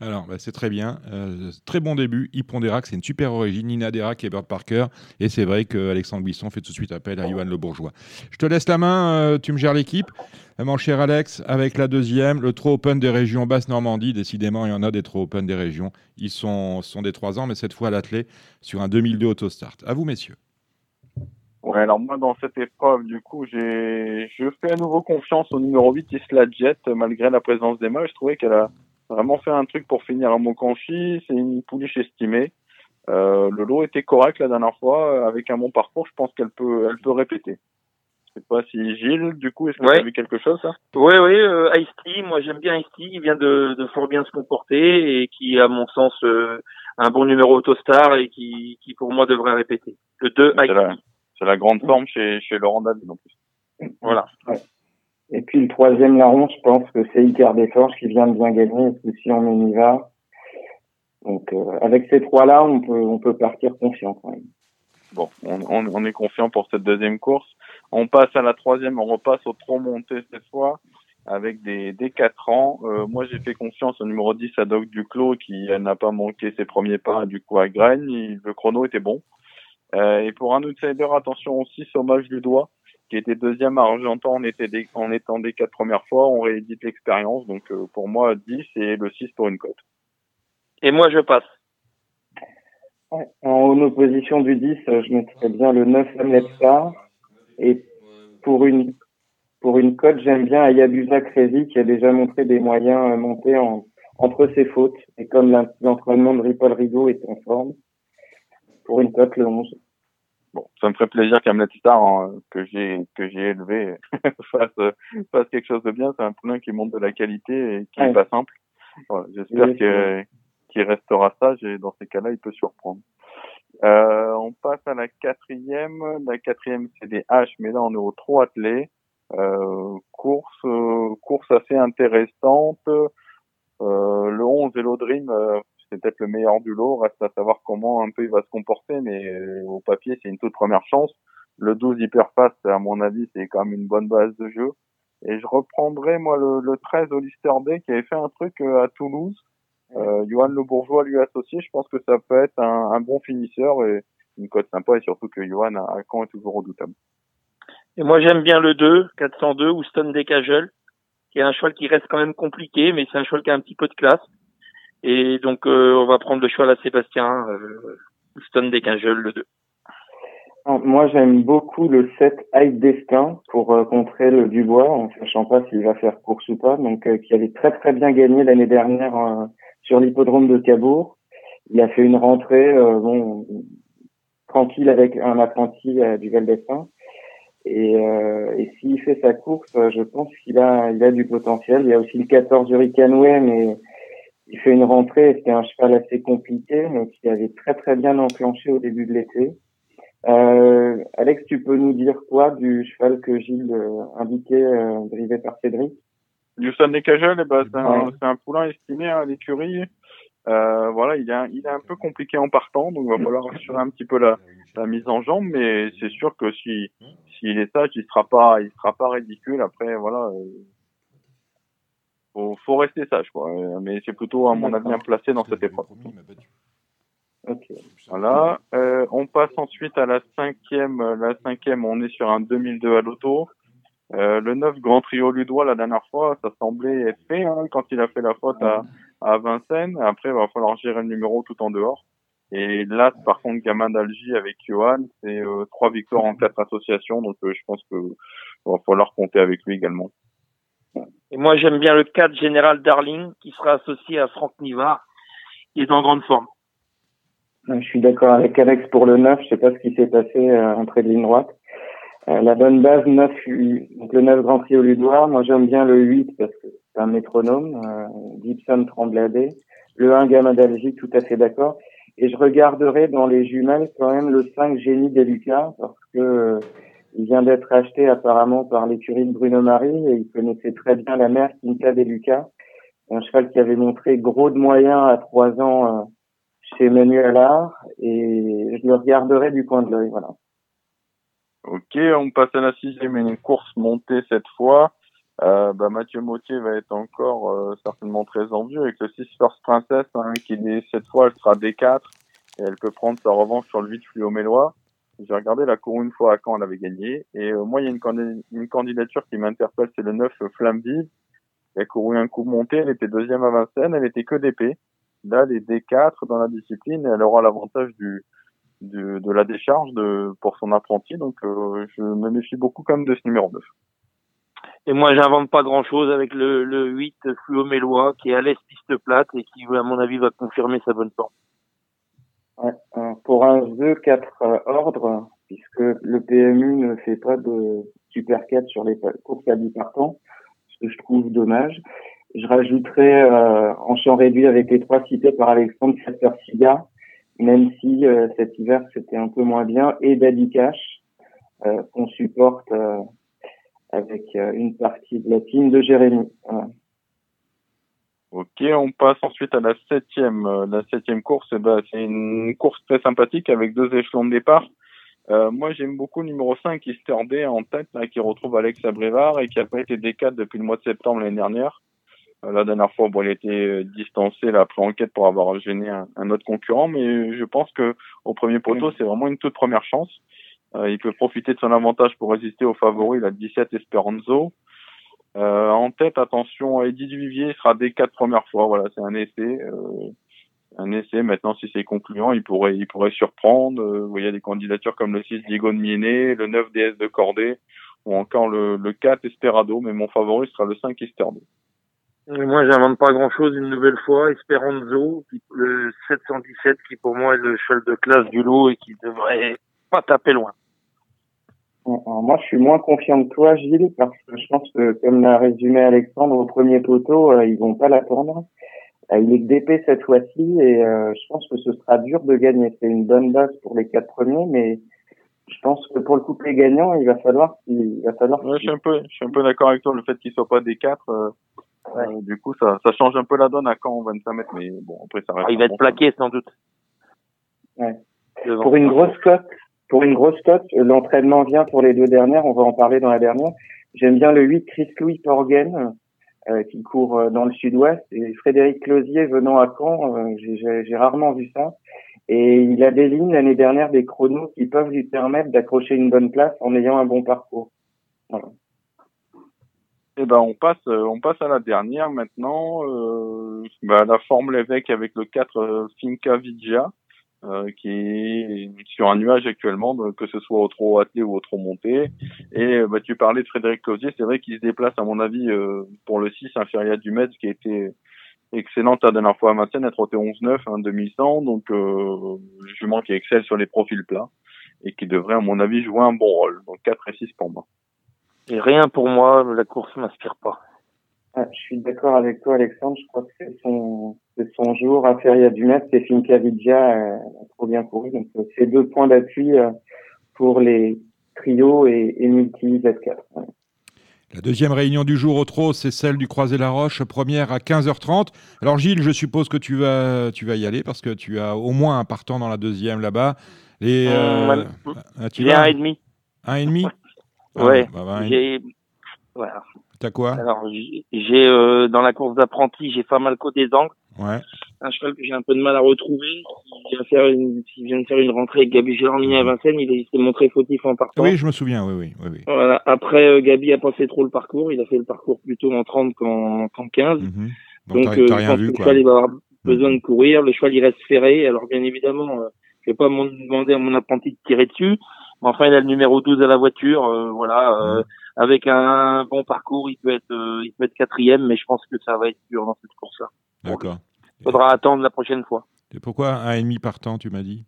Alors, bah, c'est très bien. Euh, très bon début. Ipondérac, c'est une super origine. Nina Derac et Bert Parker. Et c'est vrai qu'Alexandre Buisson fait tout de suite appel à Johan Le Bourgeois. Je te laisse la main. Euh, tu me gères l'équipe. Euh, mon cher Alex, avec la deuxième, le Trop Open des régions Basse-Normandie. Décidément, il y en a des Trop Open des régions. Ils sont, sont des 3 ans, mais cette fois à l'athlé sur un 2002 Autostart. À vous, messieurs. Ouais, alors moi, dans cette épreuve, du coup, j'ai, je fais à nouveau confiance au numéro 8, Isla Jet, malgré la présence d'Emma. Je trouvais qu'elle a vraiment fait un truc pour finir à Montcanchi. C'est une pouliche estimée. Euh, le lot était correct la dernière fois. Avec un bon parcours, je pense qu'elle peut, elle peut répéter. Je sais pas si Gilles, du coup, est-ce que tu as vu quelque chose, ça? Oui, oui, euh, Ice-T, moi j'aime bien Ice-T, il vient de, de fort bien se comporter et qui, à mon sens, euh, un bon numéro autostar et qui, qui pour moi devrait répéter. Le 2, Ice-T. C'est la, grande forme chez, chez Laurent David en plus. Voilà. Et puis le troisième larron, je pense que c'est Icar Desforges qui vient de bien gagner. Si on y va. Donc euh, avec ces trois-là, on peut on peut partir confiant quand même. Bon, on, on, est confiant pour cette deuxième course. On passe à la troisième, on repasse au trop monté cette fois avec des, des 4 ans. Euh, moi, j'ai fait confiance au numéro 10 à Doc Duclos qui n'a pas manqué ses premiers pas du coup à Gragne. Le chrono était bon. Euh, et pour un outsider, attention aussi, Sommage du doigt qui était deuxième à Argentan en, était des, en étant des quatre premières fois. On réédite l'expérience. Donc euh, pour moi, 10 et le 6 pour une cote. Et moi, je passe. En opposition du 10, je mettrais bien le 9 Amletstar. Et pour une pour une cote, j'aime bien Ayabusa Crazy qui a déjà montré des moyens euh, montés en, entre ses fautes. Et comme l'entraînement de Ripple Rideau est en forme, pour une cote, le 11. Bon, ça me ferait plaisir qu'Hamlet Star, hein, que j'ai que j'ai élevé, fasse fasse quelque chose de bien. C'est un poulain qui montre de la qualité et qui est pas simple. Voilà, J'espère qu'il restera sage et dans ces cas-là, il peut surprendre. Euh, on passe à la quatrième. La quatrième, c'est des H, mais là, on est au trop attelé. Euh, course, euh, course assez intéressante. Euh, le 11 Hello Dream, euh, c'est peut-être le meilleur du lot. Reste à savoir comment un peu il va se comporter, mais euh, au papier, c'est une toute première chance. Le 12 Hyperfast, à mon avis, c'est quand même une bonne base de jeu. Et je reprendrai, moi, le, le 13 Hollister Day qui avait fait un truc euh, à Toulouse. Euh, Johan Le Bourgeois lui associé. Je pense que ça peut être un, un bon finisseur et une cote sympa et surtout que Johan à, Caen est toujours redoutable. Et moi, j'aime bien le 2, 402, Houston Decagel, qui est un cheval qui reste quand même compliqué, mais c'est un cheval qui a un petit peu de classe. Et donc, euh, on va prendre le choix à Sébastien, euh, Houston Decagel, le 2. Moi, j'aime beaucoup le 7 High Destin pour euh, contrer le Dubois, en sachant pas s'il va faire course ou pas. Donc, qui avait très très bien gagné l'année dernière sur l'hippodrome de Cabourg. il a fait une rentrée bon tranquille avec un apprenti du Val d'Estaing. Et, euh, et s'il fait sa course, je pense qu'il a, il a du potentiel. Il y a aussi le 14 Hurricane mais il fait une rentrée. C'était un cheval assez compliqué, mais qui avait très très bien enclenché au début de l'été. Euh, Alex, tu peux nous dire quoi du cheval que Gilles euh, indiquait, euh, drivé par Cédric? Houston Decagel, eh ben, c'est un, un, poulain estimé à l'écurie. Euh, voilà, il est, il est un peu compliqué en partant, donc il va falloir assurer un petit peu la, la mise en jambe, mais c'est sûr que si s'il est sage, il sera pas, il sera pas ridicule. Après, voilà, euh, faut, faut rester sage, quoi. Mais c'est plutôt à mon avis bien placé dans cette épreuve. Ok. Voilà. Euh, on passe ensuite à la cinquième. La cinquième, on est sur un 2002 à l'auto. Euh, le 9 Grand Trio Ludois, la dernière fois, ça semblait être fait hein, quand il a fait la faute à, à Vincennes. Après, il va falloir gérer le numéro tout en dehors. Et là, par contre, Gamin d'Algie avec Johan, c'est euh, trois victoires en quatre associations. Donc, euh, je pense que va falloir compter avec lui également. Et moi, j'aime bien le 4 Général Darling qui sera associé à Franck Nivard, qui est en grande forme. Je suis d'accord avec Alex pour le 9. Je sais pas ce qui s'est passé euh, entre de ligne droite. Euh, la bonne base 9, donc le 9 Grand Prix au Ludoir. Moi, j'aime bien le 8 parce que c'est un métronome. Euh, Gibson Trembladé. Le 1 Gamin d'Algie, tout à fait d'accord. Et je regarderai dans les jumelles quand même le 5 Génie des Lucas parce que euh, il vient d'être acheté apparemment par l'écurie de Bruno Marie et il connaissait très bien la mère Quinta des Lucas. Un cheval qui avait montré gros de moyens à trois ans euh, chez Emmanuel Allard et je le regarderai du coin de l'œil, voilà. Ok, on passe à la sixième une course montée cette fois. Euh, bah, Mathieu Mautier va être encore euh, certainement très en vue avec le 6 First Princess hein, qui est cette fois elle sera D4 et elle peut prendre sa revanche sur le 8 Fluo Mélois. J'ai regardé la cour une fois à quand elle avait gagné et euh, moi il y a une, candidature qui m'interpelle c'est le 9 Flamme Vive. Elle a un coup monté, elle était deuxième à Vincennes, elle était que d'épée. Là elle est D4 dans la discipline elle aura l'avantage du, du, de la décharge de, pour son apprenti donc euh, je me méfie beaucoup quand même de ce numéro 9. Et moi, j'invente pas grand-chose avec le, le 8 Fluo Mélois qui est à l'est piste plate et qui, à mon avis, va confirmer sa bonne forme. Ouais, euh, pour un 2 4 euh, ordres, puisque le PMU ne fait pas de super 4 sur les courses à 10 partants, ce que je trouve dommage. Je rajouterai euh, en champ réduit avec les trois cités par Alexandre Siga, même si cet hiver c'était un peu moins bien, et Daddy Cash, qu'on supporte avec euh, une partie de la team de Jérémy. Ok, on passe ensuite à la septième. Euh, la septième course, eh ben, c'est une course très sympathique avec deux échelons de départ. Euh, moi, j'aime beaucoup le numéro 5, Easter Day, en tête, là, qui retrouve Alex Abrévard et qui a pas été D4 depuis le mois de septembre l'année dernière. la dernière fois, bon, il a été distancé là, après enquête pour avoir gêné un, un, autre concurrent, mais je pense que au premier poteau, c'est vraiment une toute première chance. Euh, il peut profiter de son avantage pour résister aux favoris, la 17 Esperanzo. Euh, en tête, attention, Eddie Duvivier sera des quatre premières fois. Voilà, c'est un essai. Euh, un essai. Maintenant, si c'est concluant, il pourrait, il pourrait surprendre. Euh, il y a des candidatures comme le 6 Diego de Miene, le 9 DS de Cordé, ou encore le, le 4 Esperado. Mais mon favori sera le 5 Esterdo. moi, j'invente pas grand chose une nouvelle fois. Esperanzo, le 717, qui pour moi est le cheval de classe du lot et qui devrait pas taper loin moi, je suis moins confiant que toi, Gilles, parce que je pense que, comme l'a résumé Alexandre au premier poteau, euh, ils vont pas l'attendre. Euh, il est d'épée cette fois-ci et euh, je pense que ce sera dur de gagner. C'est une bonne base pour les quatre premiers, mais je pense que pour le couplet gagnant, il va falloir il va falloir. je suis un peu, je suis un peu d'accord avec toi. Le fait qu'il soit pas des quatre, du coup, ça, ça change un peu la donne à quand on va nous mettre, mais bon, après ça reste. Ah, il va être plaqué sans doute. Ouais. Pour une grosse cote, pour une grosse cote, l'entraînement vient pour les deux dernières, on va en parler dans la dernière. J'aime bien le 8 Chris Louis Porgen, euh, qui court euh, dans le sud-ouest, et Frédéric Closier venant à Caen, euh, j'ai rarement vu ça. Et il a des lignes l'année dernière, des chronos qui peuvent lui permettre d'accrocher une bonne place en ayant un bon parcours. Voilà. Eh ben on passe on passe à la dernière maintenant. Bah, la forme l'évêque avec le 4 Finca Vidja. Euh, qui est sur un nuage actuellement, que ce soit au trop attelé ou au trop monté. Et bah, tu parlais de Frédéric Closier, c'est vrai qu'il se déplace à mon avis euh, pour le 6 inférieur du Metz qui a été excellente la dernière fois à Vincennes, elle trottait 11-9, un demi-100, donc euh, manque qui excelle sur les profils plats et qui devrait, à mon avis, jouer un bon rôle. Donc 4 et 6 pour moi. Et rien pour moi, la course m'inspire pas. Ah, je suis d'accord avec toi, Alexandre. Je crois que c'est son, c'est son jour. à Feria Dumas et Finca Vidja euh, a trop bien couru. Donc, euh, c'est deux points d'appui euh, pour les trios et, et multi Z4. La deuxième réunion du jour au trot, c'est celle du Croisé-la-Roche, première à 15h30. Alors Gilles, je suppose que tu vas, tu vas y aller parce que tu as au moins un partant dans la deuxième là-bas. Et euh, j'ai un et demi. Un et demi? ouais. Ah, bah, j'ai voilà. T'as quoi Alors j'ai euh, dans la course d'apprenti, j'ai pas mal côté des angles. Ouais. Un cheval que j'ai un peu de mal à retrouver. Il vient, faire une, il vient de faire une rentrée avec Gabi Gérardini à mhm. Vincennes. Il s'est montré fautif en partant. Oui, je me souviens, oui, oui. oui, oui. Voilà. Après, euh, Gabi a passé trop le parcours. Il a fait le parcours plutôt en 30 qu'en 15. Mhm. Donc, Donc euh, rien vu, le cheval il va avoir besoin de courir. Le cheval, il reste ferré. Alors, bien évidemment, euh, je vais pas demander à mon apprenti de tirer dessus. Mais enfin, il a le numéro 12 à la voiture. Euh, voilà. Euh, mhm. Avec un bon parcours, il peut être, il peut être quatrième, mais je pense que ça va être dur dans cette course-là. D'accord. Faudra attendre la prochaine fois. Et pourquoi un et demi partant, tu m'as dit?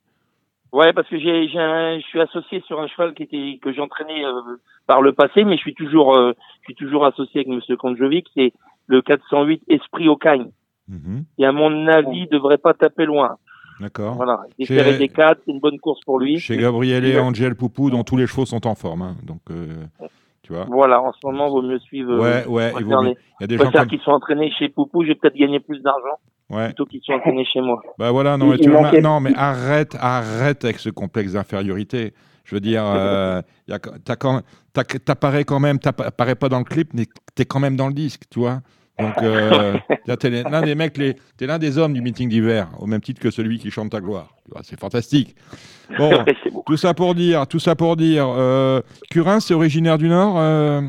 Ouais, parce que j'ai, je suis associé sur un cheval qui était que j'entraînais euh, par le passé, mais je suis toujours, euh, je suis toujours associé avec Monsieur Konjovic. C'est le 408 Esprit au Cagne. Mm Et à mon avis, devrait pas taper loin. D'accord. Voilà. Il est des 4, c'est une bonne course pour lui. Chez Gabriel et Angel Poupou, dont tous les chevaux sont en forme. Hein. Donc, euh, tu vois. Voilà, en ce moment, il vaut mieux suivre. Ouais, ouais. Il, vaut il y a des gens qui sont entraînés chez Poupou, j'ai peut-être gagné plus d'argent. Ouais. Plutôt qu'ils soient entraînés chez moi. Bah voilà, non mais, tu vois, non, mais arrête, arrête avec ce complexe d'infériorité. Je veux dire, euh, t'apparais quand même, t'apparais pas dans le clip, mais t'es quand même dans le disque, tu vois. Donc, euh, t'es l'un des mecs, les, t'es l'un des hommes du meeting d'hiver, au même titre que celui qui chante ta gloire. C'est fantastique. Bon, tout ça pour dire, tout ça pour dire. Euh, Curin, c'est originaire du Nord, euh,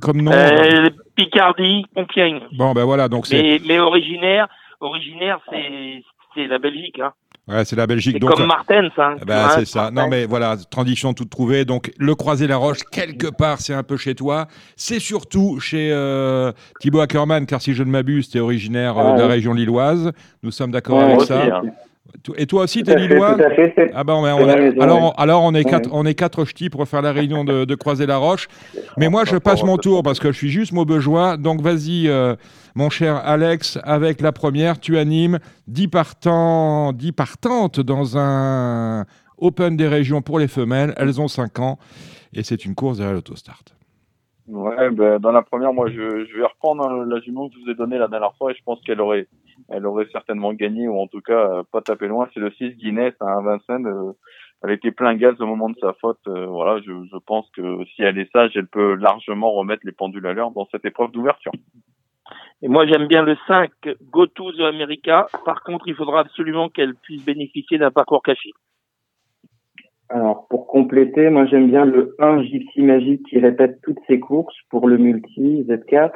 comme nom. Euh, Picardie, Compiègne. Bon, ben voilà, donc c'est. Mais, mais originaire, originaire, c'est la Belgique. Hein. Ouais, c'est la Belgique. C'est comme Martens. Hein, eh ben, c'est ça. Non, mais voilà, transition toute trouvée. Donc, le croisé la roche, quelque part, c'est un peu chez toi. C'est surtout chez euh, Thibaut Ackermann, car si je ne m'abuse, tu es originaire euh, de la région lilloise. Nous sommes d'accord avec ça. Hein. Et toi aussi, t'es lillois Ah ben, on, alors, alors on est quatre, on est quatre ch'tis pour faire la réunion de, de croiser la roche. Mais moi, je passe mon tour parce que je suis juste maubejois. Donc vas-y, euh, mon cher Alex, avec la première, tu animes 10 partants, 10 partantes dans un Open des régions pour les femelles. Elles ont 5 ans et c'est une course derrière l'autostart. Ouais, ben, dans la première, moi, je, vais reprendre la jument que je vous ai donnée la dernière fois et je pense qu'elle aurait elle aurait certainement gagné ou en tout cas euh, pas tapé loin. C'est le 6 Guinness à Vincennes. Euh, elle était plein gaz au moment de sa faute. Euh, voilà, je, pense que si elle est sage, elle peut largement remettre les pendules à l'heure dans cette épreuve d'ouverture. Et moi, j'aime bien le 5 Go to the America. Par contre, il faudra absolument qu'elle puisse bénéficier d'un parcours caché. Alors, pour compléter, moi, j'aime bien le 1 Gypsy Magique qui répète toutes ses courses pour le multi Z4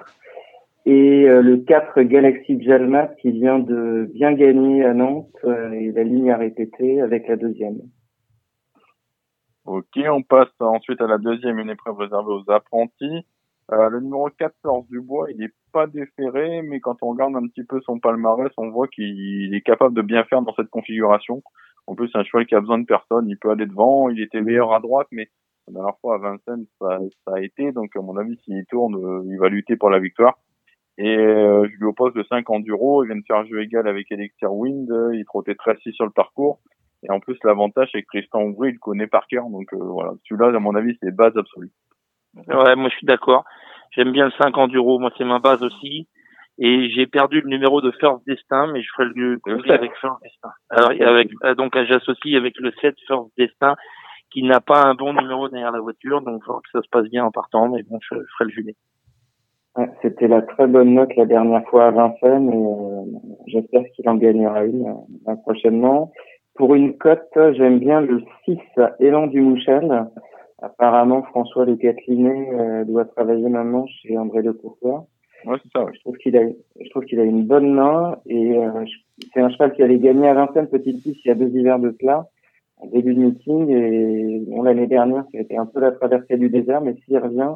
et euh, le 4 Galaxy Jalmat qui vient de bien gagner à Nantes euh, et la ligne a répété avec la deuxième. Ok, on passe ensuite à la deuxième, une épreuve réservée aux apprentis. Euh, le numéro 4, Force du Bois, il n'est pas déféré, mais quand on regarde un petit peu son palmarès, on voit qu'il est capable de bien faire dans cette configuration. En plus, c'est un cheval qui a besoin de personne, il peut aller devant, il était meilleur à droite, mais la dernière fois à Vincennes, ça, a été, donc à mon avis, s'il tourne, il va lutter pour la victoire. Et euh, je lui oppose le 5 enduro, il vient de faire jeu égal avec Elixir Wind, il trottait très assis sur le parcours. Et en plus, l'avantage, c'est que Tristan Ouvry, il connaît par cœur. Donc euh, voilà, celui-là, à mon avis, c'est base absolue. Ouais, moi je suis d'accord. J'aime bien le 5 enduro, moi c'est ma base aussi. Et j'ai perdu le numéro de First Destin, mais je ferai le courir avec First Destin. Alors, avec, euh, donc j'associe avec le 7 First Destin, qui n'a pas un bon numéro derrière la voiture, donc il faut que ça se passe bien en partant, mais bon, je, ferai le juillet. C'était la très bonne note la dernière fois à Vincennes et euh, j'espère qu'il en gagnera une euh, prochainement. Pour une cote, j'aime bien le 6 Élan du Mouchel. Apparemment, François Le Catelinet euh, doit travailler maintenant chez André Le Courtois. Ouais, c'est ça, Je trouve qu'il a, je trouve qu'il a une bonne main et c'est un cheval qui allait gagner à Vincennes petite piste il y a deux hivers de cela, en début de meeting et bon, l'année dernière, ça a été un peu la traversée du désert, mais s'il revient,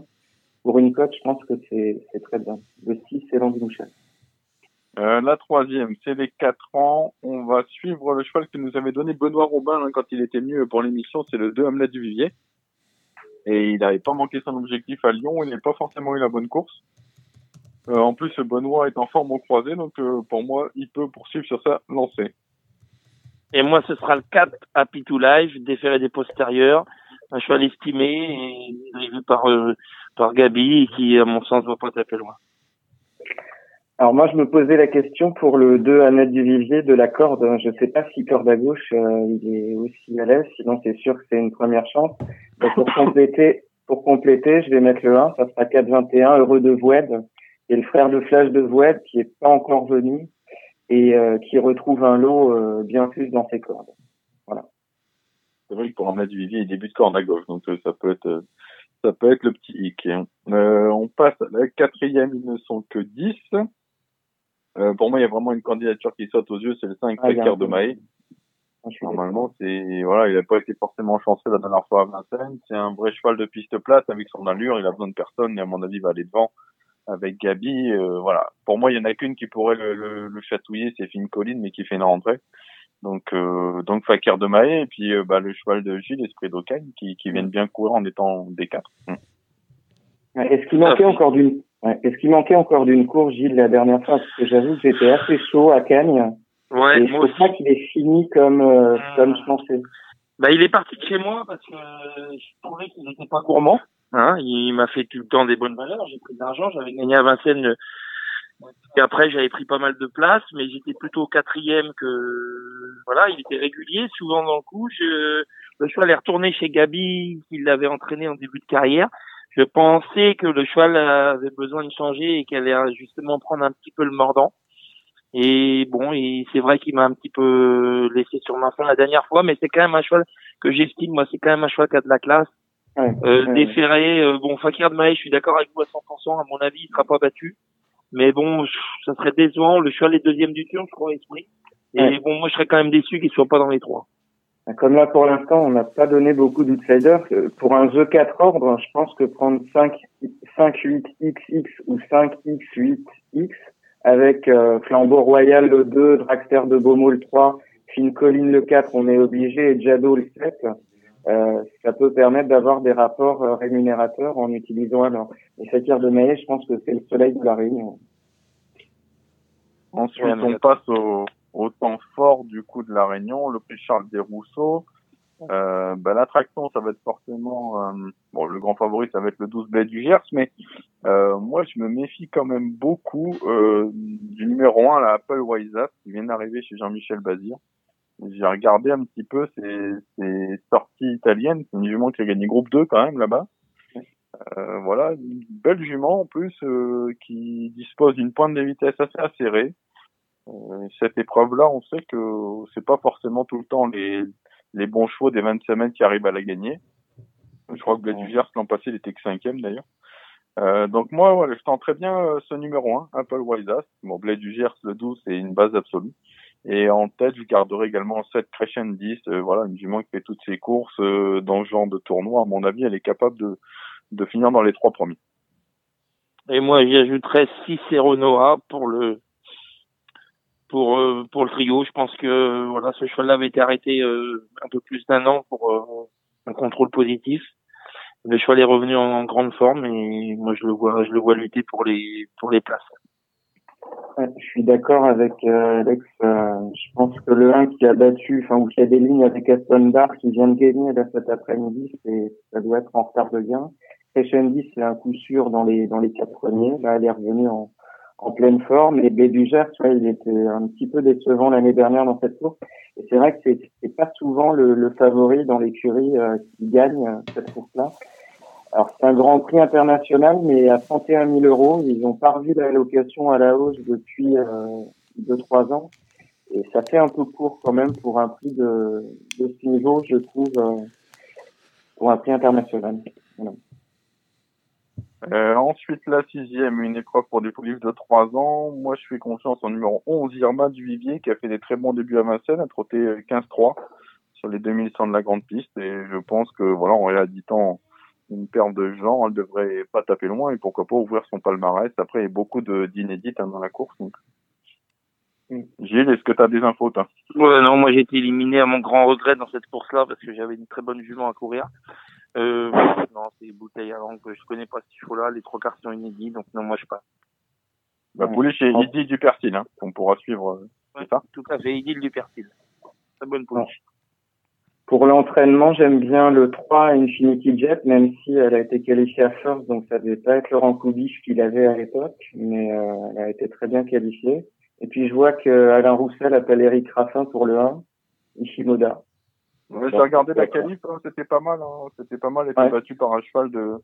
pour une cote, je pense que c'est très bien. Le 6, c'est du Mouchel. Euh, la troisième, c'est les 4 ans. On va suivre le cheval que nous avait donné Benoît Robin hein, quand il était venu pour l'émission. C'est le 2 Hamlet du Vivier. Et il n'avait pas manqué son objectif à Lyon. Il n'a pas forcément eu la bonne course. Euh, en plus, Benoît est en forme au croisé. Donc, euh, pour moi, il peut poursuivre sur sa lancée. Et moi, ce sera le 4 Happy to Life, déféré des postérieurs. Un cheval estimé et drivé par, euh, par Gabi qui, à mon sens, ne va pas taper loin. Alors moi, je me posais la question pour le 2 Annette Duvivier de la corde. Je ne sais pas si corde à gauche, euh, il est aussi à l'aise. Sinon, c'est sûr que c'est une première chance. pour compléter, pour compléter, je vais mettre le 1. Ça sera 4-21, heureux de Voued. Et le frère de Flash de Voued qui est pas encore venu et euh, qui retrouve un lot euh, bien plus dans ses cordes. Voilà. C'est vrai que pour Annette Duvivier, il débute corde à gauche, donc ça peut être ça peut être le petit hic. on passe à la quatrième, ils ne sont que 10. Euh, pour moi, il y a vraiment une candidature qui saute aux yeux, c'est le 5 ah, de Maé. Ah, Normalement, c'est voilà, il n'a pas été forcément chanceux la dernière fois à Vincennes. C'est un vrai cheval de piste plate avec son allure. Il a besoin de personne et à mon avis, il va aller devant avec Gabi. Euh, voilà. Pour moi, il y en a qu'une qui pourrait le, le, le chatouiller, c'est Fine Colline, mais qui fait une rentrée. Donc, euh, donc Fakir de Maé et puis euh, bah, le cheval de Gilles, Esprit d'Ocagne, qui, qui viennent bien courir en étant des quatre. Est-ce qu'il manquait encore d'une Ouais. Est-ce qu'il manquait encore d'une course, Gilles, la dernière fois Parce que j'avoue que j'étais assez chaud à Cagnes. Ouais, et je pense pas qu'il est fini comme, euh, comme je pensais. Bah, il est parti de chez moi parce que je trouvais qu'il n'était pas gourmand. Hein, il m'a fait tout le temps des bonnes valeurs. J'ai pris de l'argent, j'avais gagné à Vincennes. Et après, j'avais pris pas mal de place, mais j'étais plutôt quatrième que, voilà, il était régulier, souvent dans le coup. Je, le choix est retourné chez Gabi, qui l'avait entraîné en début de carrière je pensais que le cheval avait besoin de changer et qu'elle allait justement prendre un petit peu le mordant. Et bon, et c'est vrai qu'il m'a un petit peu laissé sur ma fin la dernière fois, mais c'est quand même un cheval que j'estime. Moi, c'est quand même un cheval qui a de la classe. Ouais, euh, déféré, euh, bon, Fakir de Maï, je suis d'accord avec vous à 100%. À mon avis, il sera pas battu. Mais bon, ça serait décevant. Le cheval est deuxième du tour, je crois, esprit. Et bon, moi, je serais quand même déçu qu'il soit pas dans les trois. Comme là, pour l'instant, on n'a pas donné beaucoup d'outsiders. Euh, pour un jeu 4 ordres, je pense que prendre 5, 5 8XX ou 5X 8X avec euh, Flambeau Royal le 2, Dragster de Beaumont le 3, Fine Colline le 4, on est obligé, et Jado le 7, euh, ça peut permettre d'avoir des rapports euh, rémunérateurs en utilisant alors les Fakir de Maillet, je pense que c'est le soleil de la Réunion. Ensuite, on passe au, au temps fort du coup de la Réunion, le prix Charles Desrousseaux. Euh, ben, l'attraction, ça va être forcément euh, bon le grand favori, ça va être le 12 Bled du Gers, mais euh, moi je me méfie quand même beaucoup euh, du numéro 1, la Apple Wiseas, qui vient d'arriver chez Jean-Michel Bazir. J'ai regardé un petit peu ses, ses sorties italiennes, c'est une jument qui a gagné groupe 2 quand même là-bas. Euh, voilà, une belle jument en plus qui dispose d'une pointe de vitesse assez acérée. Euh, cette épreuve-là, on sait que c'est pas forcément tout le temps les, les bons chevaux des 20 semaines qui arrivent à la gagner. Je crois que du l'an passé, il était que cinquième d'ailleurs. Euh, donc moi, voilà, je tente très bien euh, ce numéro 1, Apple Wiseas. Bon, Bled du Gers, le 12, c'est une base absolue. Et en tête, je garderai également 7 Crescent 10. Euh, voilà, une jument qui fait toutes ses courses dans ce genre de tournoi. À mon avis, elle est capable de, de finir dans les trois premiers. Et moi, j'y ajouterais 6 Noah pour le pour euh, pour le trio. Je pense que voilà, ce cheval-là avait été arrêté euh, un peu plus d'un an pour euh, un contrôle positif. Le cheval est revenu en, grande forme et moi je le vois je le vois lutter pour les pour les places. je suis d'accord avec Alex. je pense que le 1 qui a battu, enfin ou qui a des lignes avec Aston Bar qui vient de gagner là cet après-midi, c'est ça doit être en retard de gain. Crescendi, c'est un coup sûr dans les dans les quatre premiers. Là, elle est revenue en en pleine forme. Et Bédugère, tu vois, il était un petit peu décevant l'année dernière dans cette course. Et c'est vrai que c'est, c'est pas souvent le, le favori dans l'écurie euh, qui gagne euh, cette course-là. Alors c'est un Grand Prix international, mais à 31 000 euros, ils ont pas revu la location à la hausse depuis euh, deux trois ans. Et ça fait un peu court quand même pour un prix de, de ce niveau, je trouve, euh, pour un prix international. Voilà. Euh, ensuite, la sixième, une épreuve pour des poulives de 3 ans. Moi, je fais confiance en numéro 11, Irma du Vivier, qui a fait des très bons débuts à Vincennes, a trotté 15-3 sur les 2100 de la grande piste. Et je pense que, voilà, en rééditant une paire de gens, elle devrait pas taper loin et pourquoi pas ouvrir son palmarès. Après, il y a beaucoup d'inédites hein, dans la course. Donc, Gilles, est-ce que tu as des infos, toi? Ouais, non, moi j'ai été éliminé à mon grand regret dans cette course-là parce que j'avais une très bonne jument à courir. Euh, non, c'est des bouteilles à langue. Je connais pas ce chevaux-là. Les trois quarts sont inédits, donc non, moi je pas. Bah, poulet chez Idil du Persil, hein, qu'on pourra suivre, euh, c'est ça Tout à fait, Idil du Persil. Très bonne pouliche. Pour l'entraînement, j'aime bien le 3 Infinity Jet, même si elle a été qualifiée à first, donc ça devait pas être Laurent Coubiche qu'il avait à l'époque, mais euh, elle a été très bien qualifiée. Et puis je vois que Alain Roussel appelle Eric Raffin pour le 1, Ishimoda. Ouais, j'ai regardé la qualif, hein, c'était pas mal, hein, c'était pas mal, elle était battue par un cheval de,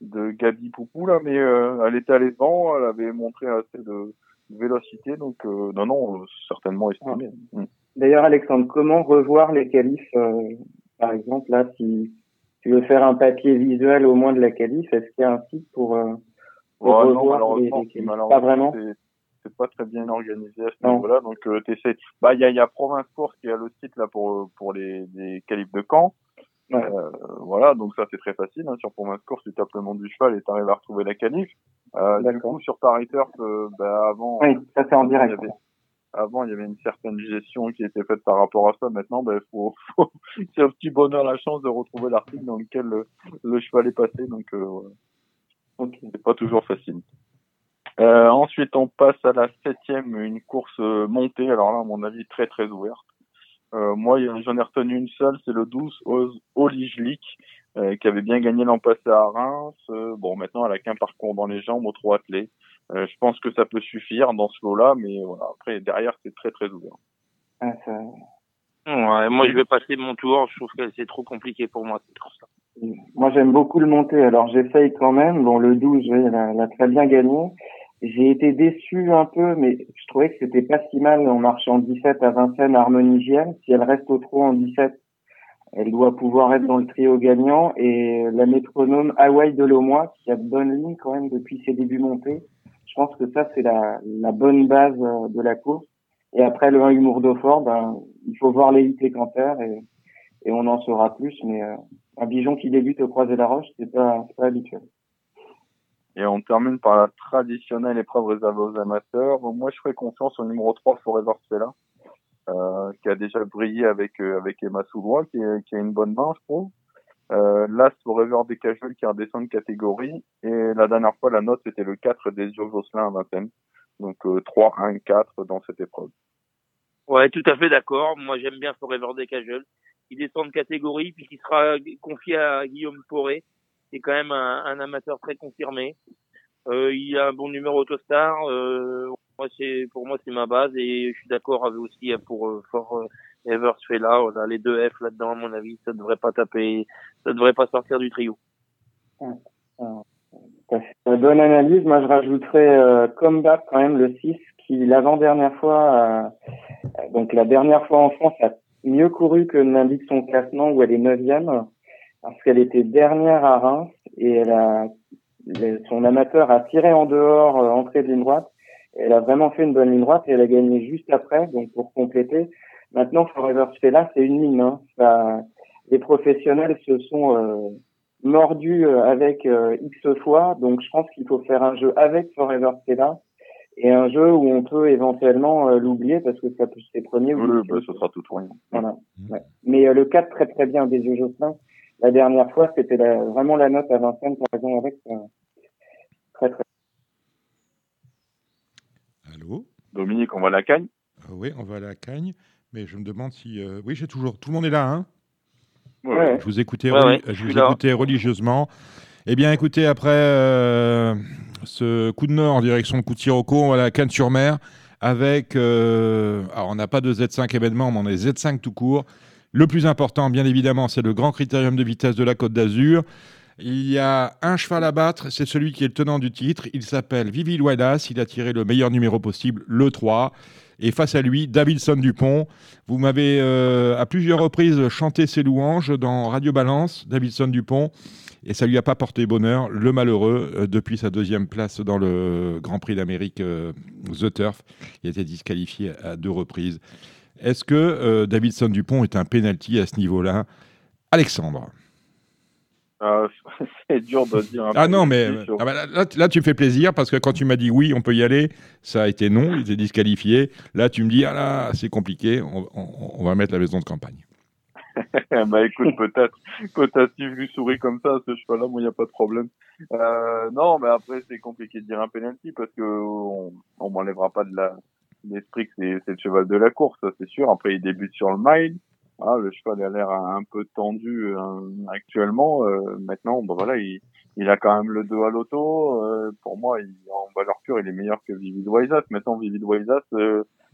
de Gabi Poupou là, mais euh, elle était allée devant, elle avait montré assez de vélocité, donc euh, non, non, certainement estimé. Mm. D'ailleurs, Alexandre, comment revoir les qualifs, euh, par exemple, là, si tu veux faire un papier visuel au moins de la qualif, est-ce qu'il y a un site pour, euh, pour revoir les, les Pas vraiment? C'est pas très bien organisé à ce niveau-là. Donc, euh, t'essaies. Bah, il y a, y a Province Course qui a le site là pour pour les, les de camp. Euh, voilà, donc ça c'est très facile. Hein. Sur Province Course, tu tapes le nom du cheval et tu arrives à retrouver la qualif. Euh, du coup, sur Paris Turf, euh, bah, avant, oui, ça c'est en direct avant, il y avait une certaine gestion qui était faite par rapport à ça. Maintenant, ben, faut, faut c'est un petit bonheur la chance de retrouver l'article dans lequel le, cheval est passé. Donc, euh, c'est pas toujours facile. Euh, ensuite, on passe à la septième, une course euh, montée. Alors là, à mon avis, très très ouverte. Euh, moi, j'en ai retenu une seule, c'est le 12 Olijlik, euh, qui avait bien gagné l'an passé à Reims. Euh, bon, maintenant, elle a qu'un parcours dans les jambes aux trois attelés. Euh, je pense que ça peut suffire dans ce lot-là, mais voilà. Après, derrière, c'est très très ouvert. Ah, ça... ouais, moi, je vais passer mon tour. Je trouve que c'est trop compliqué pour moi cette course-là. Moi, j'aime beaucoup le monter. Alors, j'essaye quand même. Bon, le 12, oui, elle, a, elle a très bien gagné. J'ai été déçu un peu, mais je trouvais que c'était pas si mal en marchant 17 à Vincennes, harmonigienne. Si elle reste au trot en 17, elle doit pouvoir être dans le trio gagnant. Et la métronome Hawaii de Lomois, qui a de bonnes lignes quand même depuis ses débuts montés. Je pense que ça, c'est la, la, bonne base euh, de la course. Et après, le 1 Humour d'Aufort, ben, il faut voir l'élite et Canter et, et on en saura plus. Mais euh, un bijon qui débute au Croisé la Roche, c'est pas, pas habituel. Et on termine par la traditionnelle épreuve réservée aux amateurs. Moi, je ferai confiance au numéro 3, Forever Stella, euh, qui a déjà brillé avec euh, avec Emma Soulois, qui, qui, a une bonne main, je trouve. Euh, L'As Forever des Casual qui redescend de catégorie. Et la dernière fois, la note, c'était le 4 des Josselin à vingtaine. Donc euh, 3, 1, 4 dans cette épreuve. Ouais, tout à fait d'accord. Moi, j'aime bien Forever des Casual. Il descend de catégorie, puis qui sera confié à Guillaume Poré c'est quand même un, un, amateur très confirmé. Euh, il a un bon numéro Autostar. Euh, moi, c'est pour moi c'est ma base et je suis d'accord avec aussi pour euh, for euh, Evers fait là, on a les deux F là-dedans à mon avis, ça devrait pas taper, ça devrait pas sortir du trio. Une bonne analyse. Moi, je rajouterais euh, Combat quand même le 6 qui l'avant-dernière fois, euh, donc la dernière fois en France, a mieux couru que n'indique son classement où elle est neuvième parce qu'elle était dernière à Reims et elle a son amateur a tiré en dehors euh, entrée de ligne droite. Elle a vraiment fait une bonne ligne droite et elle a gagné juste après. Donc pour compléter, maintenant Forever Stella c'est une ligne. Hein. Ça, les professionnels se sont euh, mordus euh, avec euh, X fois. Donc je pense qu'il faut faire un jeu avec Forever Stella et un jeu où on peut éventuellement l'oublier parce que ça peut c'est premier. Oui, bah, ce sera tout ou rien. Voilà. Mmh. Ouais. Mais le 4 très très bien des yeux Jocelyn la dernière fois, c'était vraiment la note à Vincennes, par exemple, avec. Euh, très, très. Allô? Dominique, on va à la cagne? Euh, Oui, on va à la cagne, mais je me demande si. Euh, oui, j'ai toujours. Tout le monde est là, hein? Ouais. Je vous écoutais, je vous écoutais religieusement. Eh bien, écoutez, après ce coup de nord en direction de Coutiroco, on va à la Cannes-sur-Mer avec. alors, on n'a pas de Z5 événement, mais on est Z5 tout court. Le plus important, bien évidemment, c'est le grand critérium de vitesse de la Côte d'Azur. Il y a un cheval à battre, c'est celui qui est le tenant du titre. Il s'appelle Vivi Wallace. Il a tiré le meilleur numéro possible, le 3. Et face à lui, Davidson Dupont. Vous m'avez euh, à plusieurs reprises chanté ses louanges dans Radio Balance, Davidson Dupont. Et ça lui a pas porté bonheur, le malheureux, euh, depuis sa deuxième place dans le Grand Prix d'Amérique euh, The Turf. Il a été disqualifié à deux reprises. Est-ce que Davidson Dupont est un penalty à ce niveau-là? Alexandre ah, c'est dur de dire. ah non, mais ah bah, là, tu me fais plaisir parce que quand tu m'as dit oui, on peut y aller, ça a été non, il était disqualifié. Là, tu me dis, ah là, c'est compliqué, on, va mettre la maison de campagne. bah écoute, peut-être, peut-être si je lui souris comme ça, ce cheval-là, moi, il n'y a pas de problème. Euh, non, mais après, c'est compliqué de dire un penalty parce que on, on m'enlèvera pas de la l'esprit que c'est le cheval de la course, c'est sûr. Après, il débute sur le mile. Ah, le cheval a l'air un peu tendu euh, actuellement. Euh, maintenant, bon voilà, il, il, a quand même le 2 à l'auto. Euh, pour moi, il, en valeur pure, il est meilleur que Vivid Waisas. Maintenant, Vivid Waisas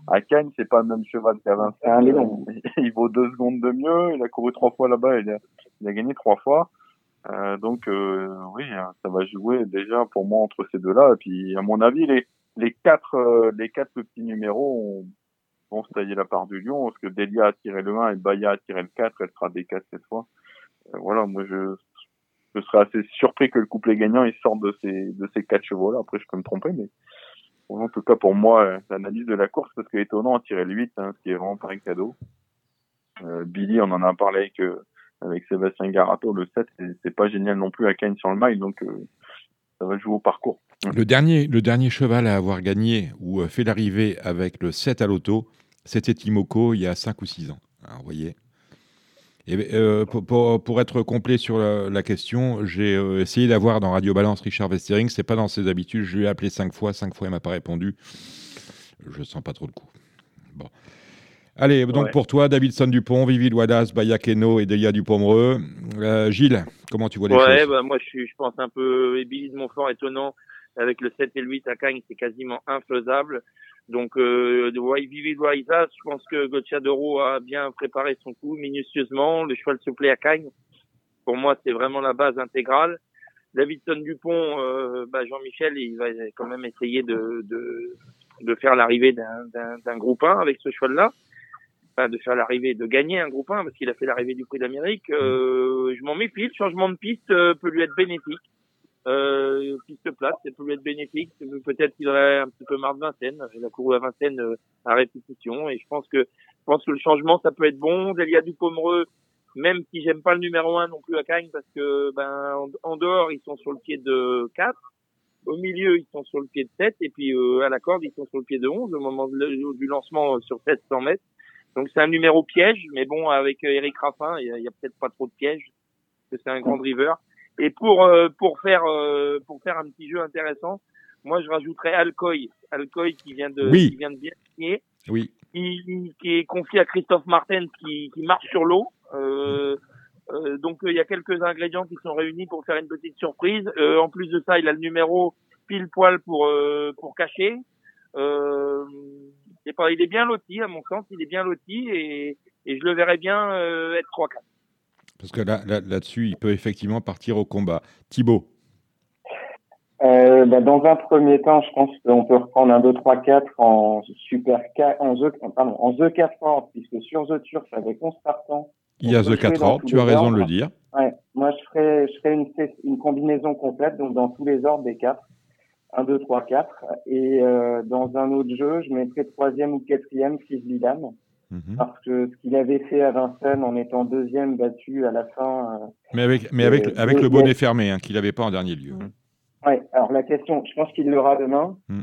à Cannes, c'est pas le même cheval qu'à Vincennes. il vaut deux secondes de mieux. Il a couru trois fois là-bas. Il a, il a gagné trois fois. donc oui, hein, ça va jouer déjà pour moi entre ces deux-là. Et puis, à mon avis, les les quatre les quatre petits numéros ont vont se tailler la part du lion, parce que Delia a tiré le 1 et Baya a tiré le 4, elle sera des 4 cette fois. Euh, voilà, moi je, je serais assez surpris que le couplet gagnant il sorte de ces de ces quatre chevaux là. Après je peux me tromper, mais en tout cas pour moi euh, l'analyse de la course parce que étonnant tirer le 8, hein, ce qui est vraiment pas un cadeau. Euh, Billy, on en a parlé avec euh, avec Sébastien Garato, le 7 c'est pas génial non plus à Kane sur le mile, donc ça va jouer au parcours. Le dernier, le dernier cheval à avoir gagné ou fait l'arrivée avec le 7 à l'auto, c'était Timoko il y a 5 ou 6 ans. Alors, vous voyez et, euh, pour, pour, être complet sur la, question, j'ai euh, essayé d'avoir dans Radio Balance Richard Westering. C'est pas dans ses habitudes. Je lui ai appelé 5 fois. 5 fois, il m'a pas répondu. Je sens pas trop le coup. Bon. Allez, donc pour toi, Davidson Dupont, Vivi Wadas, Bayakeno et Delia Dupomereux. Euh, Gilles, comment tu vois les ouais, choses? bah, Moi, je, je pense un peu. Billy de Montfort étonnant. Avec le 7 et le 8 à Cagnes, c'est quasiment infaisable. Donc, euh, de je pense que Gocciadoro a bien préparé son coup minutieusement. Le cheval se plaît à Cagnes. Pour moi, c'est vraiment la base intégrale. Davidson Dupont, euh, bah Jean-Michel, il va quand même essayer de, de, de faire l'arrivée d'un groupe 1 avec ce cheval-là. Enfin, de faire l'arrivée, de gagner un groupe 1 parce qu'il a fait l'arrivée du prix d'Amérique. Euh, je m'en méfie. Le changement de piste euh, peut lui être bénéfique. Euh, piste plate, ça peut être bénéfique. Peut-être qu'il aurait un petit peu marre de Vincennes. Il a couru à Vincennes euh, à répétition et je pense que je pense que le changement ça peut être bon. Delia Dupomereux, même si j'aime pas le numéro 1 non plus à Cagnes parce que ben en, dehors ils sont sur le pied de 4, au milieu ils sont sur le pied de 7 et puis euh, à la corde ils sont sur le pied de 11 au moment du lancement euh, sur 700 mètres. Donc c'est un numéro piège, mais bon avec Eric Raffin il y a, peut-être pas trop de pièges parce que c'est un grand driver. Et pour euh, pour faire euh, pour faire un petit jeu intéressant, moi je rajouterais Alcoy, Alcoy qui vient de qui vient de bien signer, oui. qui, qui est confié à Christophe Martin qui, qui marche sur l'eau. Euh, euh, donc il y a quelques ingrédients qui sont réunis pour faire une petite surprise. en plus de ça, il a le numéro pile poil pour pour cacher. Euh, pas, il est bien loti à mon sens, il est bien loti et, et je le verrais bien être 3-4. Parce que là, là-dessus, il peut effectivement partir au combat. Thibaut euh, bah, dans un premier temps, je pense qu'on peut reprendre un 2, 3, 4 en super 4, en The, pardon, en The 4 ordres, puisque sur The Turf, avec 11 partants. Il y a The 4 ordres, tu as raison de le dire. Ouais, moi, je ferais, je ferais une, une, combinaison complète, donc dans tous les ordres des 4. 1, 2, 3, 4. Et euh, dans un autre jeu, je mettrais troisième ou quatrième Fils Vidam. Mhm. Parce que ce qu'il avait fait à Vincennes en étant deuxième battu à la fin. Euh, mais avec, mais avec, avec le bonnet fermé, hein, qu'il n'avait pas en dernier lieu. Hein. Oui, alors la question, je pense qu'il l'aura demain. Mm.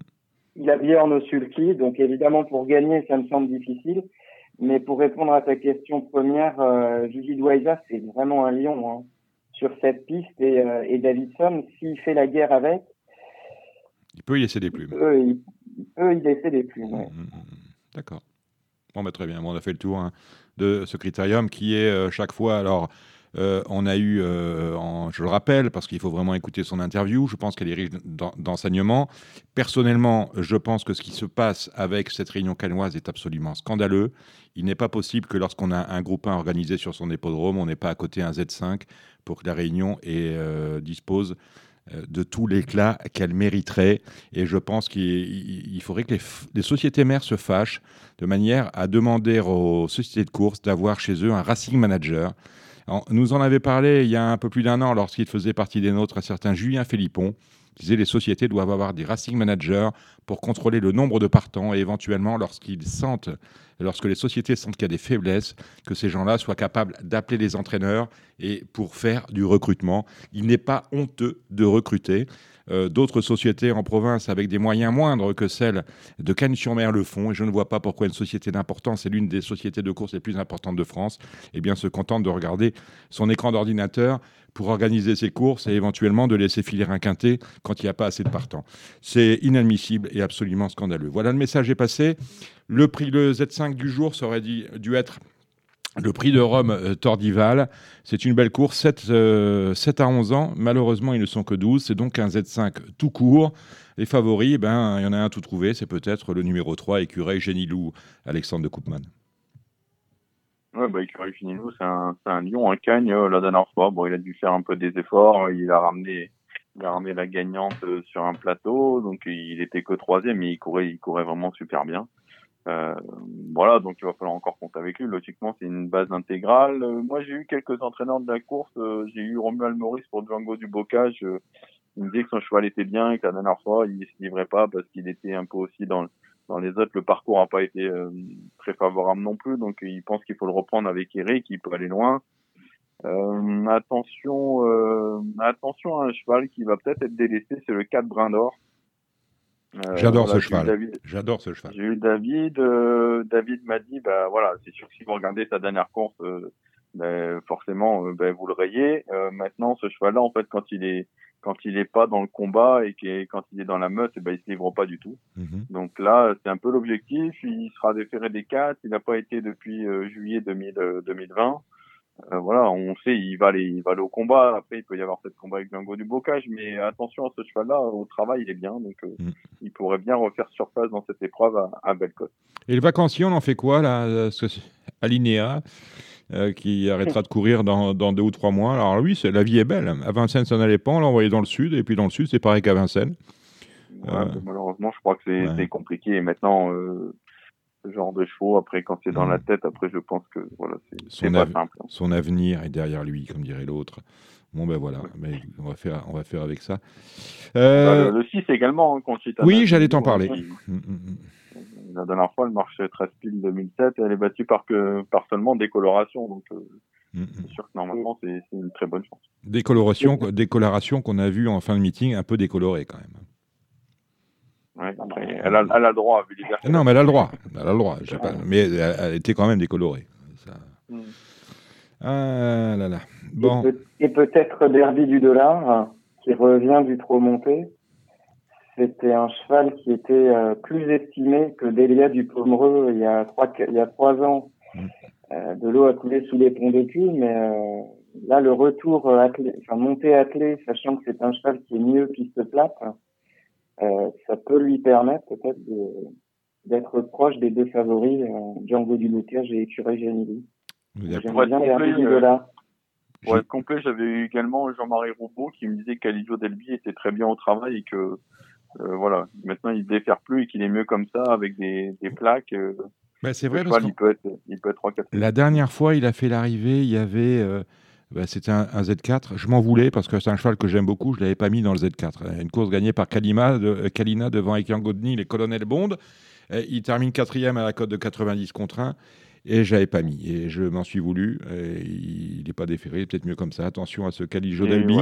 Il a Björn Sulky, donc évidemment pour gagner, ça me semble difficile. Mais pour répondre à ta question première, euh, Gigi c'est vraiment un lion hein, sur cette piste. Et, euh, et Davidson, s'il fait la guerre avec. Il peut y laisser des plumes. Il peut, y laisser des plumes, mm, mm, D'accord. Bah, très bien. on a fait le tour hein, de ce critérium qui est euh, chaque fois. Alors, euh, on a eu, euh, je le rappelle, parce qu'il faut vraiment écouter son interview, je pense qu'elle est riche d'enseignements. Personnellement, je pense que ce qui se passe avec cette réunion canoise est absolument scandaleux. Il n'est pas possible que lorsqu'on a un groupe 1 organisé sur son hippodrome, on n'ait pas à côté un Z5 pour que la réunion dispose de tout l'éclat qu'elle mériterait. Et je pense qu'il faudrait que les, sociétés mères se fâchent de manière à demander aux sociétés de course d'avoir chez eux un racing manager nous en avait parlé il y a un peu plus d'un an lorsqu'il faisait partie des nôtres un certain Julien Philippon les sociétés doivent avoir des racing managers pour contrôler le nombre de partants et éventuellement lorsqu'ils sentent lorsque les sociétés sentent qu'il y a des faiblesses, que ces gens-là soient capables d'appeler les entraîneurs et pour faire du recrutement. Il n'est pas honteux de recruter. Euh, d'autres sociétés en province avec des moyens moindres que celles de Cannes-sur-Mer le font. Et je ne vois pas pourquoi une société d'importance, et l'une des sociétés de course les plus importantes de France, eh bien, se contente de regarder son écran d'ordinateur pour organiser ses courses et éventuellement de laisser filer un quintet quand il n'y a pas assez de partants. C'est inadmissible et absolument scandaleux. Voilà, le message est passé. Le prix, le Z5 du jour, ça aurait dû être le prix de Rome euh, Tordival. C'est une belle course, 7, 7, euh, à 11 ans. Malheureusement, ils ne sont que 12. C'est donc un Z5 tout court. Les favoris, eh ben, il y en a un tout trouvé. C'est peut-être le numéro 3, Écureuil Génilou, Alexandre de Koopman. Ouais, bah, Écureuil Génilou, c'est un, un, lion, un cagne. Euh, la dernière fois, bon, il a dû faire un peu des efforts. Il a ramené, il a ramené la gagnante sur un plateau. Donc, il était que troisième, mais il courait, il courait vraiment super bien. Euh, voilà, donc il va falloir encore compter avec lui. Logiquement, c'est une base intégrale. Euh, moi, j'ai eu quelques entraîneurs de la course. Euh, j'ai eu Romuald Maurice pour Django du Bocage. il me disait que son cheval était bien et que la dernière fois, il se livrait pas parce qu'il était un peu aussi dans dans les autres. Le parcours n'a pas été très favorable non plus, donc il pense qu'il faut le reprendre avec Eric. Il peut aller loin. attention, attention à un cheval qui va peut-être être délaissé, c'est le 4 Brin d'Or. Euh, J'adore ce cheval. J'adore ce cheval. J'ai eu David. Euh, David m'a dit, bah voilà, c'est sûr que si vous regardez sa dernière course, euh, ben, forcément, ben, vous le rayez. maintenant, ce cheval-là, en fait, quand il est quand il est pas dans le combat et quand il est dans la meute, ben, il se livre pas du tout. Mhm. Donc là, c'est un peu l'objectif. Il sera déféré des quatre. Il n'a pas été depuis juillet 2020. Euh, voilà, on sait, il va aller, il va aller au combat. Après, il peut y avoir peut-être combat avec Django du Bocage, mais attention à ce cheval-là, au travail, il est bien, donc euh, mm. il pourrait bien refaire surface dans cette épreuve à, à. Et le vacancier, on en fait quoi là Alinéa? Euh, qui arrêtera de courir dans, dans, deux ou trois mois. Alors oui, la vie est belle. À Vincennes, ça n'allait pas, on l'a envoyé dans le sud, et puis dans le sud, c'est pareil qu'à Vincennes. malheureusement, je crois que c'est compliqué. Et maintenant, ce genre de chevaux. Après, quand c'est dans la mm. tête, après, je pense que voilà, c'est pas simple. Hein. Son avenir est derrière lui, comme dirait l'autre. Bon, ben voilà, mais on va faire, on va faire avec ça. Bah, euh... le, 6 également, hein, Oui, j'allais t'en parler. Mm, mm, la dernière fois, elle marchait 13 piles 2007 elle est battue par, que, par seulement décoloration. Donc, euh, c'est sûr que normalement, c'est une très bonne chance. Décoloration, décoloration qu'on a vu en fin de meeting, un peu décolorée quand même. Ouais, elle, a, elle a le droit, Non, mais elle a le droit. Elle a le droit. Pas, mais elle, était quand même décolorée. Ça... Mm. Ah là là. Bon. Et, peut-être Derby du dollar, qui revient du trop monté. C'était un cheval qui était euh, plus estimé que Delia du Pomereux il y a trois, il y a trois ans. Mm. Euh, de l'eau a coulé sous les ponts de cul, mais euh, là, le retour attelé, enfin, monté attelé, sachant que c'est un cheval qui est mieux piste plate, euh, ça peut lui permettre peut-être d'être proche des deux favoris, euh, Django du et Écureuil Janili. J'aimerais bien euh, là. Pour être complet, j'avais eu également Jean-Marie Roubaud qui me disait qu'Alizio Delby était très bien au travail et que voilà, maintenant il ne défère plus et qu'il est mieux comme ça avec des, des plaques. Euh, bah, c'est vrai parce qu'il peut être, il peut être 3 4 La dernière fois, il a fait l'arrivée, il y avait bah, c'était un, Z4. Je m'en voulais parce que c'est un cheval que j'aime beaucoup. Je ne l'avais pas mis dans le Z4. Une course gagnée par Kalima, de, euh, Kalina devant Ekian Godny, les colonels Bond. il termine quatrième à la cote de 90 contre 1 et je l'avais pas mis. Et je m'en suis voulu. il n'est pas déféré, peut-être mieux comme ça. Attention à ce Calijo Delby.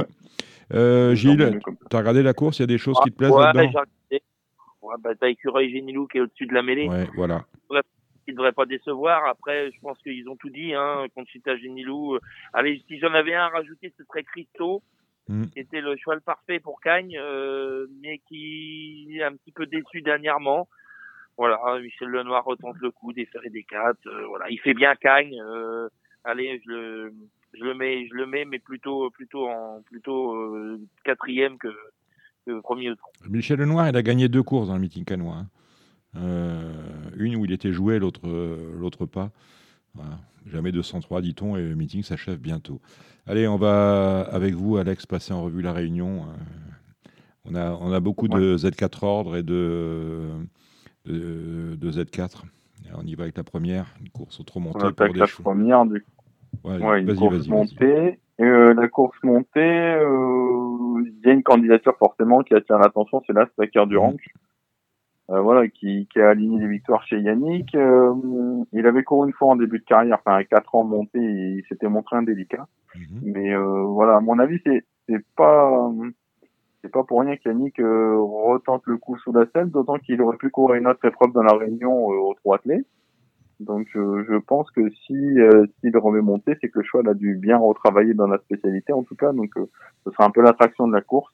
Euh, Gilles, tu as regardé la course? Il y a des choses qui te plaisent ouais, là-dedans? ouais, bah, T'as Écureuil Génilou qui est au-dessus de la mêlée. Ouais, voilà qui ne devrait pas décevoir. Après, je pense qu'ils ont tout dit, hein, Conchita Genilou. Allez, si j'en avais un à rajouter, ce serait Christo, mm. qui était le cheval parfait pour Cagne, euh, mais qui est un petit peu déçu dernièrement. Voilà, Michel Lenoir retente le coup, des et des quatre. Euh, voilà, il fait bien Cagne. Euh, allez, je le, je le mets, je le mets, mais plutôt, plutôt en, plutôt euh, quatrième que, que premier ou Michel Lenoir, il a gagné deux courses dans le meeting canois. Hein. Euh, une où il était joué, l'autre l'autre pas. Jamais 203, dit-on, et le meeting s'achève bientôt. Allez, on va, avec vous, Alex, passer en revue la réunion. Euh, on a, on a beaucoup de Z4 ordres et de, de, Z4. on y va avec la première, une course trop montée la première, du, Ouais, une course montée. Euh, la course montée, euh, il y a une candidature forcément qui attire l'attention, c'est là Stacker du Ranch. Euh, voilà, qui, qui a aligné des victoires chez Yannick. Il avait couru une fois en début de carrière, enfin à 4 ans monté, il s'était montré indélicat. Mhm. Mais voilà, à mon avis, c'est c'est pas c'est pas pour rien qu'Yannick retente le coup sous la selle, d'autant qu'il aurait pu courir une autre épreuve dans la Réunion au trois athlètes. Donc je pense que si s'il remet monté, c'est que le choix a dû bien retravailler dans la spécialité en tout cas. Donc ce sera un peu l'attraction de la course.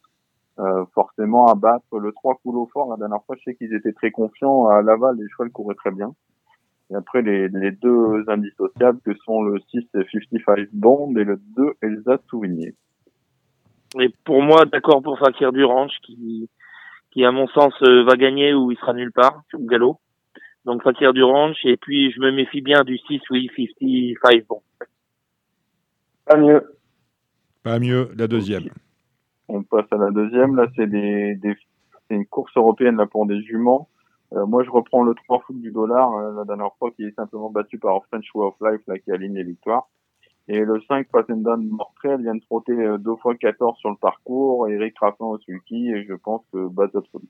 Euh, forcément à battre le 3 coulots fort. La dernière fois, je sais qu'ils étaient très confiants. À Laval, les chevaux couraient très bien. Et après, les, les deux indissociables que sont le 6 55 Bond et le 2 Elsa Souvigné. Et pour moi, d'accord pour Fakir Durange qui, qui à mon sens euh, va gagner ou il sera nulle part au galop. Donc Fakir Durange et puis je me méfie bien du 6 oui 55 Bond. Pas mieux. Pas mieux, la deuxième. On passe à la deuxième. Là, c'est des, des c'est une course européenne là pour des juments. Euh, moi, je reprends le 3 foot du dollar, euh, la dernière fois, qui est simplement battu par French Way of Life, là, qui aligne les victoires. Et le 5, Passendon Mortrel vient de trotter euh, deux fois 14 sur le parcours. Eric Raffin au sulky, et je pense que base absolue.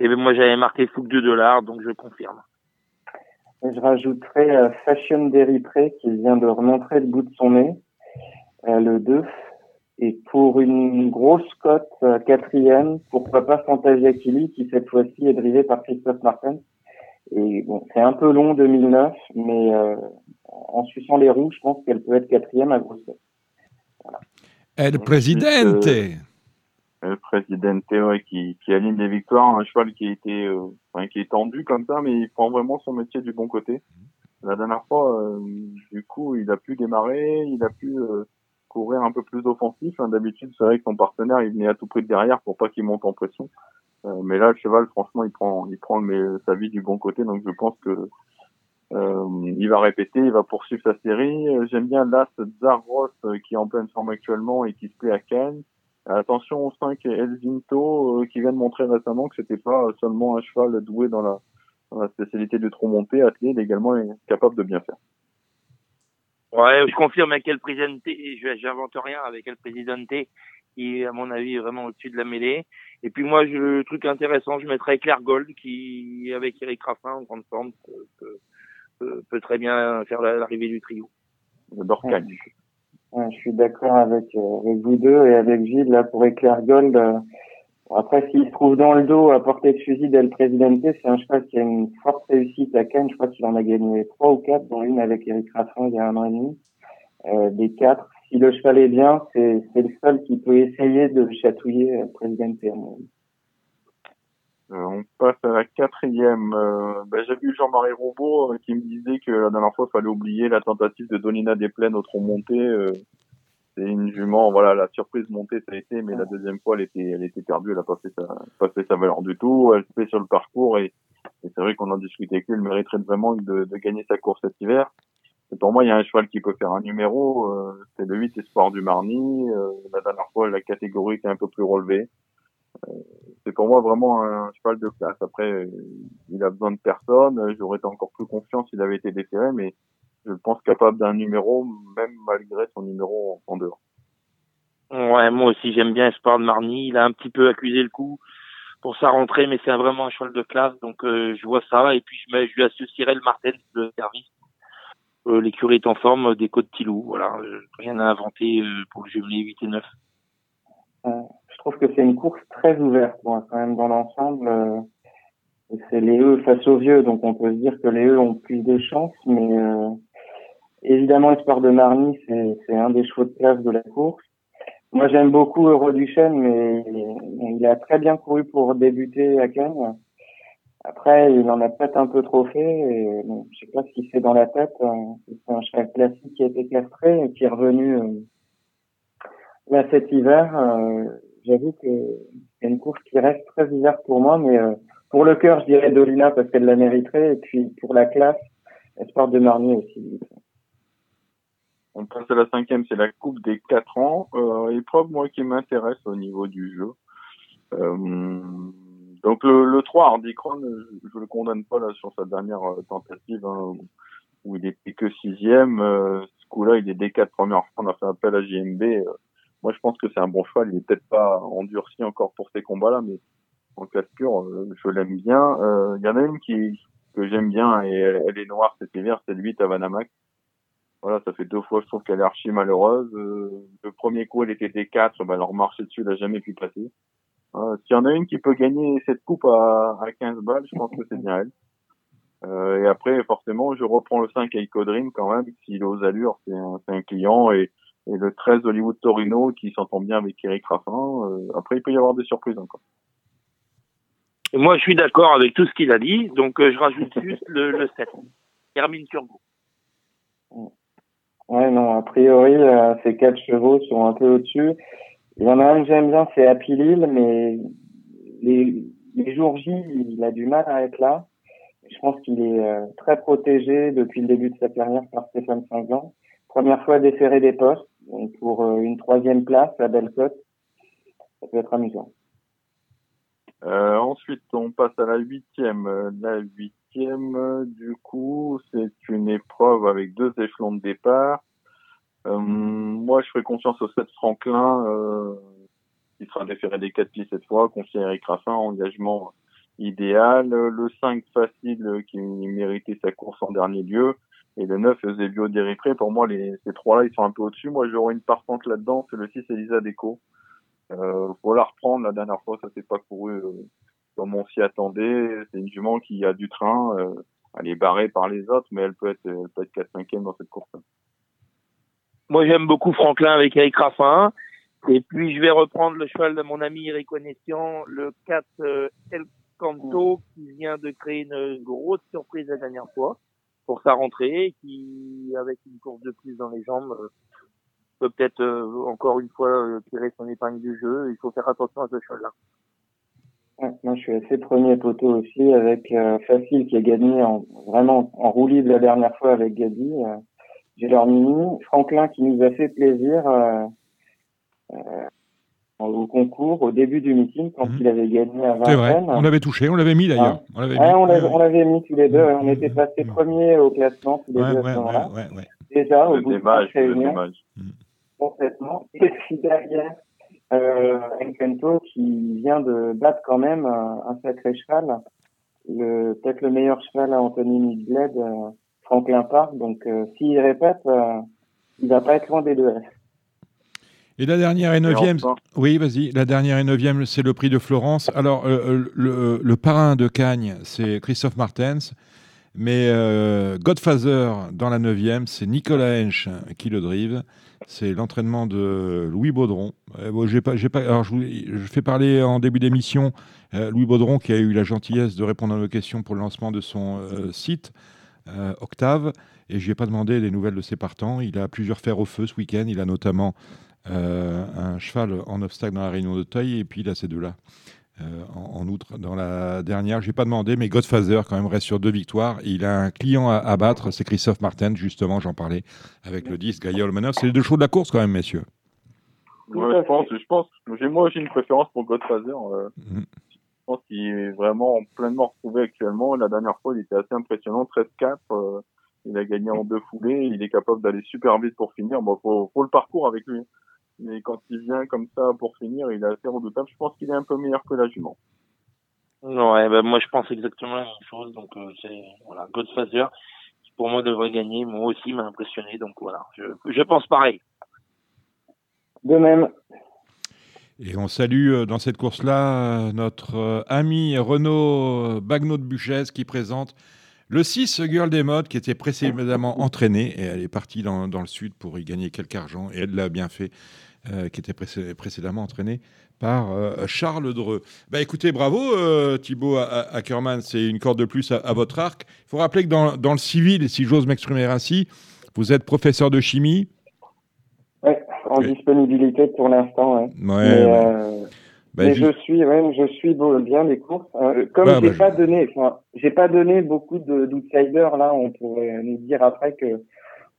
Et ben moi, j'avais marqué foot du dollar, donc je confirme. je rajouterai Fashion Deripré, qui vient de remontrer le bout de son nez. le 2, et pour une grosse cote euh, quatrième, pourquoi pas Fantasia Kili qui cette fois-ci est drivé par Christophe Martin. Et bon, c'est un peu long 2009, mais euh, en suçant les roues, je pense qu'elle peut être quatrième à grosse cote. Voilà. El Presidente. Euh, El Presidente, ouais, qui, qui aligne des victoires, un cheval qui a été, euh, enfin, qui est tendu comme ça, mais il prend vraiment son métier du bon côté. La dernière fois, du coup, il a pu démarrer, il a pu courir un peu plus offensif. Hein. D'habitude, c'est vrai que son partenaire, il venait à tout prix de derrière pour pas qu'il monte en pression. Euh, mais là, le cheval, franchement, il prend, il prend sa vie du bon côté. Donc, je pense que euh, il va répéter, il va poursuivre sa série. Euh, j'aime bien l'As Zarros qui est en pleine forme actuellement et qui se plaît à Cannes. Attention au 5 Elvinto qui vient de montrer récemment que c'était pas seulement un cheval doué dans la, spécialité du trot monté, attelé, il est également capable de bien faire. Ouais, je confirme avec quel président, j'invente rien avec quel président qui, à mon avis, est vraiment au-dessus de la mêlée. Et puis moi, je, le truc intéressant, je mettrais Claire Gold, qui, avec Eric Raffin en grande forme, peut, peut, très bien faire l'arrivée du trio. Ouais, je suis d'accord avec, euh, avec, vous deux et avec Gilles, là, pour Éclair Gold. Euh, après, s'il se trouve dans le dos à portée de fusil d'El Presidente, c'est un cheval qui a une forte réussite à Cannes. Je crois qu'il en a gagné trois ou quatre, dont une avec Eric Raffin il y a un an et demi. Euh, des quatre, si le cheval est bien, c'est le seul qui peut essayer de chatouiller El Presidente. Euh, on passe à la quatrième. Euh, ben, J'ai vu Jean-Marie Robot euh, qui me disait que la dernière fois, il fallait oublier la tentative de Donina Desplaines au tronc monté. Euh, c'est une jument, voilà, la surprise montée ça a été, mais la deuxième fois elle était, elle était perdue, elle a pas fait sa, pas fait sa valeur du tout, elle se fait sur le parcours et, c'est vrai qu'on en discutait qu'elle mériterait vraiment de, de, gagner sa course cet hiver. Pour moi, il y a un cheval qui peut faire un numéro, euh, c'est le 8 Espoir du Marny, euh, la dernière fois la catégorie était un peu plus relevée. Euh, c'est pour moi vraiment un cheval de classe. Après, il a besoin de personne, j'aurais été encore plus confiant s'il avait été déféré, mais je pense, capable d'un numéro, même malgré son numéro en dehors. Ouais, moi aussi j'aime bien Espoir de Marny. Il a un petit peu accusé le coup pour sa rentrée, mais c'est vraiment un cheval de classe, donc euh, je vois ça. Et puis je, mets, je lui associerai le Martel, le service. Euh, L'écurie est en forme des côtes Tilou. Voilà, euh, rien à inventer euh, pour le jumelé 8 et 9. je trouve que c'est une course très ouverte, quand même dans l'ensemble. c'est les E face aux vieux, donc on peut se dire que les E ont plus de chance, mais Évidemment, Espoir de Marny, c'est un des chevaux de classe de la course. Moi, j'aime beaucoup Euro Duchesne, mais il a très bien couru pour débuter à Cannes. Après, il en a peut-être un peu trop fait. Et, bon, je sais pas ce qu'il fait dans la tête. C'est un cheval classique qui a été castré et qui est revenu euh, là cet hiver. Euh, j'avoue que c'est une course qui reste très ouverte pour moi, mais euh, pour le cœur, je dirais Dolina parce qu'elle la mériterait. Et puis pour la classe, Espoir de Marny aussi. On passe à la cinquième, c'est la Coupe des 4 ans. Euh, épreuve, moi, qui m'intéresse au niveau du jeu. Donc le, le 3, Hardy je, je le condamne pas là sur sa dernière euh, tentative. Hein. où il était que sixième. ce coup-là, il est des quatre premières fois. On a fait appel à JMB. moi, je pense que c'est un bon cheval. Il est peut-être pas endurci encore pour ces combats-là, mais en classe pure, je l'aime bien. Il y en a une qui que j'aime bien et elle, est noire cet hiver, c'est le 8 à Vanamac. Voilà, ça fait deux fois, je trouve qu'elle est archi malheureuse. le premier coup, elle était des 4 bah, alors marcher dessus, elle a jamais pu passer. Euh, S'il y en a une qui peut gagner cette coupe à, à 15 balles, je pense que c'est bien elle. Euh, et après, forcément, je reprends le 5 Eiko Dream quand même, s'il est aux allures, c'est un, un, client. Et, et, le 13 Hollywood Torino qui s'entend bien avec Eric Raffin. Euh, après, il peut y avoir des surprises encore. moi, je suis d'accord avec tout ce qu'il a dit, donc euh, je rajoute juste le, le 7. Hermine Turbo. Ouais, non, a priori, euh, ces quatre chevaux sont un peu au-dessus. Il y en a un que j'aime bien, c'est Happy Lille, mais les, jours J, il a du mal à être là. Je pense qu'il est euh, très protégé depuis le début de sa carrière par Stéphane Saint-Jean. Première fois déféré des postes, donc pour euh, une troisième place à Bellecote, ça peut être amusant. Euh, ensuite, on passe à la huitième. La huitième, du coup, c'est une épreuve avec deux échelons de départ. Euh, moi, je ferai confiance au 7 Franklin, euh, qui sera déféré des 4 pieds cette fois, confié à Eric Raffin, engagement idéal. Le 5 facile, qui méritait sa course en dernier lieu. Et le 9, Eusebio d'Éritré. Pour moi, les, ces trois-là, ils sont un peu au-dessus. Moi, j'aurais une partante là-dedans. C'est le 6, Elisa Deco. Euh, faut la reprendre. La dernière fois, ça s'est pas couru euh, comme on s'y attendait. C'est une jument qui a du train. Euh, elle est barrée par les autres, mais elle peut être, elle peut être 4-5e dans cette course. -là. Moi, j'aime beaucoup Franklin avec Eric Raffin. Et puis, je vais reprendre le cheval de mon ami Eric Onessian, le 4 euh, El Canto, qui vient de créer une grosse surprise la dernière fois pour sa rentrée, qui, avec une course de plus dans les jambes, euh, peut peut-être euh, encore une fois euh, tirer son épingle du jeu. Il faut faire attention à ce cheval-là. Moi, je suis assez premier poteau aussi avec Facile qui a gagné en, vraiment en roue libre la dernière fois avec Gabi. Euh, j'ai leur mini. Franklin qui nous a fait plaisir euh, euh, au concours, au début du meeting, quand mmh. il avait gagné à C'est vrai, on l'avait touché, on l'avait mis d'ailleurs. Ah. On l'avait ouais, mis. On l'avait mis tous les deux, mmh. on était passés mmh. premiers au classement tous les ouais, deux ouais, à ce moment-là. Ouais, Déjà, au bout démage, de réunions, complètement. Et puis derrière, euh, Enkento qui vient de battre quand même un, un sacré cheval, le peut-être le meilleur cheval à Anthony Midgled, euh, Franklin Park. Donc, euh, s'il répète, euh, il va pas être loin des deux F. Et la dernière et neuvième, oui, vas-y. La dernière et neuvième, c'est le prix de Florence. Alors, euh, le, le, parrain de Cagnes, c'est Christophe Martens. Mais euh, Godfather dans la neuvième, c'est Nicolas Hench qui le drive. C'est l'entraînement de Louis Baudron. Euh, bon, j'ai pas, j'ai pas, alors je, je, fais parler en début d'émission euh, Louis Baudron qui a eu la gentillesse de répondre à nos questions pour le lancement de son euh, Octave. Et je lui ai pas demandé des nouvelles de ses partants. Il a plusieurs fers au feu ce week-end. Il a notamment un cheval en obstacle dans la réunion de et puis il a ces deux-là. Euh, en, en, outre, dans la dernière, je n'ai pas demandé, mais Godfather quand même reste sur deux victoires. Il a un client à, à battre, c'est Christophe Martin, justement, j'en parlais avec le 10, Gaïa Olmanov. C'est les deux shows de la course quand même, messieurs. Ouais, je pense, je pense. Moi, j'ai une préférence pour Godfather. Euh, mm. Pense qu'il est vraiment pleinement retrouvé actuellement. La dernière fois, il était assez impressionnant, 13-4. Euh, il a gagné en deux foulées. Il est capable d'aller super vite pour finir. Bon, faut, faut le parcours avec lui mais quand il vient comme ça pour finir, il est assez redoutable. Je pense qu'il est un peu meilleur que la jument. Ouais, ben moi je pense exactement la même chose. Donc euh, c'est voilà, Godfather qui pour moi devrait gagner. Moi aussi m'a impressionné. Donc voilà, je, je pense pareil. De même. Et on salue euh, dans cette course-là euh, notre ami Renaud Bagnot de Buchès qui présente le 6 Girl des Modes qui était précédemment entraînée et elle est partie dans, le sud pour y gagner quelques argent et elle l'a bien fait. Euh, qui était précédemment entraîné par euh, Charles Dreux. Bah, écoutez, bravo euh, Thibaut Ackermann, c'est une corde de plus à, à votre arc. Il faut rappeler que dans, dans le civil, si j'ose m'exprimer ainsi, vous êtes professeur de chimie. En oui. disponibilité pour l'instant. Ouais. Ouais, mais, euh, bah, mais je suis, ouais, je suis bien les courses. Euh, comme bah, j'ai pas je... donné, enfin, j'ai pas donné beaucoup d'outsiders là, on pourrait nous dire après que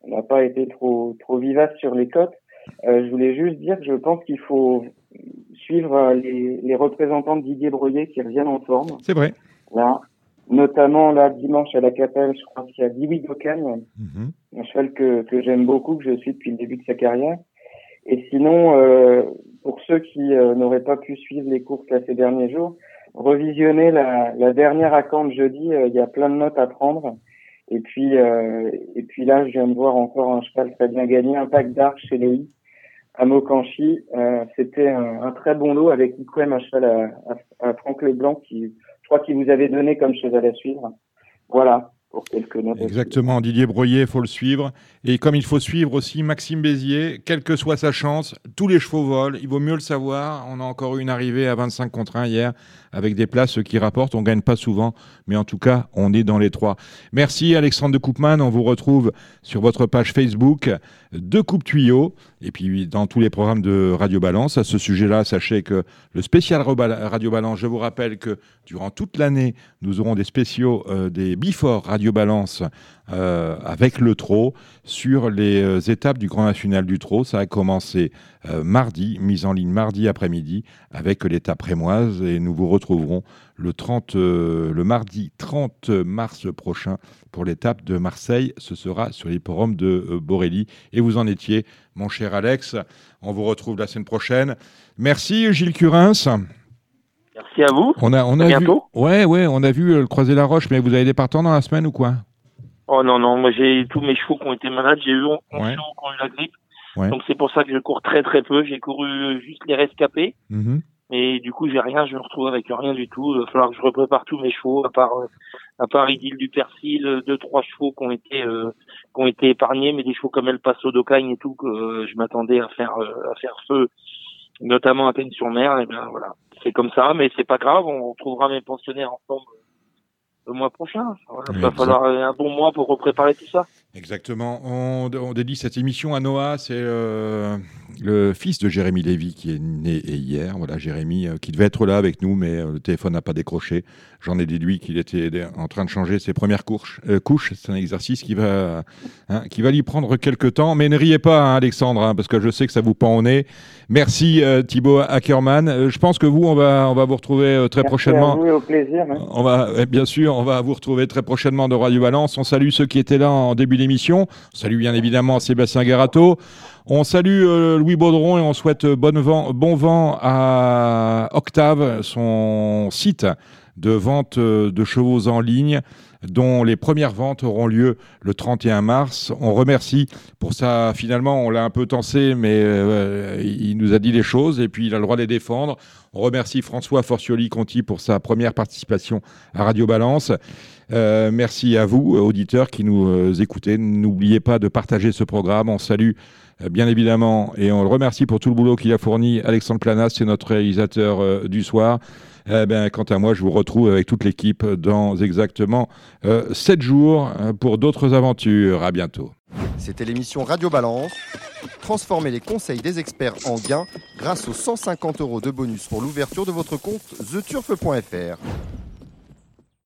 on n'a pas été trop trop vivace sur les cotes. Euh, je voulais juste dire que je pense qu'il faut suivre les, les représentants de Didier Breuillet qui reviennent en forme. C'est vrai. Là, notamment là dimanche à la Capelle, je crois qu'il y a Dewey Dokan, un cheval que, que j'aime beaucoup, que je suis depuis le début de sa carrière. Et sinon, euh, pour ceux qui euh, n'auraient pas pu suivre les courses là, ces derniers jours, revisionner la, la dernière account jeudi, euh, il y a plein de notes à prendre. Et puis, euh, et puis là, je viens de voir encore un cheval très bien gagné, un pack d'arc chez Léi à Mokanchi. Euh, C'était un, un, très bon lot avec Iquem, un cheval à, à, Franck Leblanc, qui, je crois qu'il vous avait donné comme cheval à suivre. Voilà Exactement, Didier Broyer, il faut le suivre. Et comme il faut suivre aussi Maxime Bézier, quelle que soit sa chance, tous les chevaux volent, il vaut mieux le savoir. On a encore eu une arrivée à 25 contre 1 hier avec des places qui rapportent. On ne gagne pas souvent, mais en tout cas, on est dans les trois. Merci Alexandre de Coupman. On vous retrouve sur votre page Facebook de Coupe Tuyau et puis dans tous les programmes de Radio Balance. À ce sujet-là, sachez que le spécial Radio Balance, je vous rappelle que durant toute l'année, nous aurons des spéciaux, euh, des before Radio Balance euh, avec le trot sur les euh, étapes du Grand National du trot. Ça a commencé euh, mardi, mise en ligne mardi après-midi avec l'étape rémoise et nous vous retrouverons le, 30, le mardi 30 mars prochain pour l'étape de Marseille. Ce sera sur l'hipporome de Borelli. Et vous en étiez, mon cher Alex. On vous retrouve la semaine prochaine. Merci Gilles Curins. Merci à vous. On a, on a bientôt. Vu, ouais, ouais, on a vu le croiser la roche, mais vous avez des partants dans la semaine ou quoi? Oh non, non, moi j'ai tous mes chevaux qui ont été malades, j'ai eu 11 chevaux qui ont eu la grippe. Donc c'est pour ça que je cours très très peu. J'ai couru juste les rescapés. Mm Et du coup, j'ai rien, je me retrouve avec rien du tout. Il va falloir que je reprépare tous mes chevaux, à part, à part Idylle du Persil, deux, trois chevaux qui ont été, euh, qui ont été épargnés, mais des chevaux comme El Paso d'Ocagne et tout, que euh, je m'attendais à faire, euh, à faire feu, notamment à peine sur mer. Et bien voilà. C'est comme ça, mais c'est pas grave, on retrouvera mes pensionnaires ensemble le mois prochain. Il va falloir un bon mois pour repréparer tout ça. Exactement. On, on dédie cette émission à Noah. C'est euh, le fils de Jérémy Lévy qui est né hier. Voilà, Jérémy euh, qui devait être là avec nous, mais euh, le téléphone n'a pas décroché. J'en ai déduit qu'il était en train de changer ses premières couches. couches. C'est un exercice qui va, hein, qui va lui prendre quelques temps. Mais ne riez pas, hein, Alexandre, hein, parce que je sais que ça vous pend au nez. Merci Thibaut Ackerman. je pense que vous, on va, on va vous retrouver très prochainement. À au plaisir. On va, bien sûr, on va vous retrouver très prochainement de Radio Valence. On salue ceux qui étaient là en début d'émission. On salue bien évidemment Sébastien Garato. On salue euh, Louis Baudron et on souhaite vent, bon vent à Octave, son site de vente euh, de chevaux en ligne dont les premières ventes auront lieu le 31 mars. On remercie pour ça, finalement, on l'a un peu tensé, mais euh, il nous a dit les choses et puis il a le droit de les défendre. On remercie François Forcioli-Conti pour sa première participation à Radio Balance. Euh, merci à vous, auditeurs qui nous écoutez. N'oubliez pas de partager ce programme. On salue bien évidemment et on le remercie pour tout le boulot qu'il a fourni. Alexandre Planas, c'est notre réalisateur du soir. Eh ben, quant à moi, je vous retrouve avec toute l'équipe dans exactement 7 jours pour d'autres aventures. À bientôt. C'était l'émission Radio Balance. Transformez les conseils des experts en gains grâce aux 150 euros de bonus pour l'ouverture de votre compte theturf.fr.